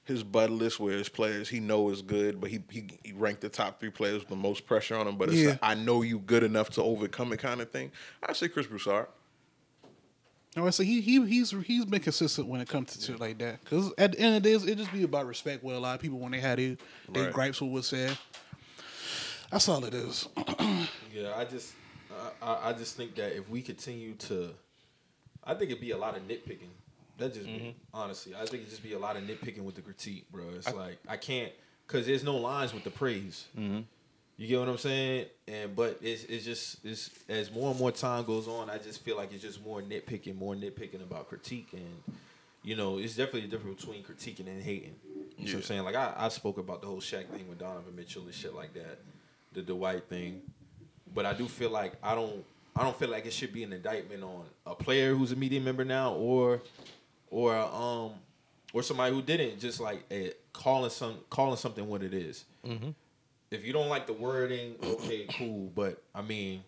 his bud list where his players he know is good, but he he, he ranked the top three players with the most pressure on him. But it's Yeah. a, I know you good enough to overcome it kind of thing. I say Chris Broussard. No, so he he he's he's been consistent when it comes to shit like that. Because at the end of the day, it just be about respect with a lot of people when they had their, their Right. gripes with what's said. That's all it is. <clears throat> Yeah, I just, I, I- I just think that if we continue to, I think it'd be a lot of nitpicking. That just me, mm-hmm. honestly, I think it'd just be a lot of nitpicking with the critique, bro. It's like I can't, cause there's no lines with the praise. Mm-hmm. You get what I'm saying? And but it's it's just it's as more and more time goes on, I just feel like it's just more nitpicking, more nitpicking about critique, and you know, it's definitely a difference between critiquing and hating. You know what I'm saying? Like I, I spoke about the whole Shaq thing with Donovan Mitchell and shit like that, the Dwight thing, but I do feel like I don't I don't feel like it should be an indictment on a player who's a media member now or or um or somebody who didn't just like eh, calling some calling something what it is. If you don't like the wording, <clears throat> okay, cool. But I mean,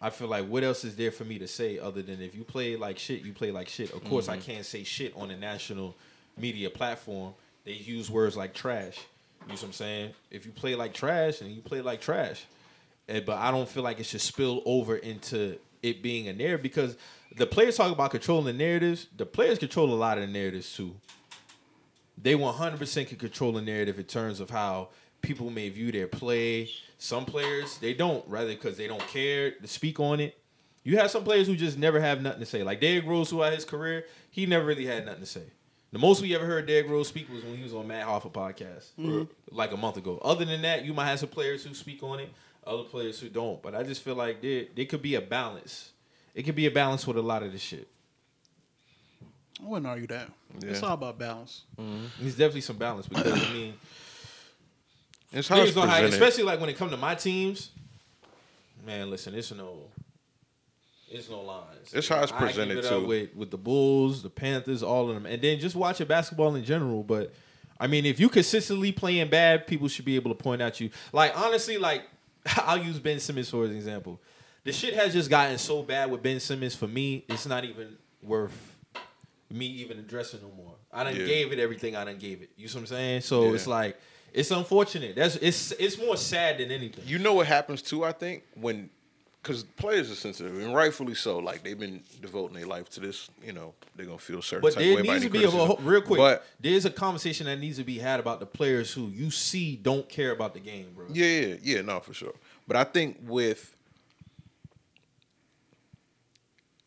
I feel like what else is there for me to say other than if you play like shit, you play like shit. Of course, I can't say shit on a national media platform. They use words like trash. You know what I'm saying? If you play like trash and you play like trash, Eh, but I don't feel like it should spill over into it being a narrative because the players talk about controlling the narratives. The players control a lot of the narratives too. They 100% can control the narrative in terms of how people may view their play. Some players they don't, rather because they don't care to speak on it. You have some players who just never have nothing to say. Like Derrick Rose throughout his career, he never really had nothing to say. The most we ever heard Derrick Rose speak was when he was on Math Hoffa podcast mm-hmm. like a month ago. Other than that, you might have some players who speak on it, other players who don't. But I just feel like there there could be a balance. It could be a balance with a lot of this shit. I wouldn't argue that. It's all about balance. Mm-hmm. There's definitely some balance because I mean, It's how it's niggas gonna have, especially like when it come to my teams. Man, listen, it's no, it's no lines. It's how it's presented, it too. with with the Bulls, the Panthers, all of them, and then just watching basketball in general. But I mean, if you consistently playing bad, people should be able to point at you. Like honestly, like <laughs> I'll use Ben Simmons for an example. The shit has just gotten so bad with Ben Simmons for me. It's not even worth me even addressing no more. I done Yeah. gave it everything I done gave it. You see what I'm saying? So Yeah. it's like it's unfortunate. That's it's it's more sad than anything. You know what happens too? I think when because players are sensitive and rightfully so. Like they've been devoting their life to this. You know they're gonna feel certain But type there of way about needs to be a real quick. But there's a conversation that needs to be had about the players who you see don't care about the game, bro. Yeah, yeah, yeah, no, for sure. But I think with,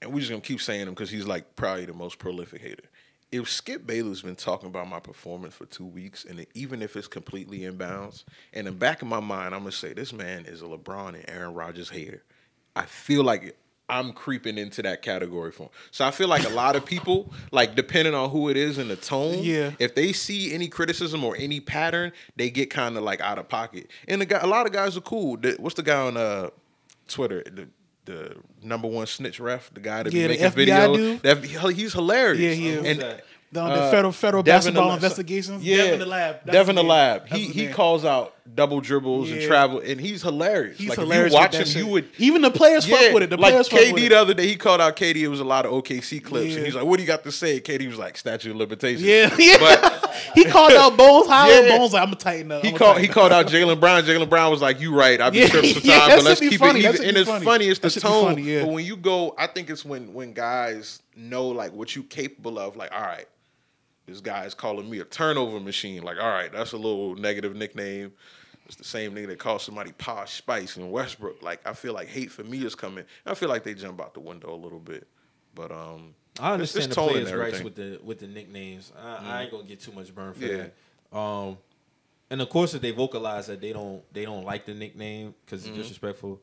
and we're just gonna keep saying him because he's like probably the most prolific hater. If Skip Bayless been talking about my performance for two weeks, and even if it's completely inbounds, and in the back of my mind, I'm gonna say this man is a LeBron and Aaron Rodgers hater. I feel like I'm creeping into that category for him. So I feel like a lot of people, like depending on who it is and the tone, Yeah. if they see any criticism or any pattern, they get kind of like out of pocket. And the guy, a lot of guys are cool. The- what's the guy on uh, Twitter? The the number one snitch ref, the guy that Yeah, be the making FBI videos. dude? That, he's hilarious. Yeah, he is. And that? The, the uh, federal federal Devin basketball the- investigations. Yeah, Devin the lab. That's Devin the lab. He he calls out double dribbles and travel, and he's hilarious. He's like hilarious. if you watch him, shit. you would even the players fuck with it. The like players fuck KD the other day, he called out KD. It was a lot of OKC clips, Yeah. and he's like, "What do you got to say?" KD was like, "Statue of limitations." Yeah, <laughs> yeah. But <laughs> he called out Bones. Holler Yeah. Bones like, I'm gonna tighten up. he called he up." called out Jaylen Brown. Jaylen Brown was like, "You right. I've been Yeah, tripping <laughs> yeah, sometimes, that but let's keep funny. it even." And it's funny. funny. It's the tone. funny. But when you go, I think it's when when guys know like what you capable of. Like, all right, this guy is calling me a turnover machine. Like, all right, that's a little negative nickname. It's the same nigga that calls somebody Posh Spice in Westbrook. Like, I feel like hate for me is coming. I feel like they jump out the window a little bit. But um, I understand it's the players' rights with the with the nicknames. I, I ain't gonna get too much burn for Yeah. that. Um, and of course, if they vocalize that they don't they don't like the nickname because Mm-hmm. it's disrespectful,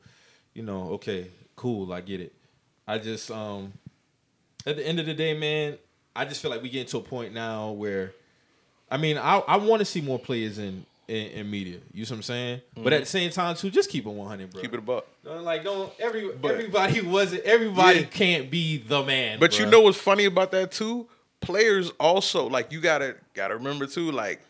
you know, okay, cool, I get it. I just um, at the end of the day, man, I just feel like we getting to a point now where, I mean, I I want to see more players in, in in media. You see what I'm saying? But at the same time, too, just keep it 100, bro. Mm-hmm. keep it a buck. Don't, like don't every But- everybody <laughs> wasn't everybody Yeah. can't be the man. But you know what's funny about that too? Players also like you gotta gotta remember too. Like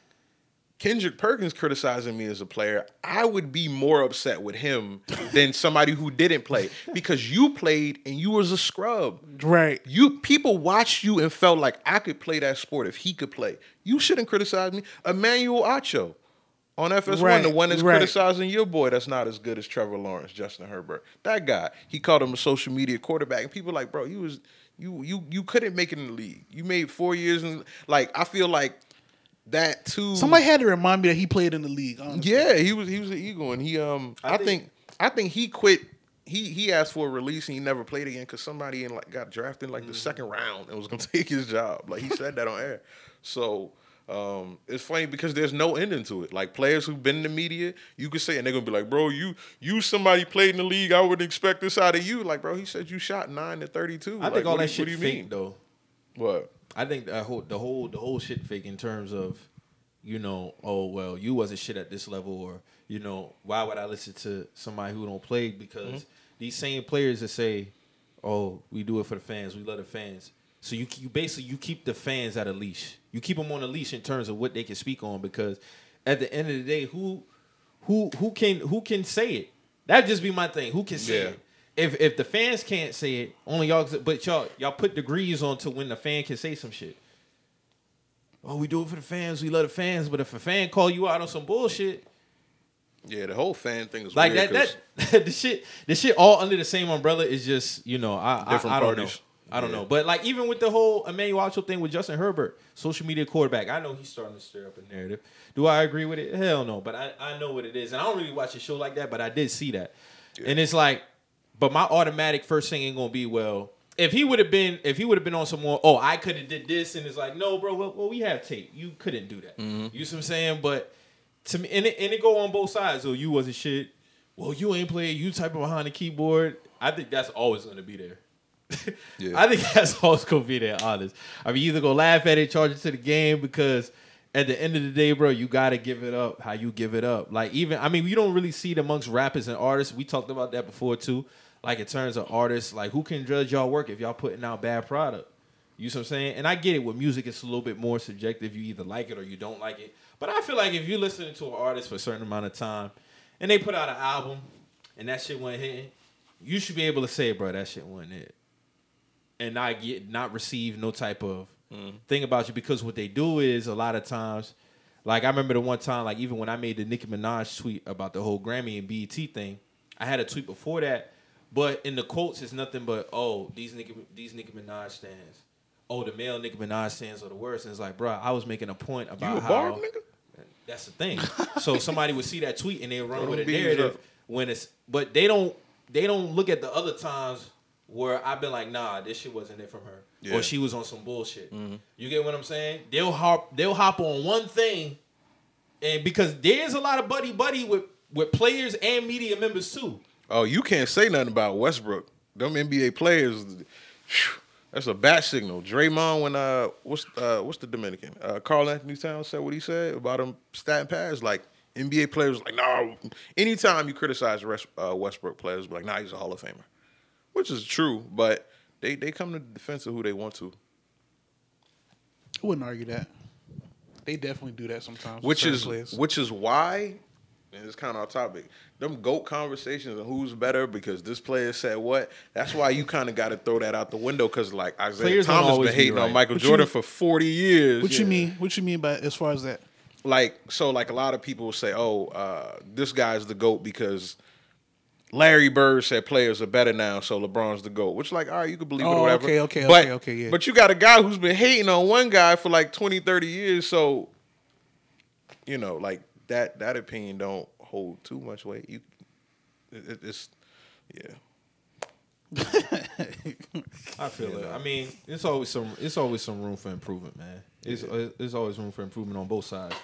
Kendrick Perkins criticizing me as a player, I would be more upset with him <laughs> than somebody who didn't play because you played and you was a scrub. Right. You people watched you and felt like I could play that sport if he could play. You shouldn't criticize me. Emmanuel Acho on FS1, Right, the one that's right. criticizing your boy that's not as good as Trevor Lawrence, Justin Herbert. That guy, he called him a social media quarterback, and people like, bro, you was you you you couldn't make it in the league. You made four years, and like I feel like that too. Somebody had to remind me that he played in the league. Honestly. Yeah, he was he was an eagle, and he um I, I think, think- I think he quit. He he asked for a release and he never played again because somebody in like got drafted in like the second round and was gonna <laughs> take his job. Like he said that on air. So um it's funny because there's no ending to it. Like players who've been in the media, you could say and they're gonna be like, bro, you you somebody played in the league. I wouldn't expect this out of you. Like, bro, he said you shot nine to thirty two. I think all that shit fake though. What? I think the whole the whole the whole shit fake in terms of, you know, oh well, you wasn't shit at this level, or you know, why would I listen to somebody who don't play? Because these same players that say, oh, we do it for the fans, we love the fans. So you you basically you keep the fans at a leash. You keep them on a leash in terms of what they can speak on because at the end of the day, who who who can who can say it? That'd just be my thing. Who can say Yeah. it? If if the fans can't say it, only y'all. But y'all y'all put degrees on to when the fan can say some shit. Oh, we do it for the fans. We love the fans. But if a fan call you out on some bullshit Yeah, the whole fan thing is like weird that, that <laughs> the shit, the shit all under the same umbrella is just you know I I, Different I don't parties. know. I don't Yeah. know. But like even with the whole Emmanuel Acho thing with Justin Herbert, social media quarterback, I know he's starting to stir up a narrative. Do I agree with it? Hell no. But I, I know what it is. And I don't really watch a show like that, but I did see that. And it's like, but my automatic first thing ain't gonna be, well, if he would have been if he would have been on some more, oh, I could have did this, and it's like, no, bro, well, well we have tape. You couldn't do that. Mm-hmm. You see what I'm saying? But to me, and it, and it go on both sides. So you wasn't shit. Well, you ain't playing. You typing behind the keyboard. I think that's always going to be there. Yeah. I think that's always to be there. Honest. I mean, either go laugh at it, charge it to the game because. At the end of the day, bro, you gotta give it up how you give it up. Like even, I mean, you don't really see it amongst rappers and artists. We talked about that before too. Like in terms of artists, like who can judge y'all work if y'all putting out bad product? You see what I'm saying? And I get it. With music, it's a little bit more subjective. You either like it or you don't like it. But I feel like if you're listening to an artist for a certain amount of time, and they put out an album, and that shit went hitting, you should be able to say, bro, that shit went hit, and not get not receive no type of mm-hmm. thing about you because what they do is a lot of times. Like I remember the one time, like even when I made the Nicki Minaj tweet about the whole Grammy and BET thing, I had a tweet before that, but in the quotes it's nothing but oh these Nicki these Nicki Minaj stands, oh the male Nicki Minaj stands are the worst, and it's like bro, I was making a point about You a how barb nigga? that's the thing. so somebody would see that tweet and they run Throw with a narrative when it's, but they don't they don't look at the other times where I've been like, nah, this shit wasn't it from her, Yeah. Mm-hmm. or she was on some bullshit. You get what I'm saying? They'll hop they'll hop on one thing, and because there's a lot of buddy buddy with with players and media members too. Oh, you can't say nothing about Westbrook. Them NBA players, phew, that's a bat signal. Draymond, when uh, what's uh, what's the Dominican? Uh, Karl-Anthony Towns said what he said about him stat pads. Like NBA players, like no. Anytime you criticize uh, Westbrook players, be like nah, he's a Hall of Famer, which is true. But they they come to the defense of who they want to, I wouldn't argue that. They definitely do that sometimes. which is players. which is why. And it's kind of our topic. Them goat conversations and who's better because this player said what. That's why you kind of got to throw that out the window because like Isaiah Players Thomas been be hating right. on Michael What Jordan mean- for forty years. What you mean? What you mean by as far as that? Like so, like a lot of people will say, "Oh, uh, this guy's the goat because." Larry Bird said players are better now, so LeBron's the GOAT. Which, like, all right, you could believe it Oh, or whatever. okay, okay, but, okay, okay, yeah. But you got a guy who's been hating on one guy for like 20, 30 years, so, you know, like, that that opinion don't hold too much weight. You, it, it- it's, yeah. <laughs> I feel it. I mean, it's always some it's always some room for improvement, man. It's it's always room for improvement on both sides.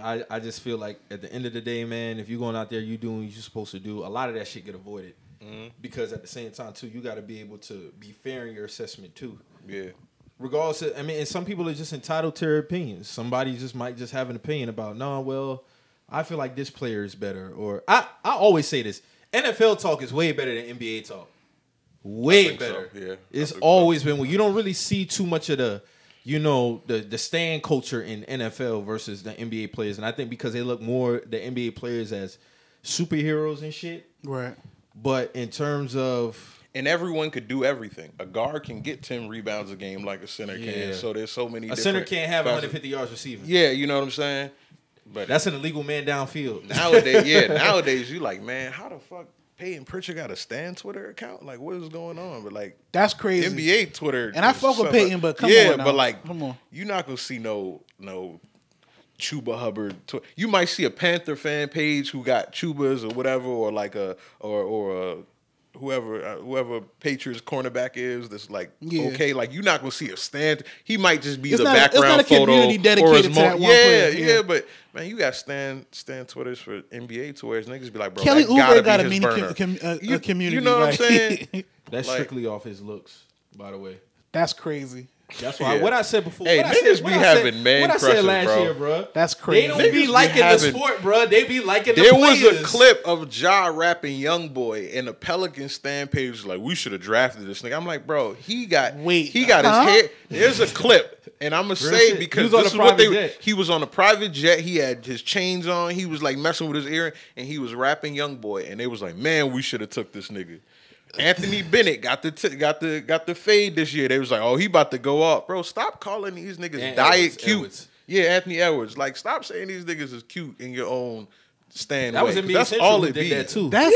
I, I just feel like at the end of the day, man, if you're going out there, you doing what you're supposed to do. A lot of that shit get avoided mm-hmm. because at the same time too, you got to be able to be fair in your assessment too. Yeah. Regardless, of, I mean, and some people are just entitled to their opinions. Somebody just might just have an opinion about, no, well, I feel like this player is better, or I I always say this: NFL talk is way better than NBA talk. Way think so, better. yeah. It's think so. always been. You don't really see too much of the, you know, the the stand culture in NFL versus the NBA players, and I think because they look more the NBA players as superheroes and shit. Right. But in terms of And everyone could do everything. A guard can get 10 rebounds a game like a center Yeah. can. So there's so many a center can't have 150 yards receiving. Yeah, you know what I'm saying? But That's an illegal man downfield. nowadays, yeah, <laughs> nowadays you like, man, how the fuck Payton Pritchard got a Stan Twitter account? Like, what is going on? But like That's crazy. NBA Twitter, And I fuck with Payton, but come yeah, on now. but like, Come on. you're not gonna see no no Chuba Hubbard. Tw- you might see a Panther fan page who got Chubas or whatever, or like a or or a whoever uh, whoever Patriots cornerback is that's like Yeah. okay. Like you're not gonna see a stand. He might just be It's the not a- it's background not a photo community or dedicated his to that mo- one yeah, yeah, yeah. But man, you got stand stand Twitters for NBA tours. Niggas be like, bro, Kelly that gotta Oubre be got a his mini com- burner. com- a- a community, You know what I'm saying? <laughs> That's Like- strictly off his looks, by the way. That's crazy. That's why Yeah. what I said before. Hey, what I niggas said, be having said, man What I said crushes, last bro. year, bro. That's crazy. They don't Niggas be be liking the sport, bro. They be liking the sport. There was a clip of Ja rapping Young Boy, and the Pelican stand page was like, "We should have drafted this nigga." I'm like, bro, he got Wait, he got huh? his head. <laughs> There's a clip, and I'm gonna say because this is what they. jet. He was on a private jet. He had his chains on. He was like messing with his ear, and he was rapping Young Boy, and they was like, "Man, we should have took this nigga." Anthony Bennett got the t- got the got the fade this year. They was like, "Oh, he about to go off, bro. Stop calling these niggas And diet Edwards, cute." Edwards. Yeah, Anthony Edwards. Like, stop saying these niggas is cute in your own stand. That was way, in 'cause NBA That's Central all it did be. that too. That's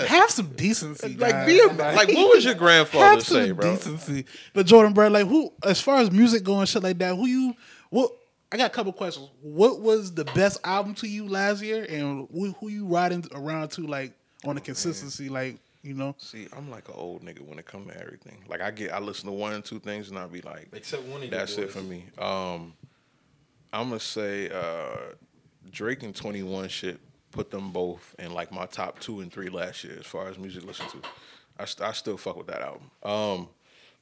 Yeah. have some decency. Like, guys. be a, like, what was your grandfather have say, some bro? decency. But Jordan, bro, like who as far as music going, shit like that, who you what I got a couple questions. What was the best album to you last year and who, who you riding around to like on a consistency? Like You know, See, I'm like an old nigga when it comes to everything. Like I get, I listen to one or two things and I be like, Except one of that's it for me. Um, I'm gonna say uh, Drake and 21 shit. Put them both in like my top two and three last year as far as music listen to. I, st- I still fuck with that album. Um,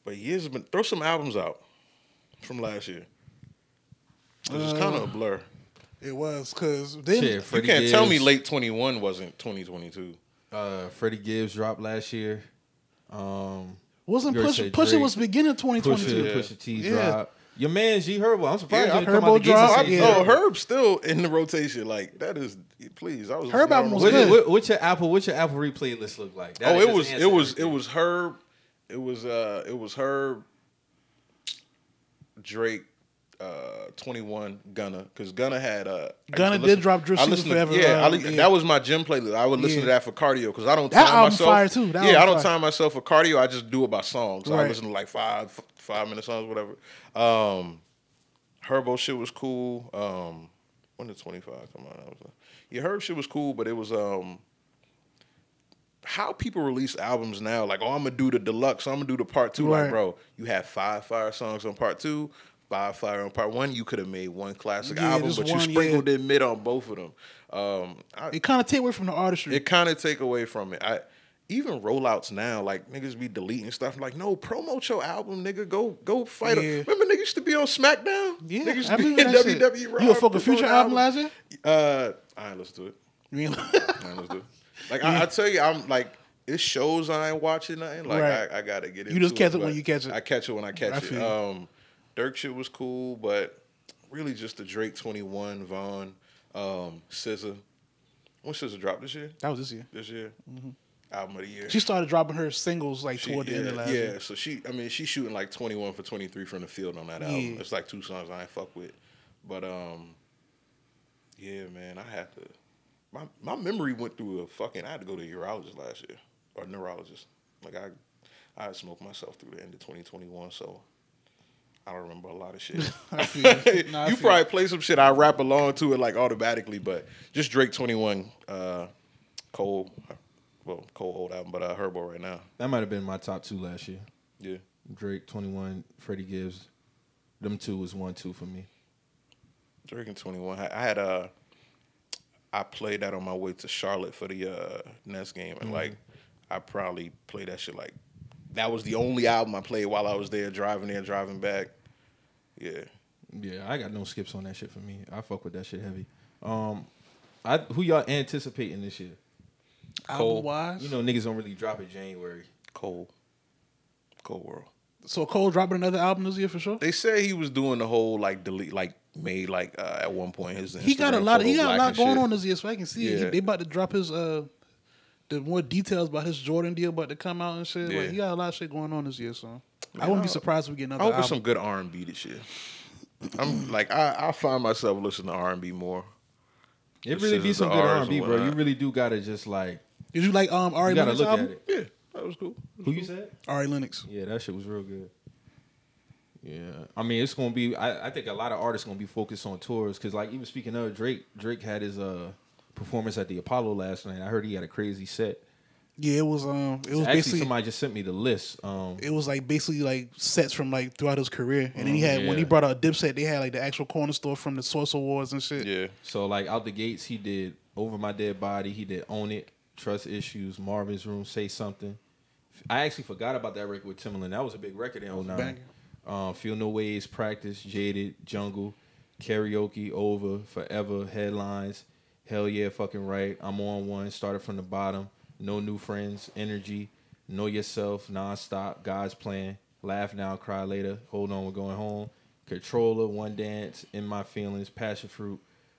but years have been throw some albums out from last year. 'Cause it's kind of a blur. it was because then Shit, You can't tell me late 21 wasn't 2022. Uh, Freddie Gibbs dropped last year. Um, wasn't You already Push said Push it Drake. was beginning twenty twenty Pusha. Yeah. Pusha T Yeah. dropped. Your man G Herbo. I'm surprised Yeah, you didn't come out Herbo the dropped, say yeah. Herb. Oh, Herb's still in the rotation. Like that is, please. I was Herb album was What, good. what, what's your Apple? What's your Apple replay list look like? That'll Oh, it was it was it was Herb, it was uh it was Herb, Drake, uh, Twenty One, Gunna, because Gunna had uh Gunna did drop I Season to- Forever, Yeah, I uh, yeah. that was my gym playlist. I would listen Yeah. to that for cardio because I don't That time myself. fire, too. That yeah, I don't fire. time myself for cardio. I just do it by songs. I listen to like five five minute songs, whatever. Um, Herbo shit was cool. Um, when did Twenty Five come out? That was, uh, yeah, Herb shit was cool, but it was um how people release albums now, like, oh, I'm gonna do the deluxe, I'm gonna do the part two. Right. Like, bro, you have five fire songs on part two, five fire on part one. You could have made one classic Yeah, album, but one, you sprinkled yeah. in mid on both of them. Um, I, It kind of take away from the artistry. it kind of take away from it. I even rollouts now, like niggas be deleting stuff. Like, no, promote your album, nigga. Go go fight. Yeah. Remember niggas used to be on SmackDown? yeah, niggas used I to be in. WWE. You a fucking future album last year? Uh, I ain't listen to it. You I ain't listen to it. Like I, I tell you, I'm like. It shows I ain't watching nothing. Like Right. I, I gotta get it. You just catch it but when you catch it. I catch it when I catch I it. Um, Dirk shit was cool, but really just the Drake Twenty One, Von, um, SZA. When SZA dropped this year? that was this year. This year, album of the year. Mm-hmm. She started dropping her singles like She- toward the end of yeah, last yeah, year. so she, I mean, she's shooting like twenty one for twenty three from the field on that album. Yeah. It's like two songs I ain't fuck with, but um, yeah, man, I had to. My my memory went through a fucking. I had to go to a urologist last year or neurologist. Like I, I smoked myself through the end of twenty twenty one, so. I don't remember a lot of shit. <laughs> You. <laughs> I you probably play some shit. I rap along to it like automatically, but just Drake twenty one, uh, Cole, well Cole old album, but uh, Herbo right now. That might have been my top two last year. Yeah. Drake, Twenty One, Freddie Gibbs. Them two was one two for me. Drake and 21. I I had uh I played that on my way to Charlotte for the uh Nets game and like I probably played that shit like that was the only album I played while I was there driving there driving back. Yeah. Yeah, I got no skips on that shit for me. I fuck with that shit heavy. Um, I who y'all anticipating this year? Album wise, You know, niggas don't really drop in January. Cole. Cole World. so Cole dropping another album this year for sure. They say he was doing the whole like delete like made like uh, at one point his He got a lot. Of, he got a lot going shit. on this year, so I can see it. He- they about to drop his uh the more details about his Jordan deal about to come out and shit. Yeah. Like he got a lot of shit going on this year, so I wouldn't be surprised if we get another I hope album. it's some good R and B this year. I'm like I, I find myself listening to R and B more. It really be some good R and and B, bro. You really do gotta just like Did you like um Ari you gotta Lennox look album? at it. Yeah, that was cool. Who you said? Ari Lennox. Yeah, that shit was real good. Yeah, I mean, it's gonna be. I, I think a lot of artists gonna be focused on tours because, like, even speaking of Drake, Drake had his uh performance at the Apollo last night. I heard he had a crazy set. Yeah, it was um it was Actually, basically somebody just sent me the list. Um, it was like basically like sets from like throughout his career, and then he had when he brought out Dipset, they had like the actual corner store from the Source Awards and shit. Yeah. so like out the gates, he did "Over My Dead Body." He did "Own It," "Trust Issues," "Marvin's Room," "Say Something." I actually forgot about that record with Timbaland. That was a big record in 09. banger. Um, Feel No Ways, Practice, Jaded, Jungle, Karaoke, Over, Forever, Headlines, Hell Yeah, Fucking Right, I'm on one, Started from the Bottom, No New Friends, Energy, Know Yourself, Nonstop, God's Plan, Laugh Now, Cry Later, Hold On, We're Going Home, Controller, One Dance, In My Feelings, Passion Fruit,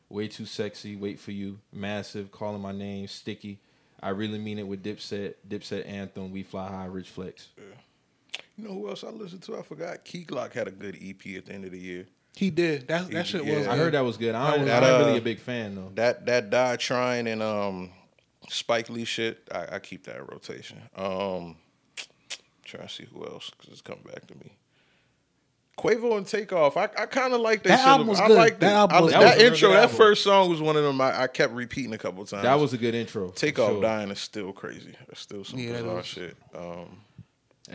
Way Too Sexy, Wait For You, Massive, Calling My Name, Sticky, I Really Mean It with Dipset, Dipset Anthem, We Fly High, Rich Flex. You know who else I listened to? I forgot. Key Glock had a good EP at the end of the year. He did that. That shit Yeah. was. I good. heard that was good. I, don't, That, I ain't uh, really a big fan though. That that Die Trying and um Spike Lee shit, I, I keep that in rotation. Um trying to see who else because it's coming back to me. Quavo and Takeoff. I, I kind of like That shit. album was I like liked That it. album I- that. That intro, that album. first song was one of them I, I kept repeating a couple times. That was a good intro. Takeoff sure. dying is still crazy. It's still some Yeah, bizarre shit. Um,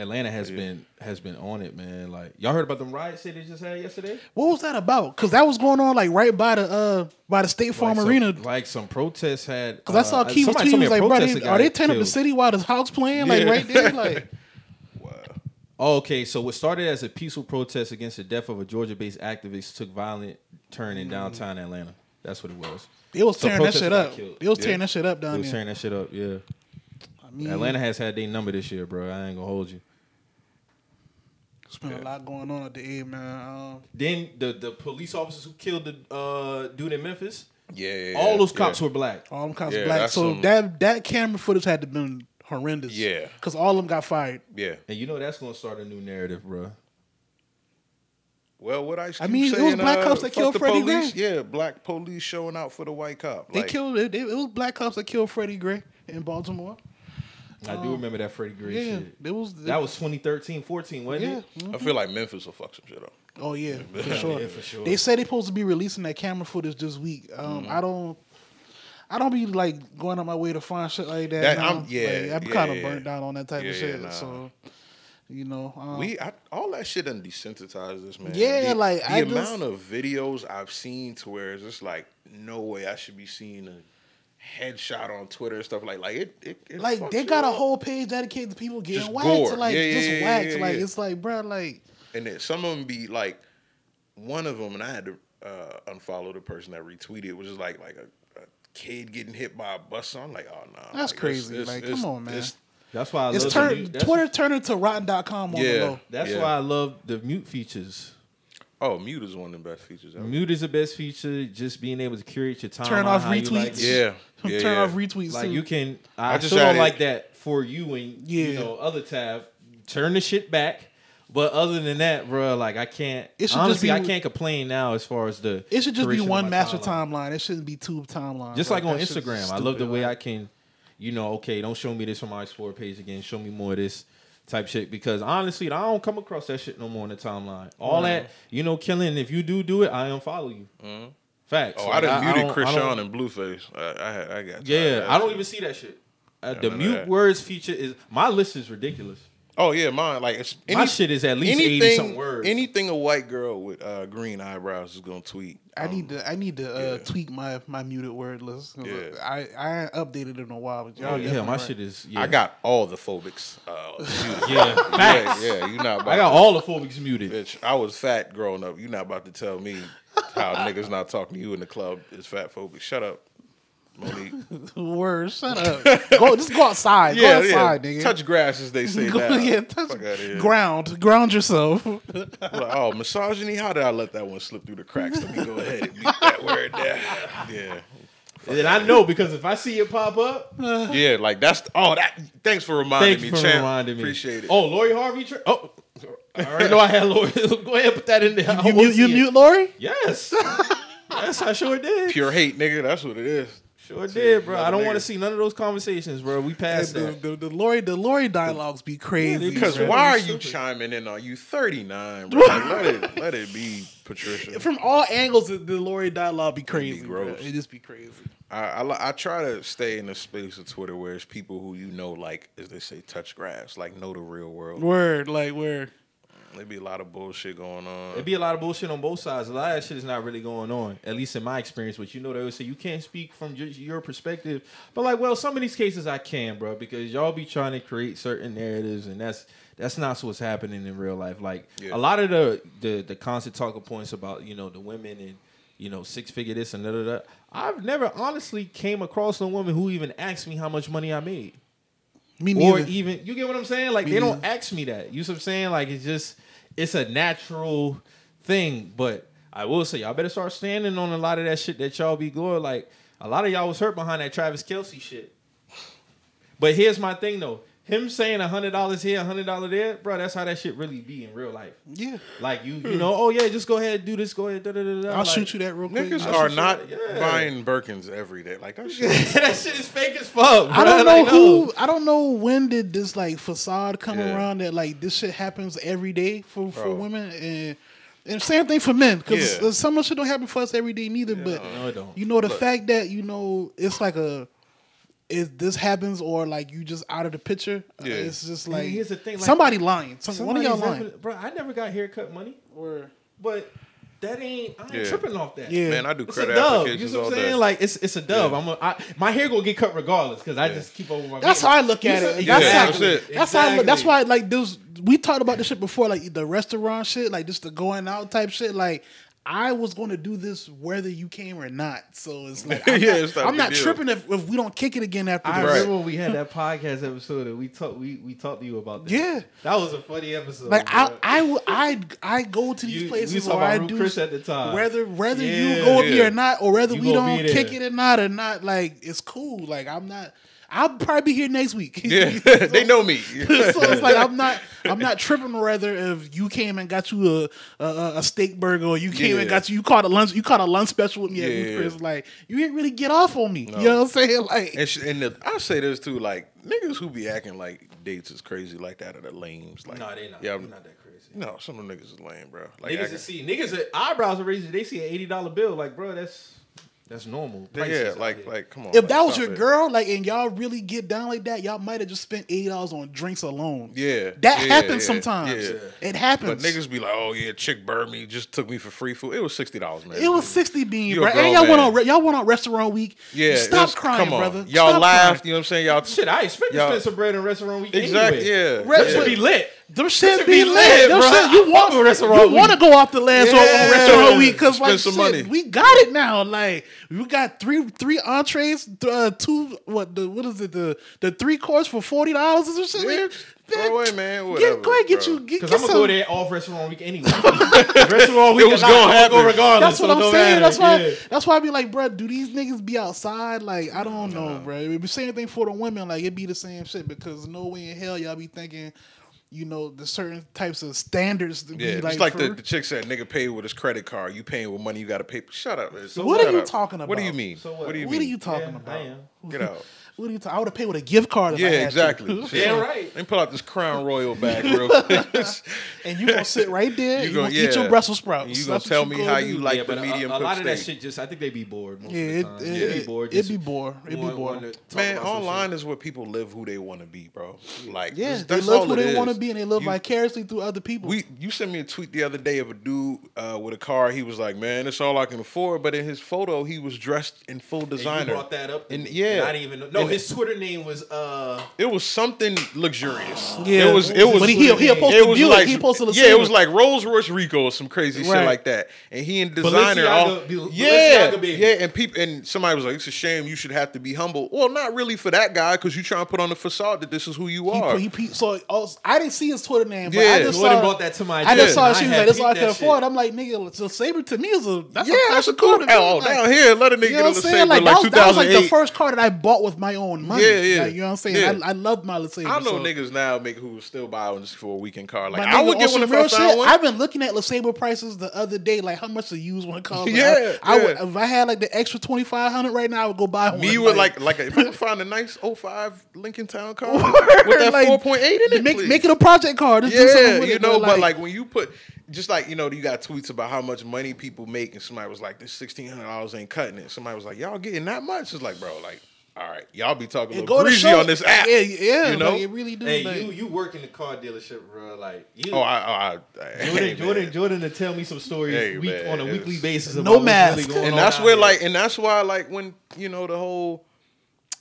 Atlanta has been has been on it, man. Like y'all heard about them riots they just had yesterday? What was that about? Because that was going on like right by the uh by the State Farm like Arena. Some, like some protests had. Because I saw uh, Key was somebody tweeting me was a like, bro, protester they, are they tearing up the city while the Hawks playing? Like Yeah. right there? <laughs> Like wow. Okay, so what started as a peaceful protest against the death of a Georgia-based activist took violent turn in downtown Atlanta. That's what it was. it was So tearing that shit up. killed. It was Yeah. tearing that shit up They down was there. tearing that shit up. Yeah, I mean, Atlanta has had their number this year, bro. I ain't gonna hold you. It's been a lot going on at the end, man. Um, Then the the police officers who killed the uh, dude in Memphis, Yeah, yeah, all those cops yeah. were black. all them cops Yeah, black. So some- that that camera footage had to been horrendous. Yeah. Because all of them got fired. Yeah. And you know that's gonna start a new narrative, bro. Well, what I, I mean, it was black cops that killed Freddie police. Gray. Yeah, black police showing out for the white cop. They Like, killed it. It was black cops that killed Freddie Gray in Baltimore. I do remember that Freddie Gray Yeah, shit. it was. That was 2013, 14, wasn't yeah. it? mm. I feel like Memphis will fuck some shit up. Oh yeah, <laughs> for sure. Yeah, for sure. They said they're supposed to be releasing that camera footage this week. Um, Mm-hmm. I don't. I don't be like going on my way to find shit like that. That- now. I'm- yeah, Like, I'm yeah, kind of yeah. burnt down on that type Yeah, of yeah, shit. nah. So, you know, um, We I, all that shit done desensitized this man. Yeah, the, like, the I just- amount of videos I've seen to where it's just like no way I should be seeing a headshot on Twitter and stuff like like it. it, it like they you got a whole page dedicated to people getting Just waxed, gore. like Yeah, yeah, just yeah, yeah, yeah, like yeah. it's like, bro, like and then some of them be like one of them, and I had to uh, unfollow the person that retweeted. which was just like like a, a kid getting hit by a bus. I'm like, oh no, That's like, crazy. Like, come on, man. That's why I it's love turn the mute. Twitter turned into Rotten.com on Yeah. the low. That's Yeah. why I love the mute features. Oh, mute is one of the best features. Ever. Mute is the best feature. Just being able to curate your time. Turn off retweets. Yeah, yeah, <laughs> Turn yeah. off retweets. Like too. you can. I, I just still don't like that for you and you know other tab. Turn the shit back. But other than that, bro, like I can't. It should just honestly, be- I can't complain now as far as the. It should just be one master timeline. timeline. It shouldn't be two timelines. Just like on that Instagram, I love the way like- I can, you know, okay, don't show me this on my explore page again. Show me more of this type shit because honestly, I don't come across that shit no more in the timeline. All that, you know, killing. If you do do it, I unfollow you. Facts. Oh, Like, I done muted don't- Chris I don't- Sean and Blueface. I, I, had- I got Yeah, tired I don't shit. even see that shit. Uh, Yeah, the mute words feature is my list is ridiculous. Oh yeah, mine. Like it's My shit is at least 80 anything- something words. Anything a white girl with uh, green eyebrows is gonna tweet. I um, need to I need to uh, yeah. tweak my my muted word list. Yeah. I I ain't updated it in a while. But y'all Oh yeah, my right. shit is. Yeah. I got all the phobics. Uh, yeah, facts. yeah, yeah. You not. About I got to- all the phobics muted. Bitch, I was fat growing up. You're not about to tell me how niggas not talking to you in the club is fat phobic. Shut up, Monique. <laughs> Word, shut up. <laughs> go just go outside. go outside, nigga. Touch grass as they say <laughs> Go- now. yeah, touch Fuck outta here. ground, ground yourself. Like, oh, misogyny. How did I let that one slip through the cracks? Let me go ahead and beat that word there. Yeah. And I know because if I see it pop up, Yeah, like that's oh that. Thanks for reminding thank me, you for champ. reminding me. Appreciate it. Oh, Lori Harvey. Tra- oh, I already know I had Lori. Go ahead, put that in there. I You, mute, you mute Lori? Yes. yes, I sure did. pure hate, nigga. That's what it is. Sure did, bro. I don't want to see none of those conversations, bro. We passed The, that. the, the Lori the Lori dialogues be crazy. Because Yeah, why are it's you stupid. chiming in on you 39, bro? Like, <laughs> let it let it be, Patricia. From all angles, the, the Lori dialogue be crazy. bro. gross. It just be crazy. I, I I try to stay in the space of Twitter where it's people who you know, like as they say, touch grass, like know the real world. Word, like word. There be a lot of bullshit going on. It'd be a lot of bullshit on both sides. A lot of that shit is not really going on, at least in my experience. But you know, they always say you can't speak from just your perspective. But like, well, some of these cases I can, bro, because y'all be trying to create certain narratives, and that's that's not what's happening in real life. Like Yeah. a lot of the, the the constant talking points about you know the women and you know six figure this and da da da. I've never honestly came across a woman who even asked me how much money I made Me or even you get what I'm saying? Like Me they don't ask me that. You see what I'm saying? Like it's just it's a natural thing. But I will say y'all better start standing on a lot of that shit that y'all be going. Like a lot of y'all was hurt behind that Travis Kelce shit. But here's my thing though. Him saying a hundred dollars here, a hundred dollar there, bro. That's how that shit really be in real life. Yeah. Like you, you hmm. know, oh yeah, just go ahead, do this, go ahead. Da, da, da, da. I'll like, shoot you that real quick. Niggas I'll are not yeah. buying Birkins every day. Like that <laughs> shit. that shit is fake as fuck. I don't know Like, no. who. I don't know when did this like facade come Yeah. around that like this shit happens every day for for women and and same thing for men because Yeah. some of the shit don't happen for us every day neither. But No, it don't. you know the Look. fact that you know it's like a. If this happens or like you just out of the picture, uh, Yeah. it's just And like here's the thing, like, somebody lying. Some, one of y'all Somebody's lying. bro. I never got haircut money, Or but that ain't. I ain't Yeah. tripping off that. Yeah. Man, I do It's a credit dub. You know what I'm saying? day. Like it's it's a dub. Yeah. I'm a, I, my hair gonna get cut regardless because I Yeah. just keep over my. That's how I look at said- it. Yeah, That's that's how, it. That's how. I look, that's why like this. We talked about this shit before, like the restaurant shit, like just the going out type shit. Like I was going to do this whether you came or not. So it's <laughs> like I'm Yeah, not, it's not a I'm not tripping if, if we don't kick it again after I this. remember when we had that <laughs> podcast episode and we talked we we talked to you about that. Yeah. that was a funny episode. Like I, bro. I, w- I, I go to these You- places where I do Ruth Chris at the time. whether whether Yeah. you go with me Yeah. or not, or whether You we don't kick it or not or not. Like it's cool. Like I'm not. I'll probably be here next week. <laughs> Yeah, <laughs> <laughs> they know me. so it's like I'm not I'm not tripping rather if you came and got you a a, a steak burger or you came and got you you caught a lunch you caught a lunch special with me at Yeah. Chris like you didn't really get off on me. You know what I'm saying? Like And, sh- and the, I say this too, like niggas who be acting like dates is crazy like that are the lames. Like, no, they not. Yeah, they not that crazy. no, some of them niggas is lame, bro. Like, niggas acting- that see niggas eyebrows are raising. They see an eighty dollar bill. Like, bro, that's that's normal. Prices yeah, like, like, come on. if like, that was your it. girl, like, and y'all really get down like that, y'all might have just spent eighty dollars on drinks alone. Yeah, that yeah, happens yeah, sometimes. yeah. It happens. But niggas be like, oh yeah, chick burned me, just took me for free food. It was sixty dollars, man. it was sixty bean, You a bro. And y'all went on re- y'all went on restaurant week. Yeah, stop it's- crying, come on. brother. Y'all Stop laughed. crying. You know what I'm saying? Y'all shit. I expect to Y'all- spend some bread in restaurant week. exactly. Anyway. Yeah, Re- That yeah. should be lit. Them shit should be be lit, lit, bro. shit- you want with restaurant you want to go off the last Yeah. on restaurant week because Spend like some shit, money. we got it now. Like we got three three entrees, th- uh, two what the what is it the the three course for forty dollars or some shit. Yeah, Like, throw away, man. Whatever, Get, go ahead, get bro. you get, Because get I'm gonna some. go there off restaurant week anyway. <laughs> restaurant week It was gonna I'm happen. Go regardless. That's what so I'm saying. matter. That's why. Yeah. That's why I be like, bro, do these niggas be outside? Like, I don't know, bro. It be same thing for the women. Like, it be the same shit because no way in hell y'all be thinking, you know, the certain types of standards to Yeah, be just like. like for- the, the chick said, nigga pay with his credit card. You paying with money you got to pay. Shut up. man. What are you up. talking about? What do you mean? So what? what do you what are you talking Yeah, about? I am. Get out. What are you? Ta- I would have paid with a gift card. If I Yeah, had exactly. <laughs> Shit. Yeah, right. Let me pull out this Crown Royal bag real <laughs> quick. and you gonna sit right there. You You, gonna- gonna eat your. Brussels sprouts. And you gonna That's tell what me gonna how do. you like yeah, the but a- medium a, a lot of that shit just I think they be bored. Most Yeah, of it, the time. it, They be bored. it just be bored. It be bored. want to talk Man, online is where people live who they want to be, bro. Like, Yeah, that's, they that's live all who they want to be, and they live vicariously through other people. We, you sent me a tweet the other day of a dude uh, with a car. He was like, "Man, it's all I can afford." But in his photo, he was dressed in full And designer. Brought that up, And and yeah, didn't even. No, And his Twitter name was uh. It was something luxurious. Yeah. it was. It was. But he- he- he posted it was Buick, like he posted a yeah, it was like Rolls Royce Rico or some crazy shit Right. like that. And he and designer Balenciaga- all Bal- yeah, Balenciaga baby. yeah. And people and somebody was like, "It's a shame you should have to be humble." Well, not really for that guy because you trying to put on the facade that this is who you are. put- he, pe- so also, I didn't see his Twitter name, but Yeah. I just Jordan saw. brought that to my I just saw I she was had like, "That's all I peeped can that shit. afford." I'm like, "Nigga, so Saber to me is a that's yeah, a that's a classic cool. car. Oh, Like, down here, let a nigga You get know a what I'm saying? Saber Like, like, that, was, that was like the first car that I bought with my own money. Yeah, yeah. Like, you know what I'm saying? Yeah. I, I love my LeSabre. I know so. niggas now make who still buy one just for a weekend car. Like My I would get oh, some one if real I shit, one. I've been looking at LeSabre prices the other day, like how much to use one car. Like, Yeah, I, I would, if I had like the extra twenty five hundred right now, I would go buy one. Me would like like if I could find a nice 05 Lincoln Town car <laughs> with that like, four point eight in it, make, make it a project car. Just yeah, you know. But like when you put just like you know, you got tweets about how much money people make, and somebody was like, "This sixteen hundred dollars ain't cutting it." Somebody was like, "Y'all getting that much?" It's like, bro, like, all right, y'all be talking a little go to greasy show, on this app. Yeah, yeah, you know. like, it really do. Hey, like, you you work in the car dealership, bro. Like you. oh, I, I, I Jordan, hey, Jordan, man. Jordan, to tell me some stories Hey, week, man, on a it's- weekly basis. About No what's mask. really going and on that's out where here. like and that's why like when you know the whole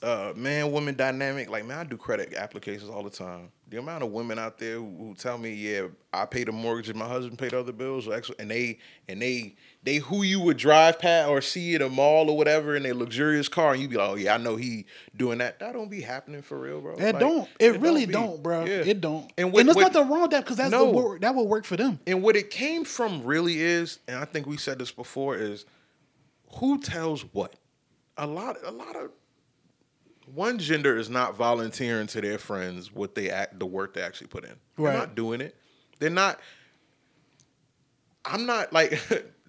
uh man woman dynamic like man i do credit applications all the time the amount of women out there who, who tell me yeah i paid the mortgage and my husband paid other bills or ex- and they and they they who you would drive past or see at a mall or whatever in a luxurious car and you'd be like oh yeah i know he doing that that don't be happening for real bro It Like, don't. It, really be. don't, bro. Yeah. It don't. And And, with- there's with- nothing wrong with that because that's No. the work, that would work for them. And what it came from really is, and I think we said this before, is who tells what? A lot, a lot of one gender is not volunteering to their friends what they act the work they actually put in. They're not doing it. They're not. I'm not like <laughs>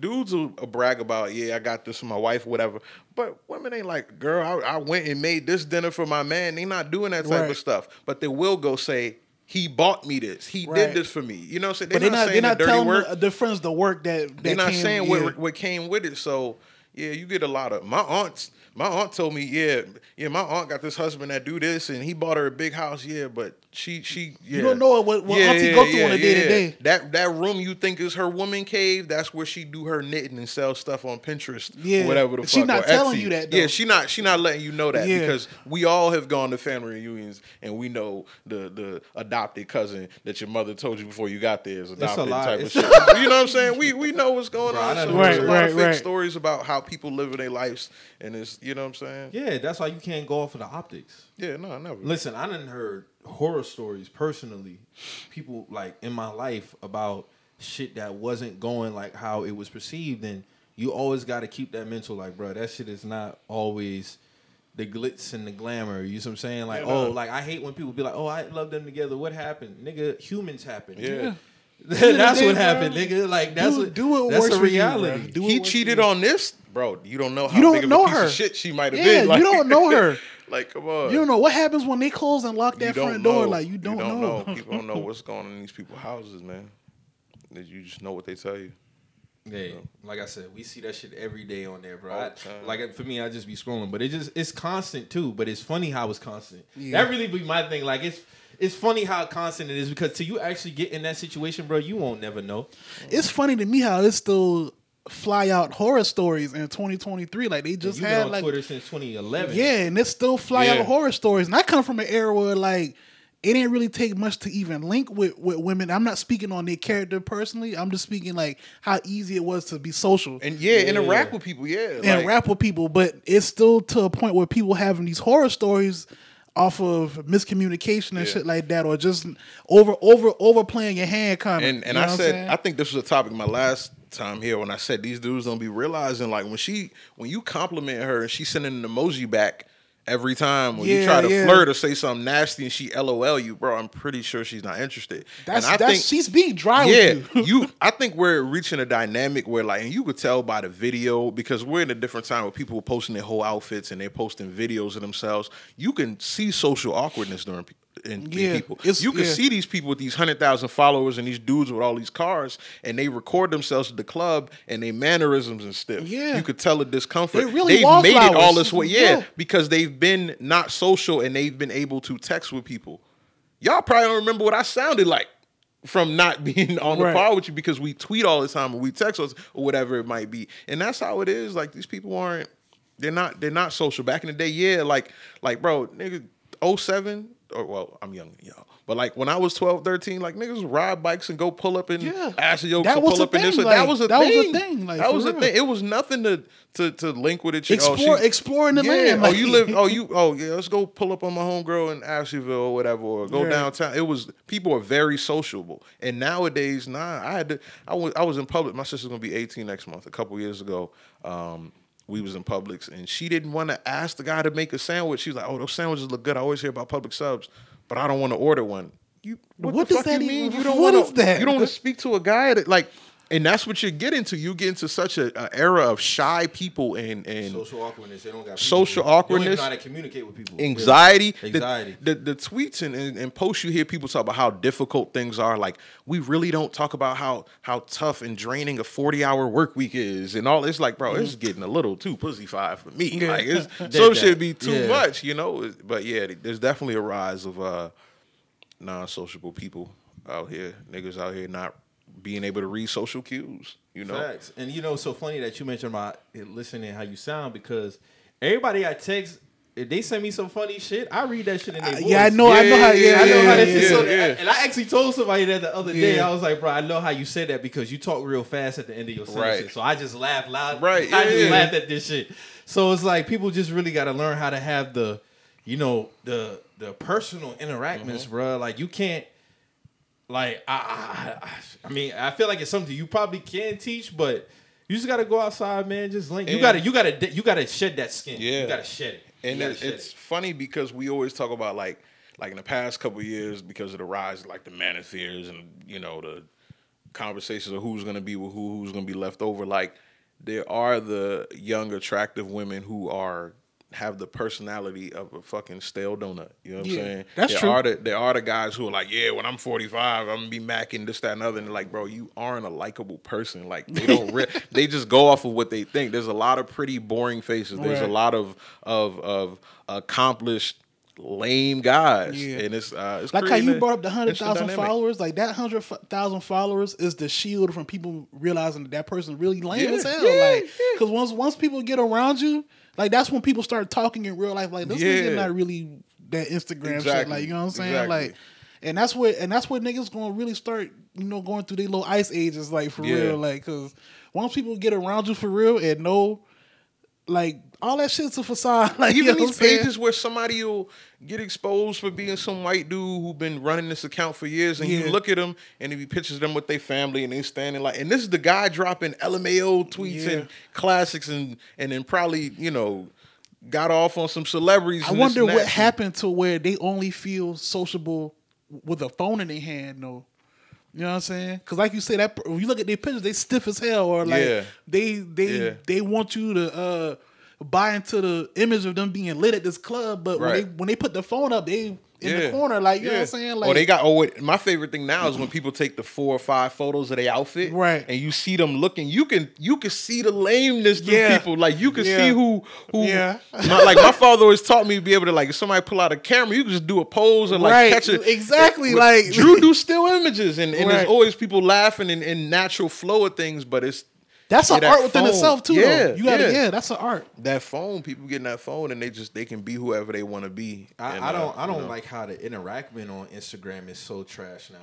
dudes will uh, brag about yeah I got this for my wife whatever, but women ain't like girl I, I went and made this dinner for my man. They not doing that type Right. of stuff, but they will go say he bought me this. He Right. did this for me. You know what I'm saying? They're they're not, not. saying They're not the dirty telling work the, the friends the work that. that they're not came- saying yeah. what what came with it. So yeah, you get a lot of my aunts. My aunt told me, yeah, yeah, my aunt got this husband that do this, and he bought her a big house. Yeah, but she she yeah. don't know what- what auntie go through on a day-to-day. That that room you think is her woman cave, that's where she do her knitting and sell stuff on Pinterest. Yeah. whatever the fuck. She not telling Etsy. you that, though. Yeah, she not she not letting you know that Yeah. because we all have gone to family reunions and we know the the adopted cousin that your mother told you before you got there is adopted lot. type of shit. you know what I'm saying? We we know what's going Bro, on. So heard there's a Right, lot of right, fake right. stories about how people live in their lives, and it's you know what I'm saying. Yeah, that's why you can't go off of the optics. Yeah, no, never. Listen, I didn't heard horror stories personally, people like in my life about shit that wasn't going like how it was perceived, and you always got to keep that mental like, bro, that shit is not always the glitz and the glamour. You know what I'm saying? Like, Yeah, no. oh, like I hate when people be like, oh, I love them together. What happened, nigga? Humans happen. Yeah. <laughs> that's what happened, nigga. Like that's do, what do what that's works a for you, reality. Do he cheated on this, bro. You don't know how You don't big of know a piece her. of shit she might have Yeah, been. Like, you don't know her. <laughs> like, come on. You don't know what happens when they close and lock that front know. door. Like you don't, know. know. People don't know what's going on in these people's houses, man. You just know what they tell you. Yeah, like I said, we see that shit every day on there, bro. I- like for me, I just be scrolling, but it just it's constant too. But it's funny how it's constant. Yeah. That really be my thing. Like it's it's funny how constant it is because till you actually get in that situation, bro, you won't never know. It's funny to me how it's still fly out horror stories in 2023. Like they just You've been had on like Twitter since 2011. yeah, and it's still fly Yeah. out horror stories. And I come from an era where like it didn't really take much to even link with, with women. I'm not speaking on their character personally. I'm just speaking like how easy it was to be social And yeah, Yeah. interact with people. Yeah, and like, rap with people. But it's still to a point where people having these horror stories off of miscommunication and Yeah. shit like that, or just over over overplaying your hand comment. And and You know I said? I think this was a topic in my last time here when I said these dudes don't be realizing like when she when you compliment her and she's sending an emoji back every time when you try to yeah. flirt or say something nasty and she LOL you, bro, I'm pretty sure she's not interested. that's and I that's think she's being dry yeah, with you. you. <laughs> I think we're reaching a dynamic where, like, and you could tell by the video because we're in a different time where people are posting their whole outfits and they're posting videos of themselves. You can see social awkwardness during in Yeah, people. You can yeah. see these people with these hundred thousand followers and these dudes with all these cars, and they record themselves at the club and they mannerisms and stuff. Yeah. you could tell the discomfort. They really They've made it all this way, yeah, Yeah. because they've been not social and they've been able to text with people. Y'all probably don't remember what I sounded like from not <laughs> being on the Right. par with you because we tweet all the time or we text us or whatever it might be. And that's how it is. Like these people aren't they're not they're not social. Back in the day, yeah, like like bro, nigga 07 or well, I'm younger than y'all. But like when I was 12, 13, like niggas ride bikes and go pull up in Yeah. acid yokes That and was pull a up in this. thing, that like, was a that was a thing. thing, like, that for was a thing. It was nothing to to, to link with it. Explore- oh, she- exploring the yeah, land, Oh, you live. Oh, you. Oh, yeah. Let's go pull up on my homegirl in Asheville or whatever, or go Right. downtown. It was people are very sociable, and nowadays, nah. I had to. I was. I was in public. My sister's gonna be 18 next month. A couple years ago, um, we was in Publix, and she didn't want to ask the guy to make a sandwich. She was like, "Oh, those sandwiches look good. I always hear about Publix subs, but I don't want to order one." You. What, What the does fuck that you mean? even- You don't what want is that? You don't want to speak to a guy that like. And that's what you get into. You get into such a, a era of shy people and and Social awkwardness. They don't got Social people. They don't awkwardness. know how to communicate with people. anxiety, Yeah. the- Anxiety. The, the, tweets and, and, and posts you hear people talk about how difficult things are. Like we really don't talk about how how tough and draining a forty hour work week is, and all. It's like, bro, it's getting a little too pussyfied for me. Yeah. Like it's, <laughs> some should be too Yeah. much, you know. But yeah, there's definitely a rise of uh, non-sociable people out here. Niggas out here not being able to read social cues. You know, Facts. And you know, it's so funny that you mentioned about listening how you sound because everybody I text, if they send me some funny shit, I read that shit in their Uh, voice. yeah, I know, I know how. Yeah, I know how that yeah, shit. yeah. so, yeah. And I actually told somebody that the other day. Yeah. I was like, bro, I know how you said that because you talk real fast at the end of your sentences. Right. So I just laugh loud. Right, I yeah, just yeah. laughed at this shit. So it's like people just really got to learn how to have the, you know, the the personal interactions, Mm-hmm. bro. Like you can't. Like I, I, I, I mean, I feel like it's something you probably can teach, but you just gotta go outside, man. Just link. You gotta, you gotta, you gotta shed that skin. Yeah. you gotta shed it. and it, shed it's it. funny because we always talk about like like in the past couple of years because of the rise of like the manospheres and you know the conversations of who's gonna be with who, who's gonna be left over. Like there are the young, attractive women who are have the personality of a fucking stale donut. You know what Yeah, I'm saying? that's there true. Are the, there are the guys who are like, yeah, when I'm 45, I'm gonna be macking this, that, and other. And like, bro, you aren't a likable person. Like they don't. Re- <laughs> they just go off of what they think. There's a lot of pretty boring faces. There's a lot of of of accomplished lame guys, Yeah. and it's uh, it's Like how you brought up the hundred thousand followers, like that hundred thousand followers is the shield from people realizing that that person really lame Yeah, as hell. yeah, like, because once once people get around you, like that's when people start talking in real life. Like this Yeah. nigga not really that Instagram shit. Like you know what I'm saying? exactly. Like, and that's what and that's what niggas gonna really start, you know, going through their little ice ages, like for Yeah. real. Like, because once people get around you for real and know, like all that shit's a facade. <laughs> Like you Even know what these I'm saying? pages where somebody will get exposed for being some white dude who been running this account for years, and Yeah. you look at them and if he pictures them with their family, and they standing like, and this is the guy dropping LMAO tweets Yeah. and classics, and and then probably you know got off on some celebrities. I wonder what happened to where they only feel sociable with a phone in their hand, though. You know what I'm saying? Because like you say, that if you look at their pictures, they stiff as hell, or like Yeah. they they Yeah. they want you to uh, buy into the image of them being lit at this club. But when they when they put the phone up, they in the corner, like you know what I'm saying? Like oh, they got. Oh, what, my favorite thing now is when people take the four or five photos of their outfit, Right. And you see them looking. You can you can see the lameness through Yeah. people. Like you can Yeah. see who who. Yeah. <laughs> my- like my father always taught me to be able to like if somebody pull out a camera, you can just do a pose and like Right. catch it Exactly, With- like- Drew do still images, and, and Right. there's always people laughing and, and natural flow of things, but it's that's Yeah, an that art within phone. itself too. Yeah, though. you gotta yeah. yeah. that's an art. that phone. People getting that phone and they just they can be whoever they want to be. I, And, I uh, don't. I don't know. like how the interaction on Instagram is so trash now.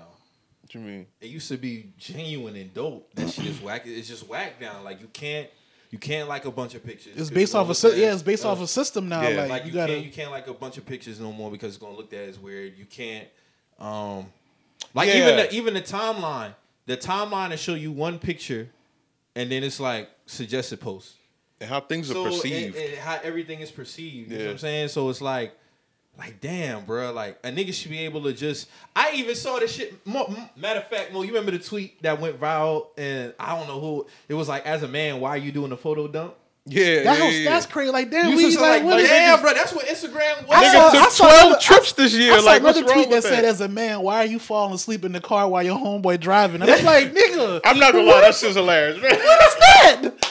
What you mean? It used to be genuine and dope. That shit is whack. It's just whack down. Like you can't. You can't like a bunch of pictures. It's based off a look sy- at yeah, it's based uh, off a system now. yeah. Like, like you, you, gotta can't you can't like a bunch of pictures no more because it's gonna look at as weird. You can't um like Yeah. even the even the timeline. The timeline to show you one picture and then it's like suggested posts. And how things are perceived. and- and how everything is perceived. You know what I'm saying? So it's like like damn, bro. Like a nigga should be able to just. I even saw this shit. Mo, matter of fact, Mo, you remember the tweet that went viral, and I don't know who it was. Like, as a man, why are you doing a photo dump? Yeah, that yeah, was, yeah. that's crazy. Like damn, You we like, like, what is damn, bro. That's what Instagram was. I Nigga saw- took I saw 12 another- trips this year. I saw like, another tweet that with said, "As a man, why are you falling asleep in the car while your homeboy driving?" And I'm like, <laughs> "Nigga, I'm not gonna lie, that shit's hilarious. man. what's that?" <laughs>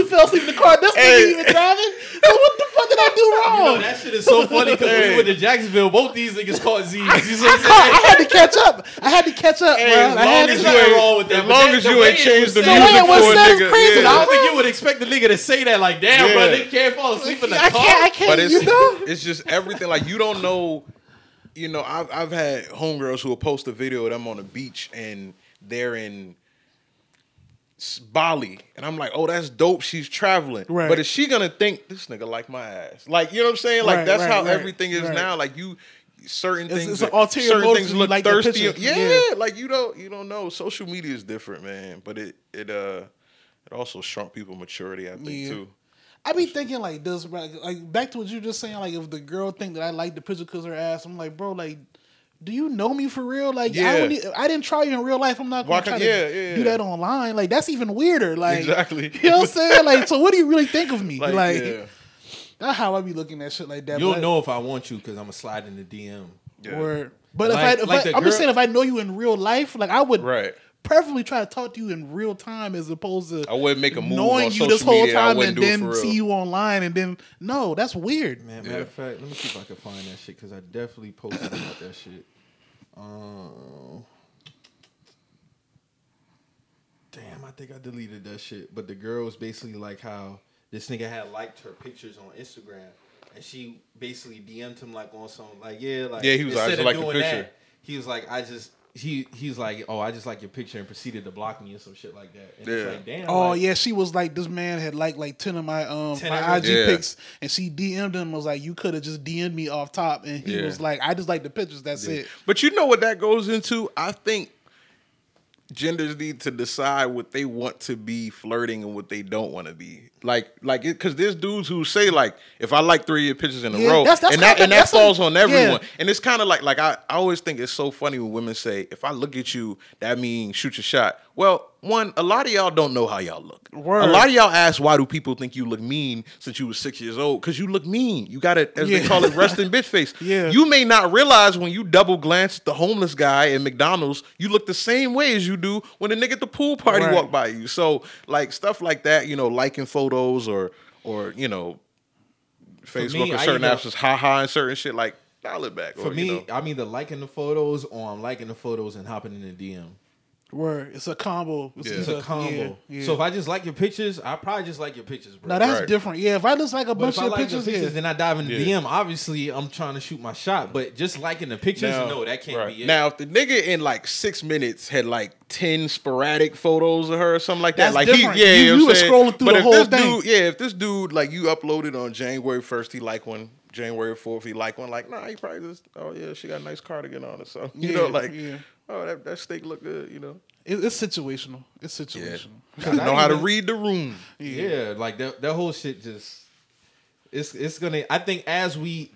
I definitely fell asleep in the car. That's Hey. nigga even driving. So what the fuck did I do You know, wrong? that shit is so <laughs> funny because when Hey. we went to Jacksonville, both these niggas caught Z's. You know what I'm I, saying? I had to catch up. I had to catch up, Hey, bro. as I long had as you ain't, wrong with that, as long as the you ain't changed the said- The way music it was for a nigga. crazy, I don't think you would expect the nigga to say that. Like, damn, Yeah. bro, they can't fall asleep in the I car. can't. I can't. But it's you know. it's just everything. Like you don't know. You know, I've I've had homegirls who will post a video of them on the beach and they're in S- Bali, and I'm like, oh, that's dope. She's traveling, Right. but is she gonna think this nigga like my ass? Like, you know what I'm saying? Like Right, that's right, how everything is now. Like you. Certain It's- things, it's certain things look like thirsty. Yeah, Yeah. like you don't, you don't know. Social media is different, man. But it, it, uh, it also shrunk people maturity. I think Yeah. too. I be thinking like this, like like, back to what you were just saying. Like if the girl think that I like the picture because her ass, I'm like, bro, like, do you know me for real? Like, I, Yeah. don't need, I didn't try you in real life. I'm not gonna try can't- to yeah, yeah, do that online. Like that's even weirder. Like Exactly. You know what I'm saying? Like, so what do you really think of me? Like, Like, yeah. that's how I be looking at shit like that. You'll but, know if I want you because I'm going to slide in the DM. Yeah. Or, but Like- if I, if like I the I'm just saying, if I know you in real life, like I would Right. Preferably try to talk to you in real time as opposed to I wouldn't make a move knowing on you social this whole media. I time wouldn't and do then for real. see you online and then no, that's weird. Man, Yeah. matter of fact, let me see if I can find that shit because I definitely posted about that shit. Um, damn, I think I deleted that shit. But the girl was basically like how this nigga had liked her pictures on Instagram, and she basically DM'd him like on some like yeah, like Yeah, he was like, I just like the doing picture. that, he was like I just. He he's like, oh, I just like your picture, and proceeded to block me and some shit like that. And Yeah. it's like, damn. Oh like, yeah, she was like, this man had liked like ten of my um my IG? Yeah. pics, and she DM'd him was like, you could have just DM'd me off top, and he Yeah. was like, I just like the pictures. That's it. But you know what that goes into? I think genders need to decide what they want to be flirting and what they don't want to be. Like, like, because there's dudes who say like, if I like three of your pictures in a Yeah, row, that's- that's and that and that that's a- falls on yeah. everyone. And it's kind of like, like I, I always think it's so funny when women say, if I look at you, that means shoot your shot. Well, one, a lot of y'all don't know how y'all look. Word. A lot of y'all ask why do people think you look mean since you was six years old? Because you look mean. You got it, as they call it, <laughs> resting bitch face. Yeah. You may not realize when you double glance at the homeless guy at McDonald's, you look the same way as you do when a nigga at the pool party Right. walk by you. So like stuff like that, you know, liking photos or or you know, Facebook me, or certain apps is haha and certain shit like dial it back. For or, me, you know. I'm either liking the photos or I'm liking the photos and hopping in the DM. Word. It's a combo. It's, Yeah. It's a combo. yeah, yeah. So if I just like your pictures, I probably just like your pictures, bro. now that's Right. different. Yeah, if I just like a but bunch if I of like pictures, the pictures, yeah. then I dive in the Yeah. DM. Obviously, I'm trying to shoot my shot, but just liking the pictures, no, that can't right. be it. Now, if the nigga in like six minutes had like ten sporadic photos of her or something like That's that, like different. he, yeah, You- you, you what I'm was scrolling through but the if whole this thing. Dude, yeah, if this dude like you uploaded on January first, he like one. January fourth, he like one. Like, nah, he probably just. Oh yeah, she got a nice cardigan on or something. <laughs> You know, like, yeah. Oh that that steak look good. You know, It- it's situational. It's situational. Gotta I know how to read the room. yeah. like that, that whole shit just it's it's gonna. I think as we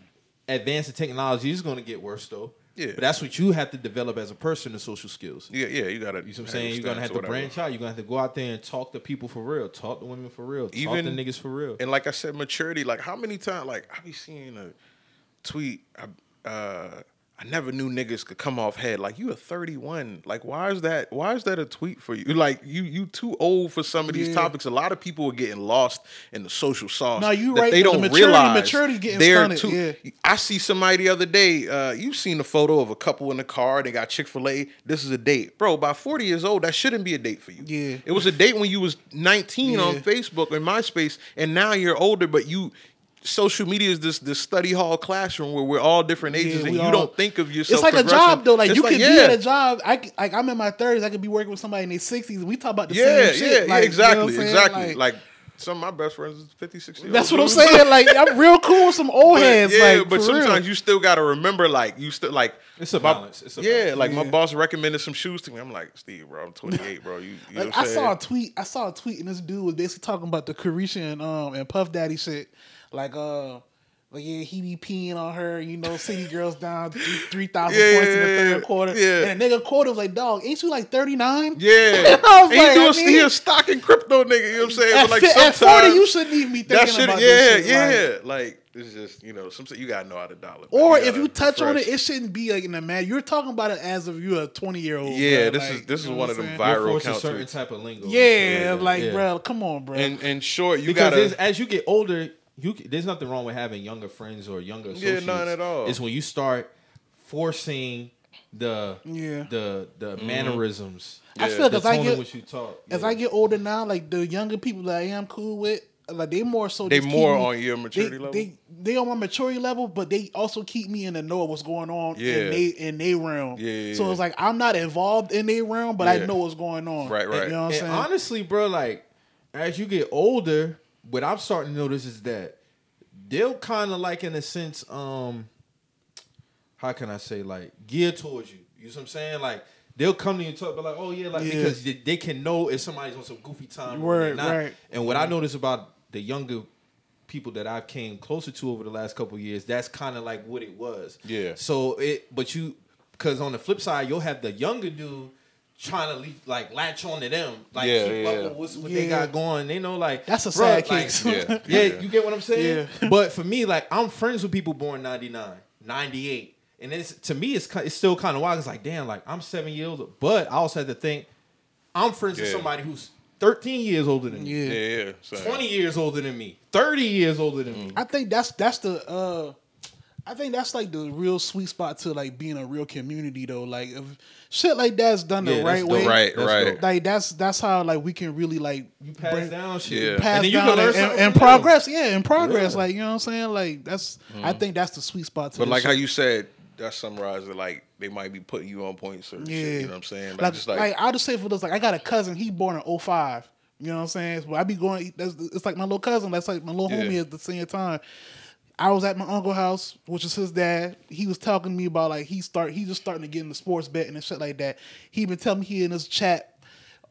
advance the technology, it's gonna get worse though. Yeah. But that's what you have to develop as a person, the social skills. Yeah, yeah, you gotta. You know what I'm saying? You're gonna have to branch out. You're gonna have to go out there and talk to people for real. Talk to women for real. Talk Even- to niggas for real. And like I said, maturity. Like how many times? Like I be seeing a tweet. Uh, I never knew niggas could come off head. Like you are 31. Like why is that? Why is that a tweet for you? Like you you too old for some of these Yeah. topics. A lot of people are getting lost in the social sauce. No, you right. They The don't maturity- realize maturity getting they're stunted, too. yeah. I see somebody the other day. Uh, you've seen a photo of a couple in the car. They got Chick Fil A. This is a date, bro. By 40 years old, that shouldn't be a date for you. Yeah. it was a date when you was 19 on Facebook or MySpace, and now you're older, but you. Social media is this this study hall classroom where we're all different ages, Yeah, and you all- don't think of yourself. It's like a job though. Like It's you could be yeah. at a job. I c- like I'm in my thirties. I could be working with somebody in their sixties, and we talk about the Yeah, same yeah, shit. yeah, Like, exactly, you know what I'm saying? exactly. Like, some of my best friends is 50, 60 that's what I'm saying. <laughs> Like I'm real cool with some old But, heads. yeah, like, but sometimes real. you still got to remember, like you still like It's a balance. It's a yeah, balance. like my boss recommended some shoes to me. I'm like, Steve, bro, I'm 28, bro. You, you know Like, what I'm I saying? saw a tweet. I saw a tweet, and this dude was basically talking about the Caresha and um and Puff Daddy shit. Like uh, like yeah, he be peeing on her. You know, City Girls down three <laughs> thousand Yeah, points in the yeah, third quarter. yeah. and a nigga quoted was like, "Dog, ain't you like thirty nine? Yeah, <laughs> I was he, like, do a, I mean- he a stock and crypto nigga. You know what I'm saying? At, but like fi- at sometimes forty, you shouldn't even be thinking that shit. about Yeah, this shit. yeah. Like, Like, it's just you know, some you gotta know how to dollar. it. back. or if gotta you touch on it, it shouldn't be like in a man. You're talking about it as if you're a twenty year old. Yeah, this is- this is one of them You're viral forced a certain type of lingo. Yeah, like Yeah. bro, come on, bro. and and short, you because gotta. as you get older, you there's nothing wrong with having younger friends or younger Yeah, none at all. It's when you start forcing the Yeah. the the mm-hmm. mannerisms. I Yeah. feel the as I get in you talk. as Yeah. I get older now, like the younger people that I am cool with, like they more so They just keep more me- on your maturity they, level? They they on my maturity level, but they also keep me in the know of what's going on Yeah. in they in their realm. Yeah, yeah, So it's like I'm not involved in their realm, but Yeah. I know what's going on. Right, right. You know what I'm And saying? honestly, bro, like as you get older, what I'm starting to notice is that they'll kind of like in a sense, um, how can I say, like geared towards you. You know what I'm saying? Like they'll come to you and talk, but like, oh yeah, like Yeah. because they, they can know if somebody's on some goofy time. or Right, right. And what I notice about the younger people that I've came closer to over the last couple of years, that's kind of like what it was. Yeah. So it, but you, because on the flip side, you'll have the younger dude trying to leave, like latch on to them, like Yeah, keep yeah. up with what's, what they got going. They know, like That's a bruh, sad like, case. <laughs> Yeah. yeah, <laughs> Yeah. you get what I'm saying. Yeah. <laughs> But for me, like I'm friends with people born 99, 98. And it's to me, it's it's still kind of wild. It's like, damn, like I'm seven years old, but I also have to think I'm friends with somebody who's 13 years older than me, yeah. yeah, yeah. same. 20 years older than me, 30 years older than me. I think that's that's the uh I think that's like the real sweet spot to like being a real community though. Like if shit like that's done Yeah, the that's right dope. way. Right, That's right. dope. Like that's that's how like we can really like You pass bring- down shit, Yeah. pass and then you down can and, and, progress. Yeah, and progress. Yeah. Like you know what I'm saying. Like that's I mm-hmm. think that's the sweet spot to. But this like how you said, that summarized it. Like they might be putting you on points or Yeah. shit. You know what I'm saying? Like, like, just like, like, I'll just say for this, like I got a cousin, he born in 05. You know what I'm saying? So I be going. That's, it's like my little cousin. That's like my little Yeah. homie at the same time. I was at my uncle's house, which is his dad. He was talking to me about like he start he just starting to get into sports betting and shit like that. He been telling me he in his chat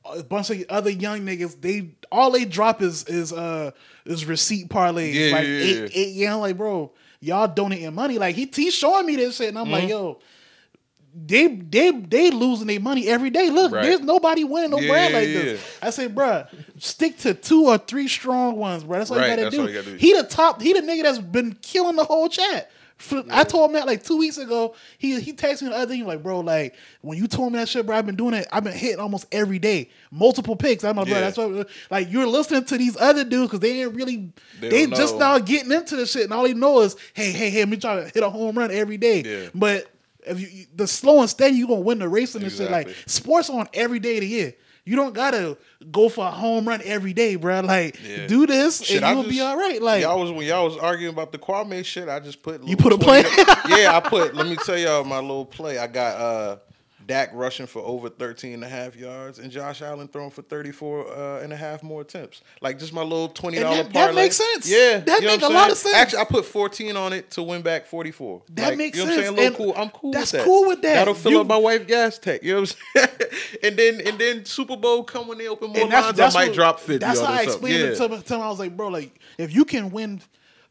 a bunch of other young niggas, they all they drop is is uh is receipt parlays. Yeah, like yeah, eight, yeah. eight, yeah, I'm like, bro, y'all donating money. Like he he's showing me this shit, and I'm Mm-hmm. like, yo, they they they losing their money every day. Look, Right. there's nobody winning no Yeah, yeah, like yeah. this. I said, bruh, stick to two or three strong ones, bro. That's all Right, you gotta do. all you gotta do. He the top. He the nigga that's been killing the whole chat. For- I told him that like two weeks ago. He he texted me the other thing like, bro, like when you told me that shit, bro, I've been doing it. I've been hitting almost every day, multiple picks. I'm like, bro, Yeah. that's what. Like you're listening to these other dudes because they ain't really. They They, just know. now getting into the shit, and all they know is, hey, hey, hey, me try to hit a home run every day. Yeah. But if you the slow and steady, you gonna win the race and this shit. Like sports on every day of the year. You don't gotta go for a home run every day, bro. Like Yeah. do this Shit, and you'll just- be all right. Like y'all was when y'all was arguing about the Kwame shit. I just put You put a play? <laughs> yeah, I put. Let me tell y'all my little play. I got uh Dak rushing for over 13 and a half yards and Josh Allen throwing for 34 uh, and a half more attempts. Like just my little $20 And that- parlay. that makes sense. Yeah. That you know make what lot of sense. Actually, I put 14 on it to win back 44. That Like, makes you know What I'm saying? A little And cool. I'm cool that's with that. cool with that. That'll fill You- up my wife gas tank. You know what I'm saying? <laughs> and then and then Super Bowl come when they open more and that's, lines, that's I might what- drop 50 That's how I explained it Yeah. to him, to him. I was like, bro, like if you can win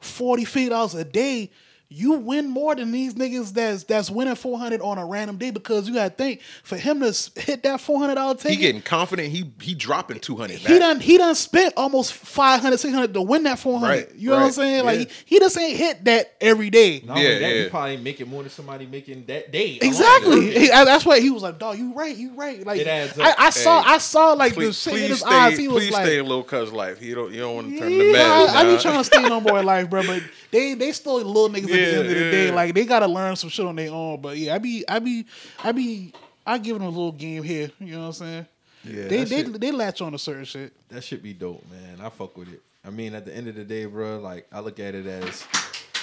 40 50 dollars a day, you win more than these niggas that's that's winning 400 on a random day because you gotta think for him to hit that 400 dollar take. He getting confident. He he dropping 200 he back. done he done spent almost 500 600 to win that 400 Right, you know what i'm right, saying like yeah. he, he just ain't hit that every day Not only Yeah, that, yeah. you probably making more than somebody making that day. alone. Exactly. He- I- that's why he was like, "Dog, you right, you right." Like It adds I, up. I saw, Hey, I saw like the please, shit in his stay, eyes. He was please like, stay in little cuz life. You don't you don't want to turn Yeah, the bad. I, I be trying to stay on boy life, bro. But they they still little niggas <laughs> at the end of the day. Like they gotta learn some shit on their own. But yeah, I be I be I be I give them a little game here. You know what I'm saying? Yeah, they they shit- they latch on to certain shit. That should be dope, man. I fuck with it. I mean, at the end of the day, bro, like I look at it as,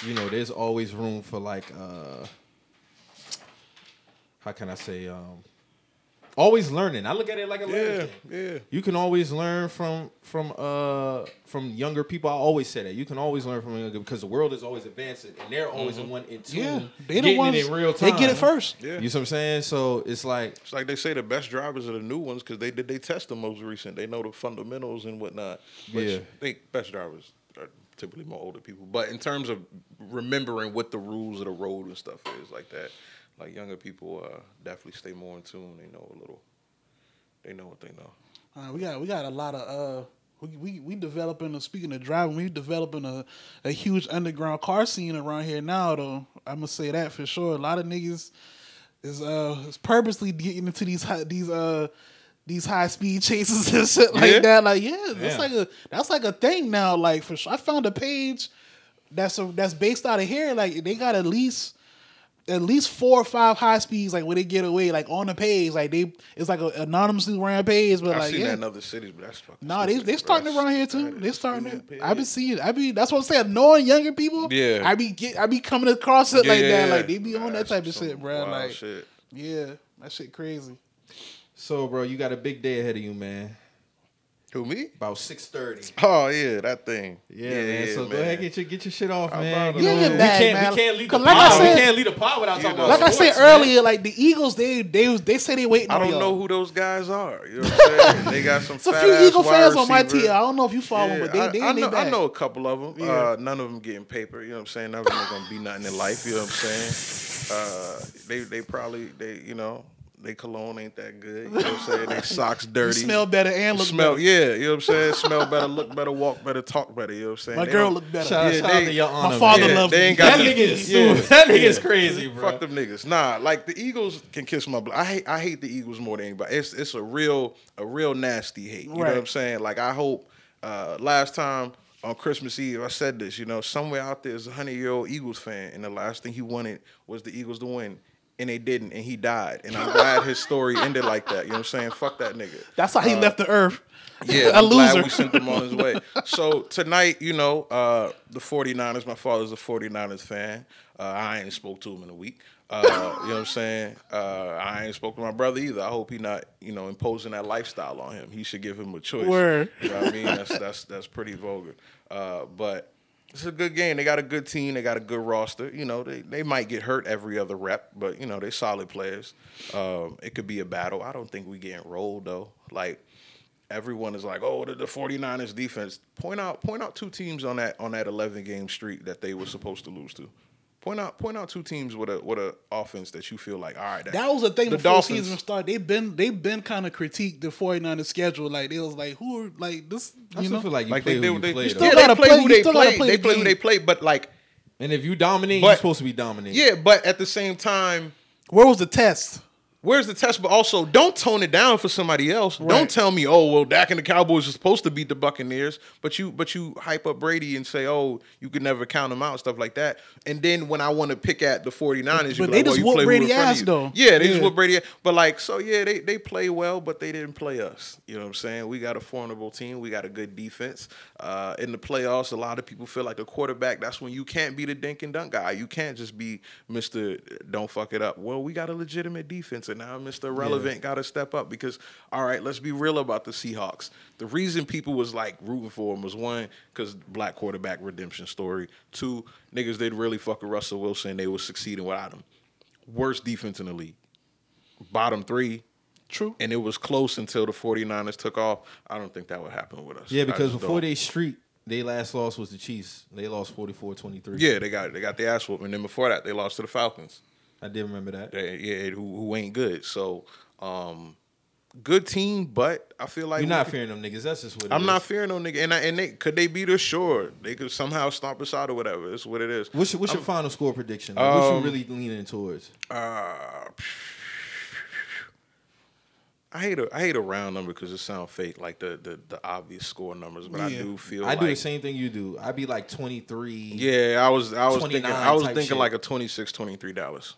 you know, there's always room for like, uh how can I say, um, always learning. I look at it like a Yeah, learning thing. yeah. You can always learn from from uh from younger people. I always say that you can always learn from younger because the world is always advancing and they're always the one in tune. Yeah, they the getting ones it in real time. they get it first. Yeah. You see what I'm saying? So it's like It's like they say the best drivers are the new ones because they did they test the most recent. They know the fundamentals and whatnot. Which Yeah. I think best drivers are typically more older people. But in terms of remembering what the rules of the road and stuff is like that, like younger people uh, definitely stay more in tune. They know a little. They know what they know. Uh, we got we got a lot of uh we we, we developing a speaking of driving, we developing a, a huge underground car scene around here now though. I'm gonna say that for sure. A lot of niggas is uh is purposely getting into these high, these uh these high speed <laughs> chases and shit like Yeah? that. Like yeah, that's Yeah. like a that's like a thing now. Like for sure, I found a page that's a, that's based out of here. Like they got at least at least four or five high speeds like where they get away like on the page like they it's like a anonymously ran page but I've like seen yeah that in other cities, but that's fucking. no, they stupid, they starting That's- around here too. that They is starting. stupid. To, I been seeing. I be. That's what I'm saying. Knowing younger people. Yeah. I be get. I be coming across it Yeah, like yeah, that. Like they be on that type of shit, bro. wild Like shit. yeah, that shit crazy. so, bro. You got a big day ahead of you, man. Who me? About six thirty. Oh yeah, that thing. Yeah, man. So go ahead, get your get your shit off, I'm man. about to- You Yeah, know, your we can't man. we can't leave the 'Cause pod. like I said- we can't leave the pod without talking know. about Like I sports, said man. earlier, like the Eagles, they they they say they waiting. I don't y'all. know who those guys are. You know <laughs> what I'm saying? they got some. It's a fat few Eagle wide fans on my team. I don't know if you follow them, but they I, they I in they know, I know a couple of them. Yeah. Uh, none of them getting paper. You know what I'm saying? None of them are gonna be nothing in life. You know what I'm saying? Uh, they they probably they you know they cologne ain't that good. You know what I'm saying? They socks <laughs> You dirty. smell better and look smell better. yeah. You know what I'm saying? Smell better, look better, walk better, talk better. You know what I'm saying? My They girl look better. Shout, Yeah, shout out they- to your honor. father man. Yeah, loves me. ain't got That nigga is <laughs> yeah. That nigga is Yeah. crazy, bro. Fuck them niggas. Nah, like the Eagles can kiss my blood. I hate I hate the Eagles more than anybody. It's it's a real a real nasty hate. You know what I'm saying? Like I hope uh last time on Christmas Eve I said this, you know, somewhere out there is a hundred year old Eagles fan and the last thing he wanted was the Eagles to win. And they didn't, and he died. And I'm glad his story ended like that. You know what I'm saying? Fuck that nigga. That's how he left the earth. Yeah, <laughs> a I'm glad we sent him on his way. So tonight, you know, uh, the 49ers, my father's a 49ers fan. Uh, I ain't spoke to him in a week. Uh, you know what I'm saying? Uh, I ain't spoke to my brother either. I hope he not, you know, imposing that lifestyle on him. He should give him a choice. Word. You know what I mean? That's that's that's pretty vulgar. Uh, but It's a good game. They got a good team. They got a good roster. You know, they, they might get hurt every other rep, but you know, they're solid players. Um, it could be a battle. I don't think we getting rolled though. Like everyone is like, oh, the, the 49ers defense. Point out point out two teams on that on that 11 game streak that they were supposed to lose to. Point out point out two teams with a with a offense that you feel like, all right, That was the thing the before Dolphins- season started. They've been they've been kind of critiqued the 49ers schedule. Like it was like, who are like this? I You still know, feel like you like play they, who they, you they, play. still though. yeah, gotta they play play- who they still gotta play. play They the play who they play, but like, And if you dominate, But- you're supposed to be dominating. yeah, but at the same time, where was the test? Where's the test? But also, don't tone it down for somebody else. Right. Don't tell me, oh, well, Dak and the Cowboys are supposed to beat the Buccaneers, but you, but you hype up Brady and say, oh, you could never count him out, stuff like that. And then when I want to pick at the 49ers, you But like, they well, just you whoop Brady ass, though. Yeah, they just Yeah. whoop Brady. ass. But like, so yeah, they they play well, but they didn't play us. You know what I'm saying? We got a formidable team. We got a good defense. Uh, in the playoffs, a lot of people feel like the quarterback. That's when you can't be the dink and dunk guy. You can't just be Mister Don't fuck it up. Well, we got a legitimate defense, and now Mister Relevant got to step up because all right, let's be real about the Seahawks. The reason people was like rooting for them was one because black quarterback redemption story. Two niggas did really fuck with Russell Wilson. They was succeeding without him. Worst defense in the league. Bottom three, True. and it was close until the 49ers took off. I don't think that would happen with us. Yeah, because before don't. they streak, they last loss was the Chiefs. They lost 44-23. Yeah, they got they got the ass whooping. And then before that, they lost to the Falcons. I did remember that. They, yeah, who, who ain't good. So, um, good team, but I feel like You're not we- fearing them niggas. That's just what it I'm is. not fearing no nigga. And I, and they could they beat us? Sure, they could somehow stomp us out or whatever. It's what it is. What's your, what's your final score prediction? Like, what you Um, really leaning towards? Uh, I hate a I hate a round number because it sounds fake, like the, the the obvious score numbers. But I do feel I do the same thing you do. I'd be like 23. Yeah, I was I was thinking I was thinking shit. like a 26 23 dollars.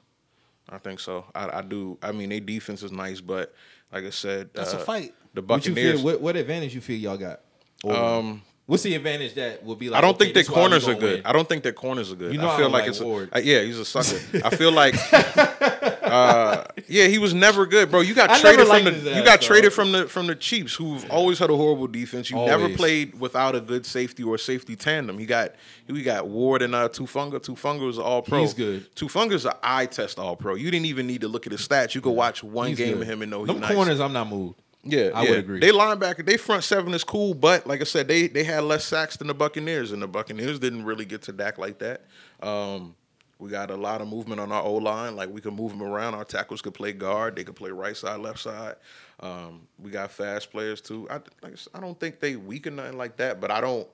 I think so. I, I do. I mean, their defense is nice, but like I said, That's a uh, fight. The What you Buccaneers. feel? What, what advantage you feel y'all got? over um, what's the advantage that will be like? I don't okay, think their this why we corners are good. win? I don't think their corners are good. You know I I feel don't like like it's a, Ward. yeah, he's a sucker. I feel like <laughs> uh, yeah, he was never good, bro. You got I traded from the his you got though. traded from the from the Chiefs, who've always had a horrible defense. You never played without a good safety or safety tandem. He got we got Ward and uh, Hufanga. Hufanga was all pro. He's good. Hufanga's an eye test all pro. You didn't even need to look at his stats. You could watch one He's game good. of him and know he's nice. corners, I'm not moved. Yeah, I yeah. would agree. They linebacker, they front seven is cool, but like I said, they they had less sacks than the Buccaneers, and the Buccaneers didn't really get to Dak like that. Um, we got a lot of movement on our O line. Like we can move them around. Our tackles could play guard. They could play right side, left side. Um, we got fast players too. I like I don't think they weaken nothing like that, but I don't.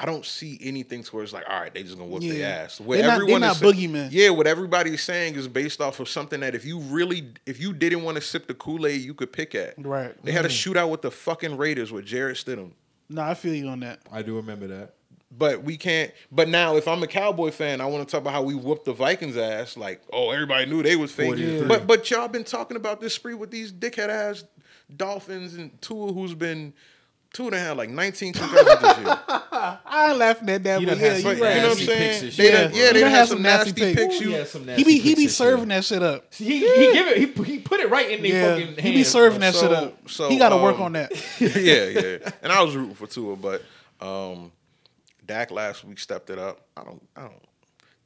I don't see anything towards like, all right, they just gonna whoop their ass. What They're not- they're not is boogeymen. Yeah, what everybody's saying is based off of something that if you really, if you didn't want to sip the Kool Aid, you could pick at. Right. They had a shootout with the fucking Raiders with Jarrett Stidham. No, I feel you on that. I do remember that. But we can't. But now, if I'm a Cowboy fan, I want to talk about how we whooped the Vikings ass. Like, oh, everybody knew they was fake. 43. But but y'all been talking about this spree with these dickhead ass Dolphins and Tua, who's been Tua done had like 19 concussions this year. <laughs> I ain't laughing at that, He but yeah, had you some you know what I'm nasty picks saying? and They shit, done, bro. yeah, they He done had had some some nasty nasty picks. picks. Ooh, You, he had some He be he be serving that shit up. He, he give it. He, he put it right in their Yeah, fucking hands. he be serving bro. that shit up. so, he got to work um, on that. <laughs> yeah, yeah. And I was rooting for Tua, but um, Dak last week stepped it up. I don't, I don't.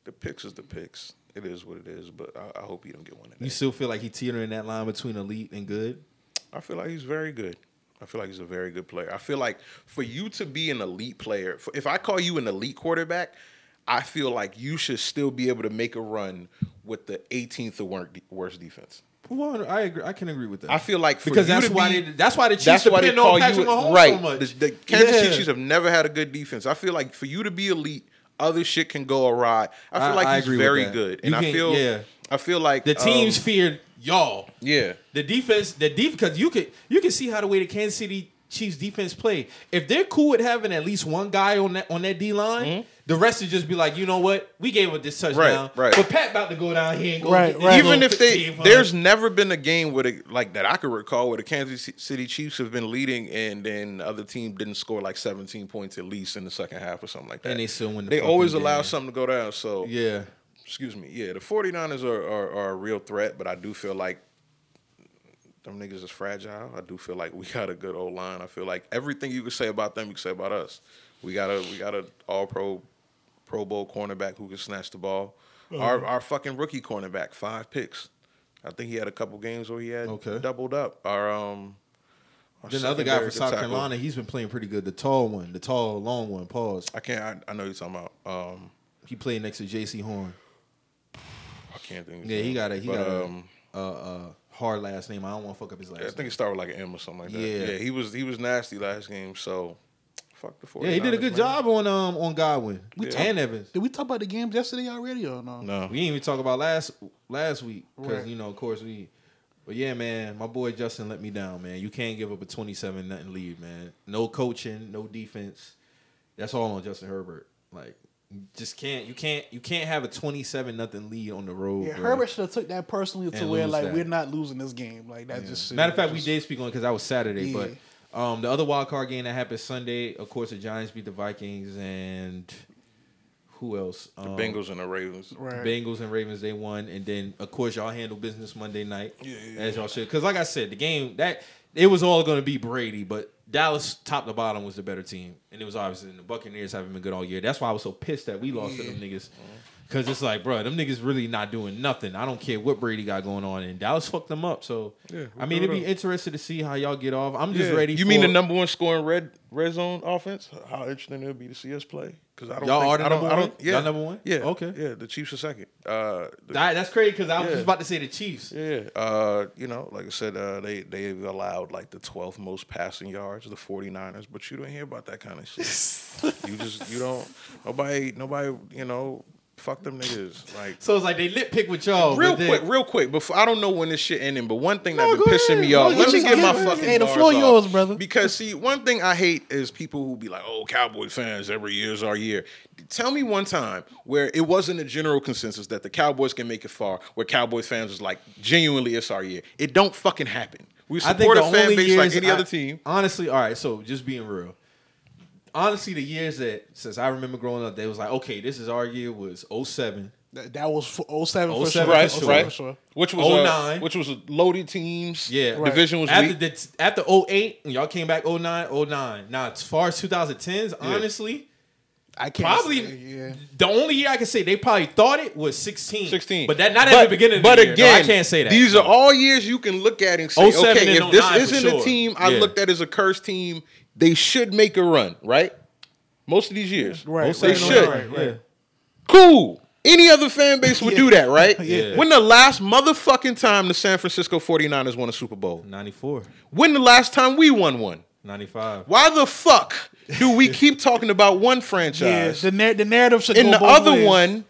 The picks is the picks. It is what it is. But I, I hope he don't get one today. You still feel like he teetering that line between elite and good? I feel like he's very good. I feel like he's a very good player. I feel like for you to be an elite player, for, if I call you an elite quarterback, I feel like you should still be able to make a run with the 18th or worst defense. Well, I agree. I can agree with that. I feel like for because you that's why be- they, that's why the Chiefs That's why they call Patrick you Mahomes right. so much. The, the Kansas City Yeah. Chiefs have never had a good defense. I feel like for you to be elite, other shit can go awry. I feel I- like I he's very good, You and I feel yeah. I feel like the teams um, feared y'all. yeah, The defense, the defense, because you could you can see how the way the Kansas City Chiefs defense play. If they're cool with having at least one guy on that on that D line, the rest would just be like, you know what, we gave up this touchdown, Mm-hmm. right. But Pat about to go down here and go Right, get right. even if they there's never been a game where the, like that I could recall where the Kansas City Chiefs have been leading and then the other team didn't score like 17 points at least in the second half or something like that. And they still win the They fucking always allow game. something to go down. So yeah. excuse me, yeah, the 49ers are, are are a real threat, but I do feel like them niggas is fragile. I do feel like we got a good old line. I feel like everything you could say about them, you could say about us. We got a we got a All Pro, Pro Bowl cornerback who can snatch the ball. Uh-huh. Our our fucking rookie cornerback, five picks. I think he had a couple games where he had Okay. doubled up. Our um. our Then the other guy for South tackle- Carolina, he's been playing pretty good. The tall one, the tall, long one. Pause. I can't. I, I know you're talking about. Um, He played next to Jaycee Horn. I can't think. Yeah, he got a he But, got a, um, a, a hard last name. I don't want to fuck up his last. Name. I think it started with like an M or something like that. Yeah. Yeah, he was he was nasty last game. So, fuck the 49ers. Yeah, he did a good man. job on um on Godwin We and Evans. Did we talk about the games yesterday already or no? No, We didn't even talk about last last week because Right. you know, of course, we. But yeah, man, my boy Justin let me down, man. You can't give up a twenty-seven nothing lead, man. No coaching, no defense. That's all on Justin Herbert. Like, just can't. You can't. You can't have a twenty-seven nothing lead on the road. Yeah, bro. Herbert should have took that personally to where like that. we're not losing this game. Like that just Matter of fact, we did speak on because that was Saturday. Yeah. But um, the other wild card game that happened Sunday, of course, the Giants beat the Vikings and who else? the Um, Bengals and the Ravens. Right. Bengals and Ravens they won, and then of course y'all handle business Monday night Yeah, yeah, as y'all should. Because like I said, the game that it was all going to be Brady, but Dallas top to bottom was the better team, and it was obviously and the Buccaneers haven't been good all year. That's why I was so pissed that we lost to them niggas. Cause it's like, bro, them niggas really not doing nothing. I don't care what Brady got going on, and Dallas fucked them up. So, Yeah, I mean, it'd be threw it to see how y'all get off. I'm just Yeah. ready. You for, mean the number one scoring red red zone offense? How interesting it'll be to see us play? Because I don't. Y'all think, are the I don't, number I don't, one? Yeah, Y'all number one? Yeah. Okay. Yeah, the Chiefs are second. Uh, the- That- that's crazy because I was Yeah. just about to say the Chiefs. Yeah, uh, you know, like I said, uh, they they've allowed like the 12th most passing yards, the 49ers, but you don't hear about that kind of shit. <laughs> you just you don't nobody nobody you know fuck them niggas like. So it's like they lit pick with y'all. Real then- quick, real quick. Before I don't know when this shit ending, but one thing No, that been pissing ahead. me off. Let me get my fucking Hey, the floor off. yours, brother. Because see, one thing I hate is people who be like, "Oh, Cowboy fans, every year's our year." Tell me one time where it wasn't a general consensus that the Cowboys can make it far, where Cowboys fans was like, "Genuinely, it's our year." It don't fucking happen. We support the a fan only base like any I- other team. Honestly, all right. So just being real. Honestly, the years that since I remember growing up, they was like, okay, this is our year was 07. That, that was for 07 for 07 sure. for Right, for sure. Which was uh, 09. which was loaded teams. Yeah, Right. division was after weak. the after 08, and y'all came back 09, 09. Now as far as 2010s, honestly, I can't probably say, yeah. the only year I can say they probably thought it was 16. 16. But that not at the beginning of but the year. again, No, I can't say that. These are all years you can look at and say, okay, and if this isn't a team I Yeah. looked at as a cursed team, they should make a run, right? Most of these years. Right. They right, should. Right, right. Cool. Any other fan base would do that, right? <laughs> Yeah. When the last motherfucking time the San Francisco 49ers won a Super Bowl? 94, When the last time we won one? 95. Why the fuck do we <laughs> keep talking about one Yeah, franchise? the, nar- the narrative should In go the other ways. one,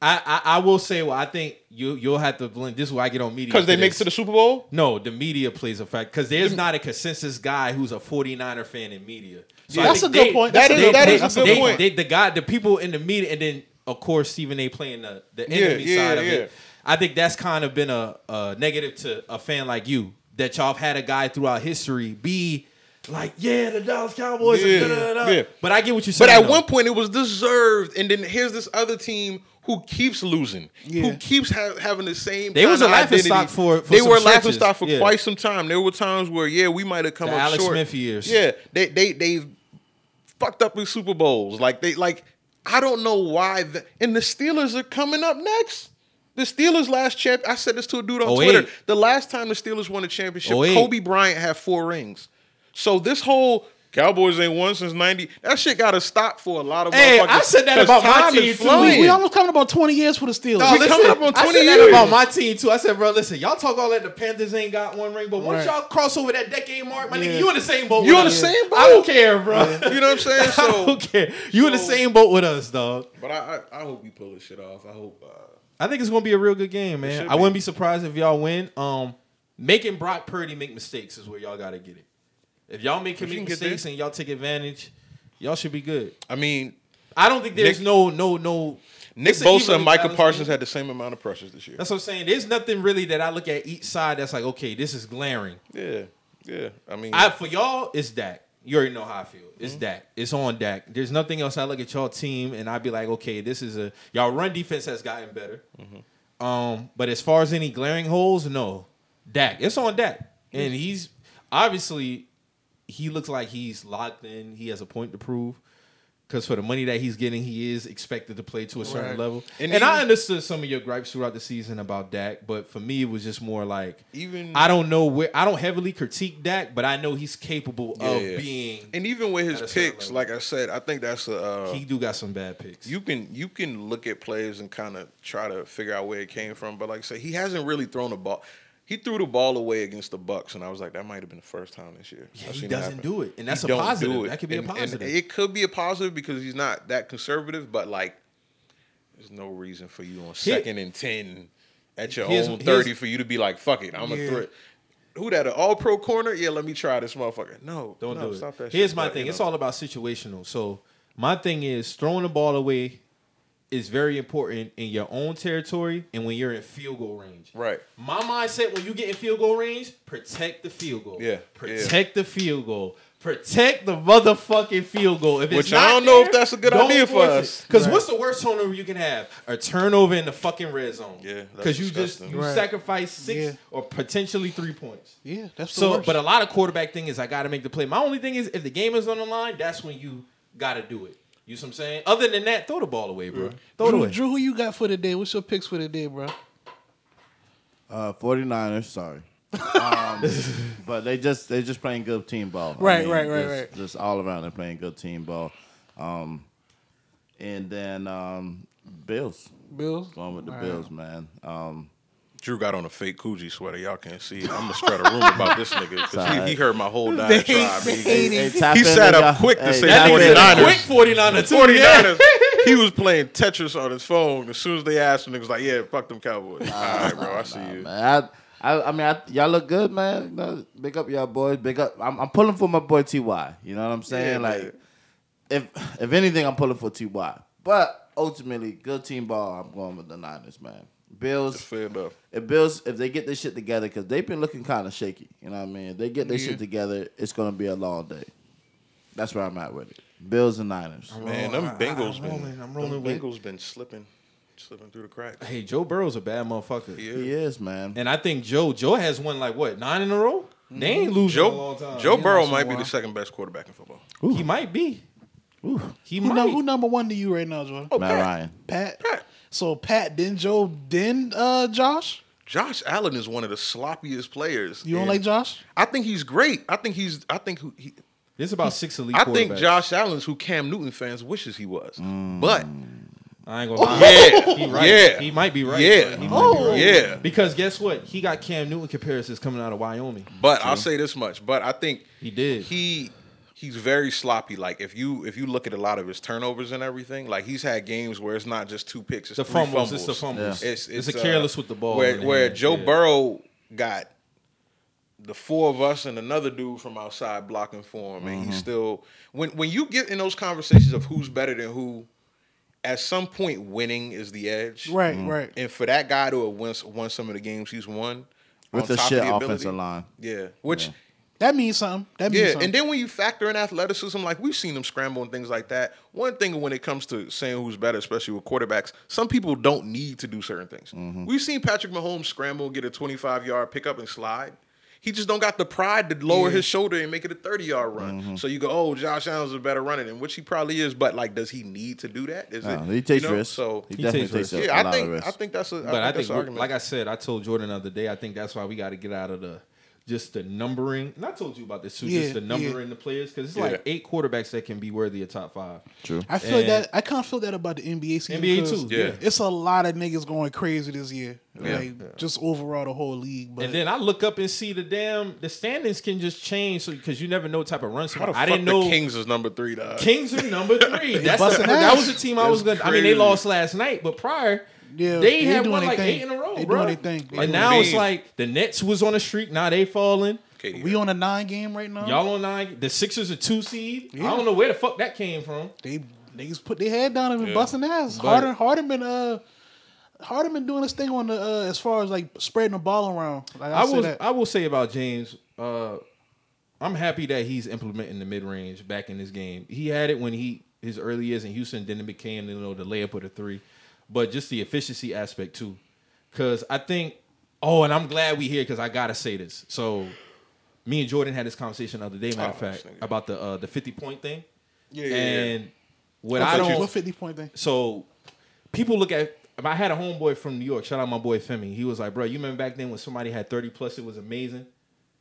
I, I I will say, well, I think you you'll have to blend. This is why I get on media because they for make it to the Super Bowl? No, the media plays a fact because there's not a consensus guy who's a 49er fan in media. So I That's a good they- point. That That's is- a that good is a point. good they- point. they- the guy, the people in the media, and then of course Stephen A. playing the the enemy yeah, side of yeah. it. I think that's kind of been a, a negative to a fan like you that y'all have had a guy throughout history be like, yeah, the Dallas Cowboys. Yeah, yeah. But I get what you're saying. But at though. one point, it was deserved, and then here's this other team who keeps losing, Yeah. who keeps ha- having the same. They was a laughing stock for- for they some were a laughing stock for Yeah. quite some time. There were times where yeah, we might have come The up Alex short. Smith years. Yeah, they they they fucked up in Super Bowls. Like they like I don't know why. The, and the Steelers are coming up next. The Steelers last champ. I said this to a dude on 08. Twitter. The last time the Steelers won a championship, 08. Kobe Bryant had four rings. So this whole Cowboys ain't won since '90. That shit got to stop for a lot of. Hey, I said that 'cause about my time is team, too. flying. We, we almost coming about 20 years for the Steelers. No, We listen, coming up on I 20 said that years. about my team too. I said, bro, listen, y'all talk all that the Panthers ain't got one ring, but once Right. y'all cross over that decade mark, my Yeah. nigga, you in the same boat. You with in the same boat. I don't care, bro. <laughs> You know what I'm saying? <laughs> I So, don't care. You in the same boat with us, dog. but I, I I hope we pull this shit off. I hope. Uh, I think it's gonna be a real good game, man. I wouldn't be surprised if y'all win. Um, making Brock Purdy make mistakes is where y'all gotta get it. If y'all make him If you make can get there. mistakes and y'all take advantage, y'all should be good. I mean, I don't think there's Nick- no no no. Nick Bosa and Micah Parsons game. had the same amount of pressures this year. That's what I'm saying. There's nothing really that I look at each side that's like, okay, this is glaring. Yeah, yeah. I mean, I for y'all, it's Dak. You already know how I feel. It's Mm-hmm. Dak. It's on Dak. There's nothing else. I look at y'all team and I'd be like, okay, this is a y'all run defense has gotten better. Mm-hmm. Um, but as far as any glaring holes, no. Dak. It's on Dak, and he's obviously he looks like he's locked in. He has a point to prove. Because for the money that he's getting, he is expected to play to a certain Right. level. And And, I understood some of your gripes throughout the season about Dak, but for me, it was just more like Even I don't know where I don't heavily critique Dak, but I know he's capable Yeah, of yeah. being. and even with his picks, like I said, I think that's a uh, he do got some bad picks. you can you can look at players and kind of try to figure out where it came from. But like I said, he hasn't really thrown a ball. He threw the ball away against the Bucks, and I was like, that might have been the first time this year. Yeah, he doesn't do it, and that's He a positive. do it. That could be And- a positive. it could be a positive because he's not that conservative. But like, there's no reason for you on second and ten at your Here's- own thirty for you to be like, fuck it, I'm gonna Yeah. throw it. Who that? An all pro corner? Yeah, let me try this motherfucker. No, Don't no, do Stop it. Here's shit. my But, thing. It's know. all about situational. So my thing is throwing the ball away is very important in your own territory and when you're in field goal range. right. My mindset when you get in field goal range, protect the field goal. Yeah, Protect the field goal. Protect the motherfucking field goal. If it's Which I don't know if that's a good don't idea for us. Because Right. what's the worst turnover you can have? A turnover in the fucking red zone. Yeah, Because you just you Right. sacrifice six Yeah. or potentially three points. Yeah, that's the So, worst. but a lot of quarterback thing is I got to make the play. My only thing is if the game is on the line, that's when you got to do it. You see what I'm saying? Other than that, throw the ball away, bro. Throw it Drew, away. Drew, who you got for the day? What's your picks for the day, bro? Uh, 49ers, sorry. <laughs> Um, but they just they just playing good team ball. I Right, right, right, just, right. Just all around, they're playing good team ball. Um, and then um, Bills Bills. going with the Wow. Bills, man. Um, Drew got on a fake Coogi sweater. Y'all can't see. it. I'm gonna spread a rumor about this nigga because he, he heard my whole <laughs> They diatribe. hate- He- they hate he, it. hey, tap he sat up quick to Hey, say tap That in, nigga said a y'all. quick 49er too. yeah. 49ers. he was playing Tetris on his phone. As soon as they asked him, he was like, "Yeah, fuck them Cowboys." All right, bro. I see you. Man, I, I, I mean, I, y'all look good, man. You know, big up y'all boys. Big up. I'm, I'm pulling for my boy Ty. You know what I'm saying? Yeah, like, man. if if anything, I'm pulling for Ty. But ultimately, good team ball. I'm going with the Niners, man. Bills. Fair enough. If Bills, if they get this shit together, because they've been looking kind of shaky. You know what I mean? If they get this Yeah. shit together, it's gonna be a long day. That's where I'm at with it. Bills and Niners. Man, Oh, them I- I- Bengals I'm been. rolling- I'm them rolling with- Bengals been slipping, slipping through the cracks. Hey, Joe Burrow's a bad motherfucker. Yeah. He is, man. And I think Joe Joe has won like what nine in a row. They ain't mm-hmm. losing in a long Joe time. Joe He Burrow lost in a might be the second best quarterback in football. he might be. Ooh. He Who, might. num- who number one to you right now, Joe? Oh, Matt Pat. Ryan. Pat. Pat. So Pat, then Joe, then uh, Josh. Josh Allen is one of the sloppiest players. You don't like Josh? I think he's great. I think he's. I think who he. There's about six elite. I think quarterbacks. Josh Allen's who Cam Newton fans wishes he was. Mm. But I ain't gonna lie. yeah, he right. yeah, He might be right. Yeah, He might be Oh. right. yeah. Because guess what? He got Cam Newton comparisons coming out of Wyoming. But I'll say this much. But I think He did. he he's very sloppy. Like if you if you look at a lot of his turnovers and everything, like he's had games where it's not just two picks, it's the three fumbles, fumbles. It's the fumbles. It's, It's, it's, a uh, careless with the ball. Where where. Joe Yeah. Burrow got the four of us and another dude from outside blocking for him, Mm-hmm. and he's still when when you get in those conversations of who's better than who, at some point winning is the edge, Right, right. And for that guy to have won, won some of the games he's won With on the top shit of the offensive line. yeah, which. That means something. That means Yeah, something. and then when you factor in athleticism, like we've seen them scramble and things like that. One thing when it comes to saying who's better, especially with quarterbacks, some people don't need to do certain things. Mm-hmm. We've seen Patrick Mahomes scramble, get a 25 yard pickup and slide. He just don't got the pride to lower Yeah. his shoulder and make it a 30 yard run. Mm-hmm. So you go, oh, Josh Allen's a better runner than which he probably is, but like, does he need to do that? Is No, it? he takes you know? risks. So he, He definitely takes takes risks. a, yeah, a lot I of think. I think that's a. But I think think, that's an argument. like I said, I told Jordan the other day. I think that's why we got to get out of the just the numbering. And I told you about this too. Yeah, just the yeah. numbering the players because it's Yeah. like eight quarterbacks that can be worthy of top five. True. I feel like And- that. I kind of feel that about the NBA season. NBA too. Yeah. Yeah. It's a lot of niggas going crazy this year. Yeah. Like just overall the whole league. But And then I look up and see the damn the standings can just change so because you never know what type of run. How the I fuck didn't the know Kings is number three, dog? Kings are number three. <laughs> That's the, that was the team I was gonna. I mean, they lost last night, but prior. Yeah, they they had doing won like thing. eight in a row, They bro. doing their thing. They And doing now it's like the Nets was on a streak. Now they falling. Katie, we on a nine game right now. Y'all on nine. The Sixers are two seed. Yeah. I don't know where the fuck that came from. They niggas put their head down and been Yeah. busting ass. But- Harden, Harden been uh, Harden been doing this thing on the uh, as far as like spreading the ball around. Like I, I will. that. I will say about James. Uh, I'm happy that he's implementing the mid range back in this game. He had it when he his early years in Houston. Then it became you know the layup of the three, but just the efficiency aspect too. Because I think. Oh, and I'm glad we here because I gotta say this. So, me and Jordan had this conversation the other day, matter of Oh, fact, about the uh, the 50 point thing. Yeah, yeah, yeah. and what I I thought don't. What fifty point thing? So people look at. If I had a homeboy from New York. Shout out my boy Femi. He was like, "Bro, you remember back then when somebody had thirty plus? It was amazing." And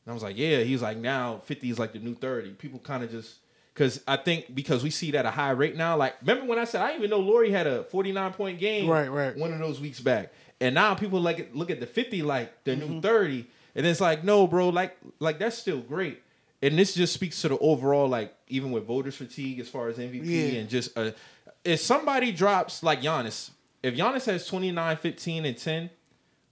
I was like, "Yeah." He's like, "Now fifty is like the new 30. People kind of just because I think because we see that a high rate now. Like, remember when I said I even know Lori had a forty nine point game, Right, right. one of those weeks back, and now people like look at the fifty like the Mm-hmm. new thirty, and it's like, no, bro, like like that's still great. And this just speaks to the overall, like even with voters fatigue as far as MVP Yeah. and just uh, if somebody drops like Giannis, if Giannis has 29, 15, and 10,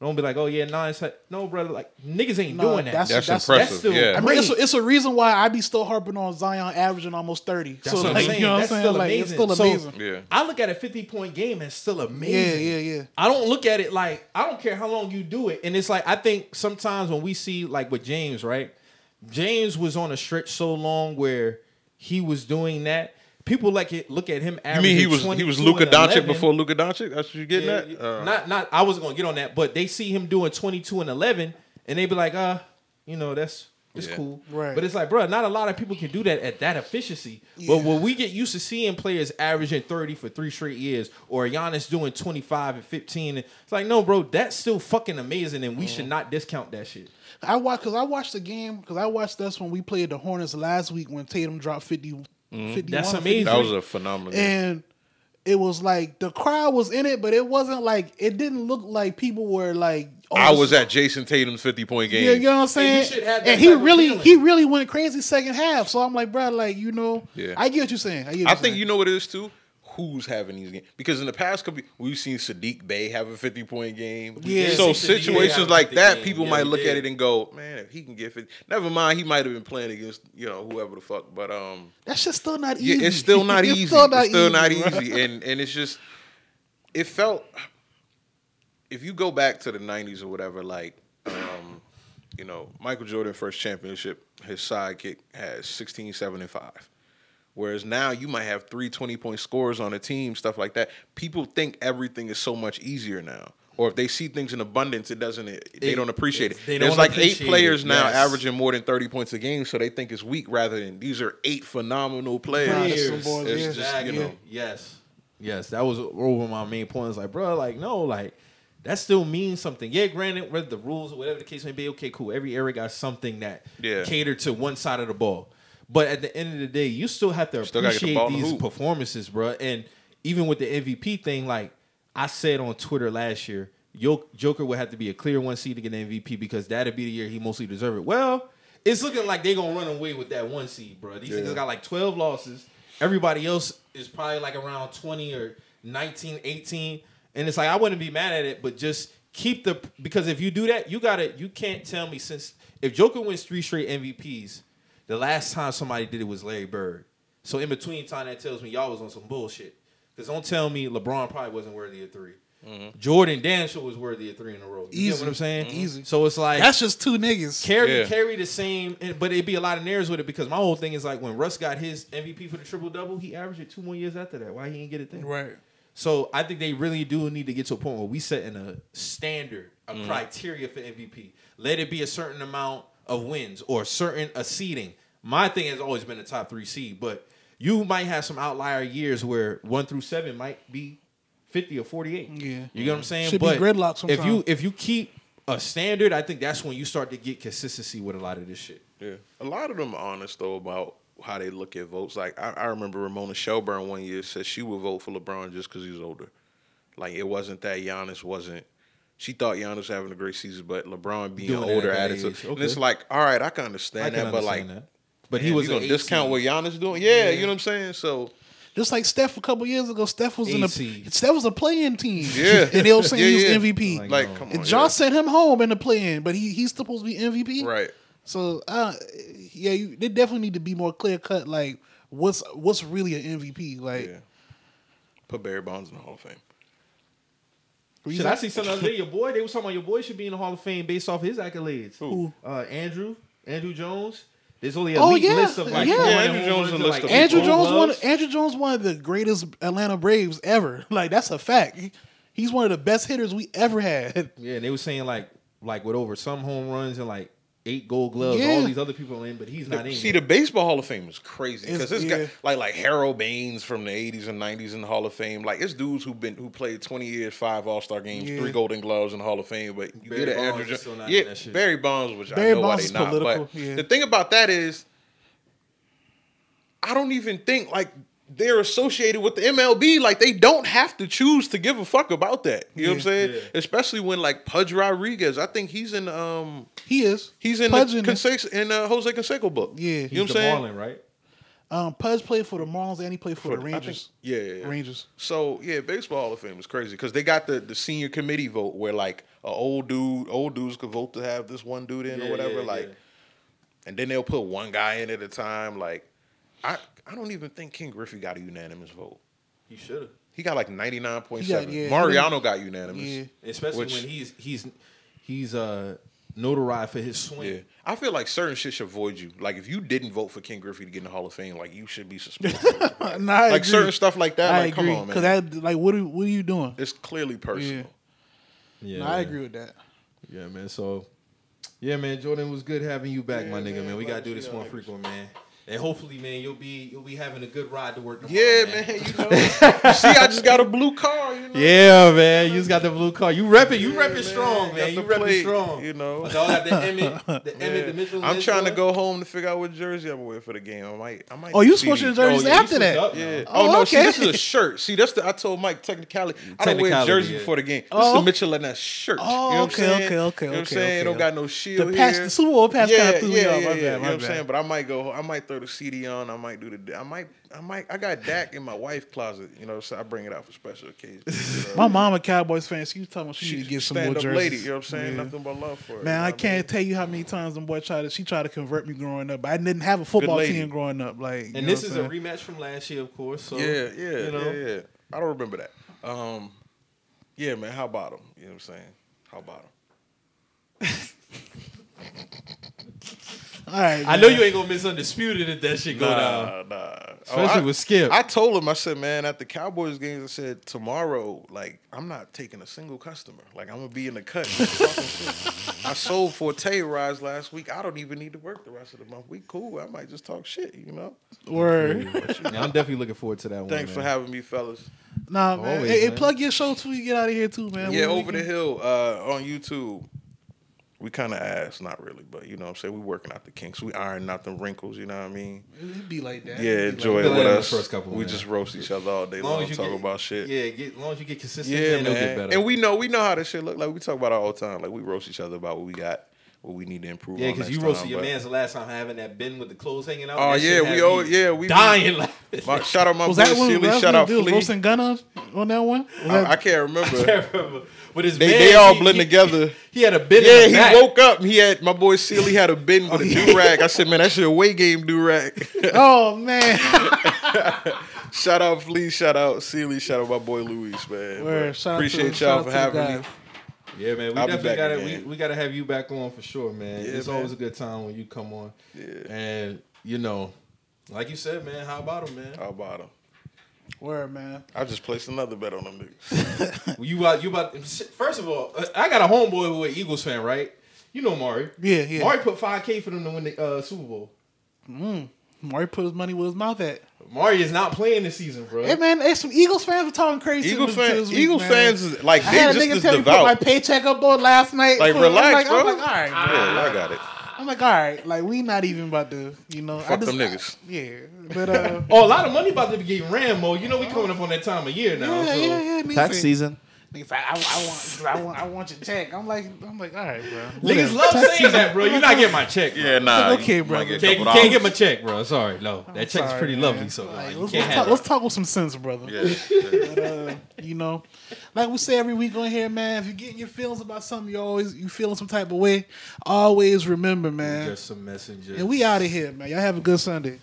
don't be like, oh yeah, Giannis had, no, brother, like niggas ain't No, doing that. that's- That's, that's- impressive. that's still- yeah. I mean, it's a, it's a reason why I be still harping on Zion averaging almost thirty. That's so what I'm like, saying. you know what I'm That's saying? still Like, it's amazing. So- yeah. I look at a 50 point game and still amazing. yeah, yeah, yeah. I don't look at it like I don't care how long you do it. And it's like I think sometimes when we see like with James, right? James was on a stretch so long where he was doing that. People like it look at him You mean he was he was Luka Doncic 11. before Luka Doncic? That's what you're getting Yeah, at? Uh, not not I wasn't gonna get on that, but they see him doing 22 and 11 and they be like, uh, you know, that's it's Yeah. cool. Right. But it's like, bro, not a lot of people can do that at that efficiency. But when we get used to seeing players averaging 30 for three straight years, or Giannis doing 25 and 15, it's like, no, bro, that's still fucking amazing, and we Mm-hmm. should not discount that shit. I watched because I watched the game because I watched us when we played the Hornets last week when Tatum dropped 50, Mm-hmm. 51 That's amazing. that was a phenomenal. and it was like the crowd was in it, but it wasn't like it didn't look like people were like. oh, I was at Jayson Tatum's 50 point game. Yeah, you know what I'm saying? should have that and he really, feeling. he really went crazy second half. So I'm like, bro, like you know, Yeah. I get what you're saying. I, get what I you're think saying. you know what it is too. Who's having these games? Because in the past couple, we've seen Saddiq Bey have a 50 point game. Yeah. So Yeah, see Saddiq Bey have situations like that, game. people Yeah, might he look at it and go, "Man, if he can get 50, never mind. He might have been playing against you know whoever the fuck." But um, That's just still not easy. yeah, it's still not <laughs> It's easy. Still not it's still not bro. easy, and and it's just it felt. If you go back to the '90s or whatever, like um, you know, Michael Jordan first championship, his sidekick has 16, 7, and five. Whereas now you might have three 20 point scores on a team, stuff like that. People think everything is so much easier now. Or if they see things in abundance, it doesn't. It, they It- don't appreciate it. it's- they There's don't like eight players it, now yes. averaging more than 30 points a game, so they think it's weak. Rather than these are eight phenomenal players. Players. It's just, Exactly. you know, Yes. Yes. That was over my main point. It's like, bro, like, no, like, that still means something. Yeah, granted, whether the rules or whatever the case may be, okay, cool. Every area got something that Yeah. catered to one side of the ball. But at the end of the day, you still have to Still gotta get the appreciate the these performances, bro. And even with the MVP thing, like I said on Twitter last year, Joker would have to be a clear one seed to get an MVP because that'd be the year he mostly deserved it. Well, it's looking like they're gonna run away with that one seed, bro. These niggas got like 12 losses. Everybody else is probably like around 20 or 19, 18. And it's like I wouldn't be mad at it, but just keep the because if you do that, you gotta you can't tell me since if Joker wins three straight MVPs, the last time somebody did it was Larry Bird. So in between time that tells me y'all was on some bullshit. Because don't tell me LeBron probably wasn't worthy of 3 mm-hmm. Jordan Danshall was worthy of three in a row. You get Easy. what I'm saying? Mm-hmm. Easy. So it's like That's just two niggas. carry Yeah. carry the same, but it'd be a lot of narratives with it because my whole thing is like when Russ got his MVP for the triple double, he averaged it two more years after that. Why he didn't get it then? Right. So I think they really do need to get to a point where we set in a standard, a mm-hmm. criteria for MVP. Let it be a certain amount of wins or certain a seeding. My thing has always been a top three seed, but you might have some outlier years where one through seven might be fifty or forty eight. Yeah. you get what I'm saying. Should be but gridlock if you if you keep a standard, I think that's when you start to get consistency with a lot of this shit. Yeah, a lot of them are honest though about how they look at votes. Like I, I remember Ramona Shelburne one year said she would vote for LeBron just because he's older. Like it wasn't that Giannis wasn't. She thought Giannis was having a great season, but LeBron being Doing older at age, And it's like, all right, I can understand I can that, but like, that. But man, he was gonna discount what Giannis doing? Yeah, you know what I'm saying. So Just like Steph a couple years ago, Steph was in a seed. Steph was a playing team. Yeah. <laughs> and they were saying Yeah, he was yeah. MVP. Like, like, come on, John yeah. sent him home in the play-in, but he he's supposed to be MVP. right. So uh, yeah, you, they definitely need to be more clear cut. Like what's what's really an MVP? Like Yeah. Put Barry Bonds in the Hall of Fame. Shit, I see something the other day. Your boy, they was talking about your boy should be in the Hall of Fame based off his accolades. Who? Uh, Andruw, Andruw Jones. There's only a Oh, yeah, list of like yeah. Yeah, Andruw Jones runs and, list like, of Andruw Jones one. Andruw Jones one of the greatest Atlanta Braves ever. Like that's a fact. He- He's one of the best hitters we ever had. Yeah, and they were saying like like with over some home runs and like eight Gold Gloves. Yeah. All these other people are in, but he's not in. See, yet. the baseball Hall of Fame is crazy because It's- it's yeah. got like like Harold Baines from the '80s and '90s in the Hall of Fame. Like it's dudes who've been who played 20 years, five All Star games, Yeah. three Golden Gloves in the Hall of Fame. But you Barry get an Bonds Andruw, is still not yeah, in that shit. Barry Bonds, which Barry I know Bonds why is they not. political, But yeah. the thing about that is, I don't even think like they're associated with the MLB. Like they don't have to choose to give a fuck about that. You know what I'm saying? Yeah. Especially when like Pudge Rodriguez, I think he's in um He is. he's in Pudge the in the- in uh, Jose Canseco book. Yeah. you know what I'm saying? Marlin, right? Um, Pudge played for the Marlins and he played for, the I think- Rangers. yeah, yeah, yeah. Rangers. So yeah, baseball Hall of Fame is crazy because they got the the senior committee vote where like a old dude, old dudes could vote to have this one dude in Yeah, or whatever. yeah, like, yeah. and then they'll put one guy in at a time. Like, I I don't even think Ken Griffey got a unanimous vote. He should have. He got like ninety nine point seven. got- seven. yeah, he Mariano got unanimous. Yeah. Especially Which- when he's he's he's uh notarized for his swing. Yeah, I feel like certain shit should avoid you. Like if you didn't vote for Ken Griffey to get in the Hall of Fame, like you should be suspended. <laughs> Nah, I like agree. certain stuff like that. I like, agree. come on, man. Cause that, like, what are, what are you doing? it's clearly personal. Yeah, Nah, I agree with that. Yeah, man. So, yeah, man. Jordan it was good having you back, Yeah, my nigga, man. man. We Glad gotta do this see more frequent, man. And hopefully, man, you'll be you'll be having a good ride to work. Tomorrow, Yeah, man. You <laughs> know, see, I just got a blue car. You know, Yeah, man. You just got the blue car. You rep it. You Yeah, rep it man. strong, man. You rep it plate, strong. you know. My dog got the Emmitt, <laughs> the Emmitt, the Mitchell. I'm trying to go home to figure out what jersey I'm gonna for the game. I might, I might. Oh, you CeeDee. switching jerseys Oh, yeah, you after that? up. Yeah. Oh, Oh, no, see, okay. this is a shirt. See, that's the. I told Mike technicality. I don't wear Technicality, jersey yeah. before the game. This Oh. is the Mitchell and that shirt. Oh, you know what I'm oh, okay, okay, okay, You know what I'm saying? okay. Don't got no shield The patch, here. the Super Bowl pass kind of threw me yeah, off. yeah. My bad, You know my what I'm saying? But I might go. I might throw the CeeDee on. I might do the. I might. I might. I got Dak in my wife's closet. You know, so I bring it out for special occasions. you <laughs> know? My mom a Cowboys fan. She was telling me she, She need to get some more jerseys. lady. You know what I'm saying? Yeah. Nothing but love for her. Man, you know I can't tell you how many times them boy tried to. She tried to convert me growing up, I didn't have a football team growing up. Like, And this is I'm a rematch from last year, of course. So Yeah, yeah, you know. yeah, yeah. I don't remember that. Um, yeah, man. How about him? You know what I'm saying? How about him? <laughs> All right, I man. know you ain't gonna miss undisputed if that shit go down. Nah, nah. Especially I, with Skip. I told him, I said, man, at the Cowboys games, I said, tomorrow, like, I'm not taking a single customer. Like, I'm gonna be in the cut. I sold Forte rides last week. I don't even need to work the rest of the month. We cool. I might just talk shit, you know? Word. Yeah, I'm definitely looking forward to that one. Thanks for having me, fellas. Nah, man. Always, hey, hey, man. plug your show too. You get out of here too, man. yeah, What over the hill uh, on YouTube. We kind of ass, not really, but you know what I'm saying? We working out the kinks. We iron out the wrinkles, you know what I mean? It'd be like that. Yeah, enjoy like it with us. first couple, we man. just roast each other all day long long, talk get- about shit. Yeah, get, as long as you get consistent, Yeah, man, it'll get better. And we know we know how this shit look like. We talk about it all the time. Like we roast each other about what we got, what we need to improve. yeah, because you roasted time, your but- man's the last time having that bin with the clothes hanging out. Oh That yeah, we oh yeah we dying laughing. My, shout out my Was boy that? Sealy. Shout out when Flea. roasting gun on, on that one? I, that- I can't remember. <laughs> can't remember. But his They man, they all he- blend he- together. He had a bin. Yeah, in the he back. woke up. and He had my boy Sealy had a bin <laughs> oh, with a yeah. do rag. I said, man, that's your away game do rag. <laughs> oh man, shout out Flea. Shout out Sealy. Shout out my boy Luis, man. Word. But Appreciate y'all for out to the having me. Guys. Yeah, man. We I'll definitely got to we, we got to have you back on for sure, man. Yeah, it's man. always a good time when you come on. Yeah. And you know, like you said, man, how about him, man? How about him? Word, man. I just placed another bet on them niggas. <laughs> You about you about first of all, I got a homeboy who an Eagles fan, right? You know Mari. Yeah, yeah. Mari put five K for them to win the uh, Super Bowl. Mari put his money where his mouth at. Mari is not playing this season, bro. Hey man, hey, some Eagles fans were talking crazy. Eagles to fan, this week, Eagle man. fans is like I they had a just nigga as tell me put my paycheck up on last night. Like for- relax, I'm like, bro. I'm like, all right, bro. Yeah, I got it. I'm like, all right, like we not even about to, you know. I Fuck just, them niggas. Yeah, but uh, <laughs> Oh, a lot of money about to be getting ran, Mo. You know we coming up on that time of year now. yeah, so. yeah, yeah. Tax say- season. Niggas like, I, I want, I want, I want your check. I'm like, I'm like, all right, bro. Niggas love saying season. that, bro. You're not getting my check. Bro. Yeah, nah. Like, okay, bro. get Can't, can't get my check, bro. Sorry, no. That check's Sorry, pretty man. lovely, so Like, like, let's, can't let's, have talk, let's talk with some sense, brother. Yeah, yeah. But, uh, you know, like we say every week on here, man. If you're getting your feelings about something, you always you feeling some type of way. Always remember, man. Just some messengers. And we out of here, man. Y'all have a good Sunday.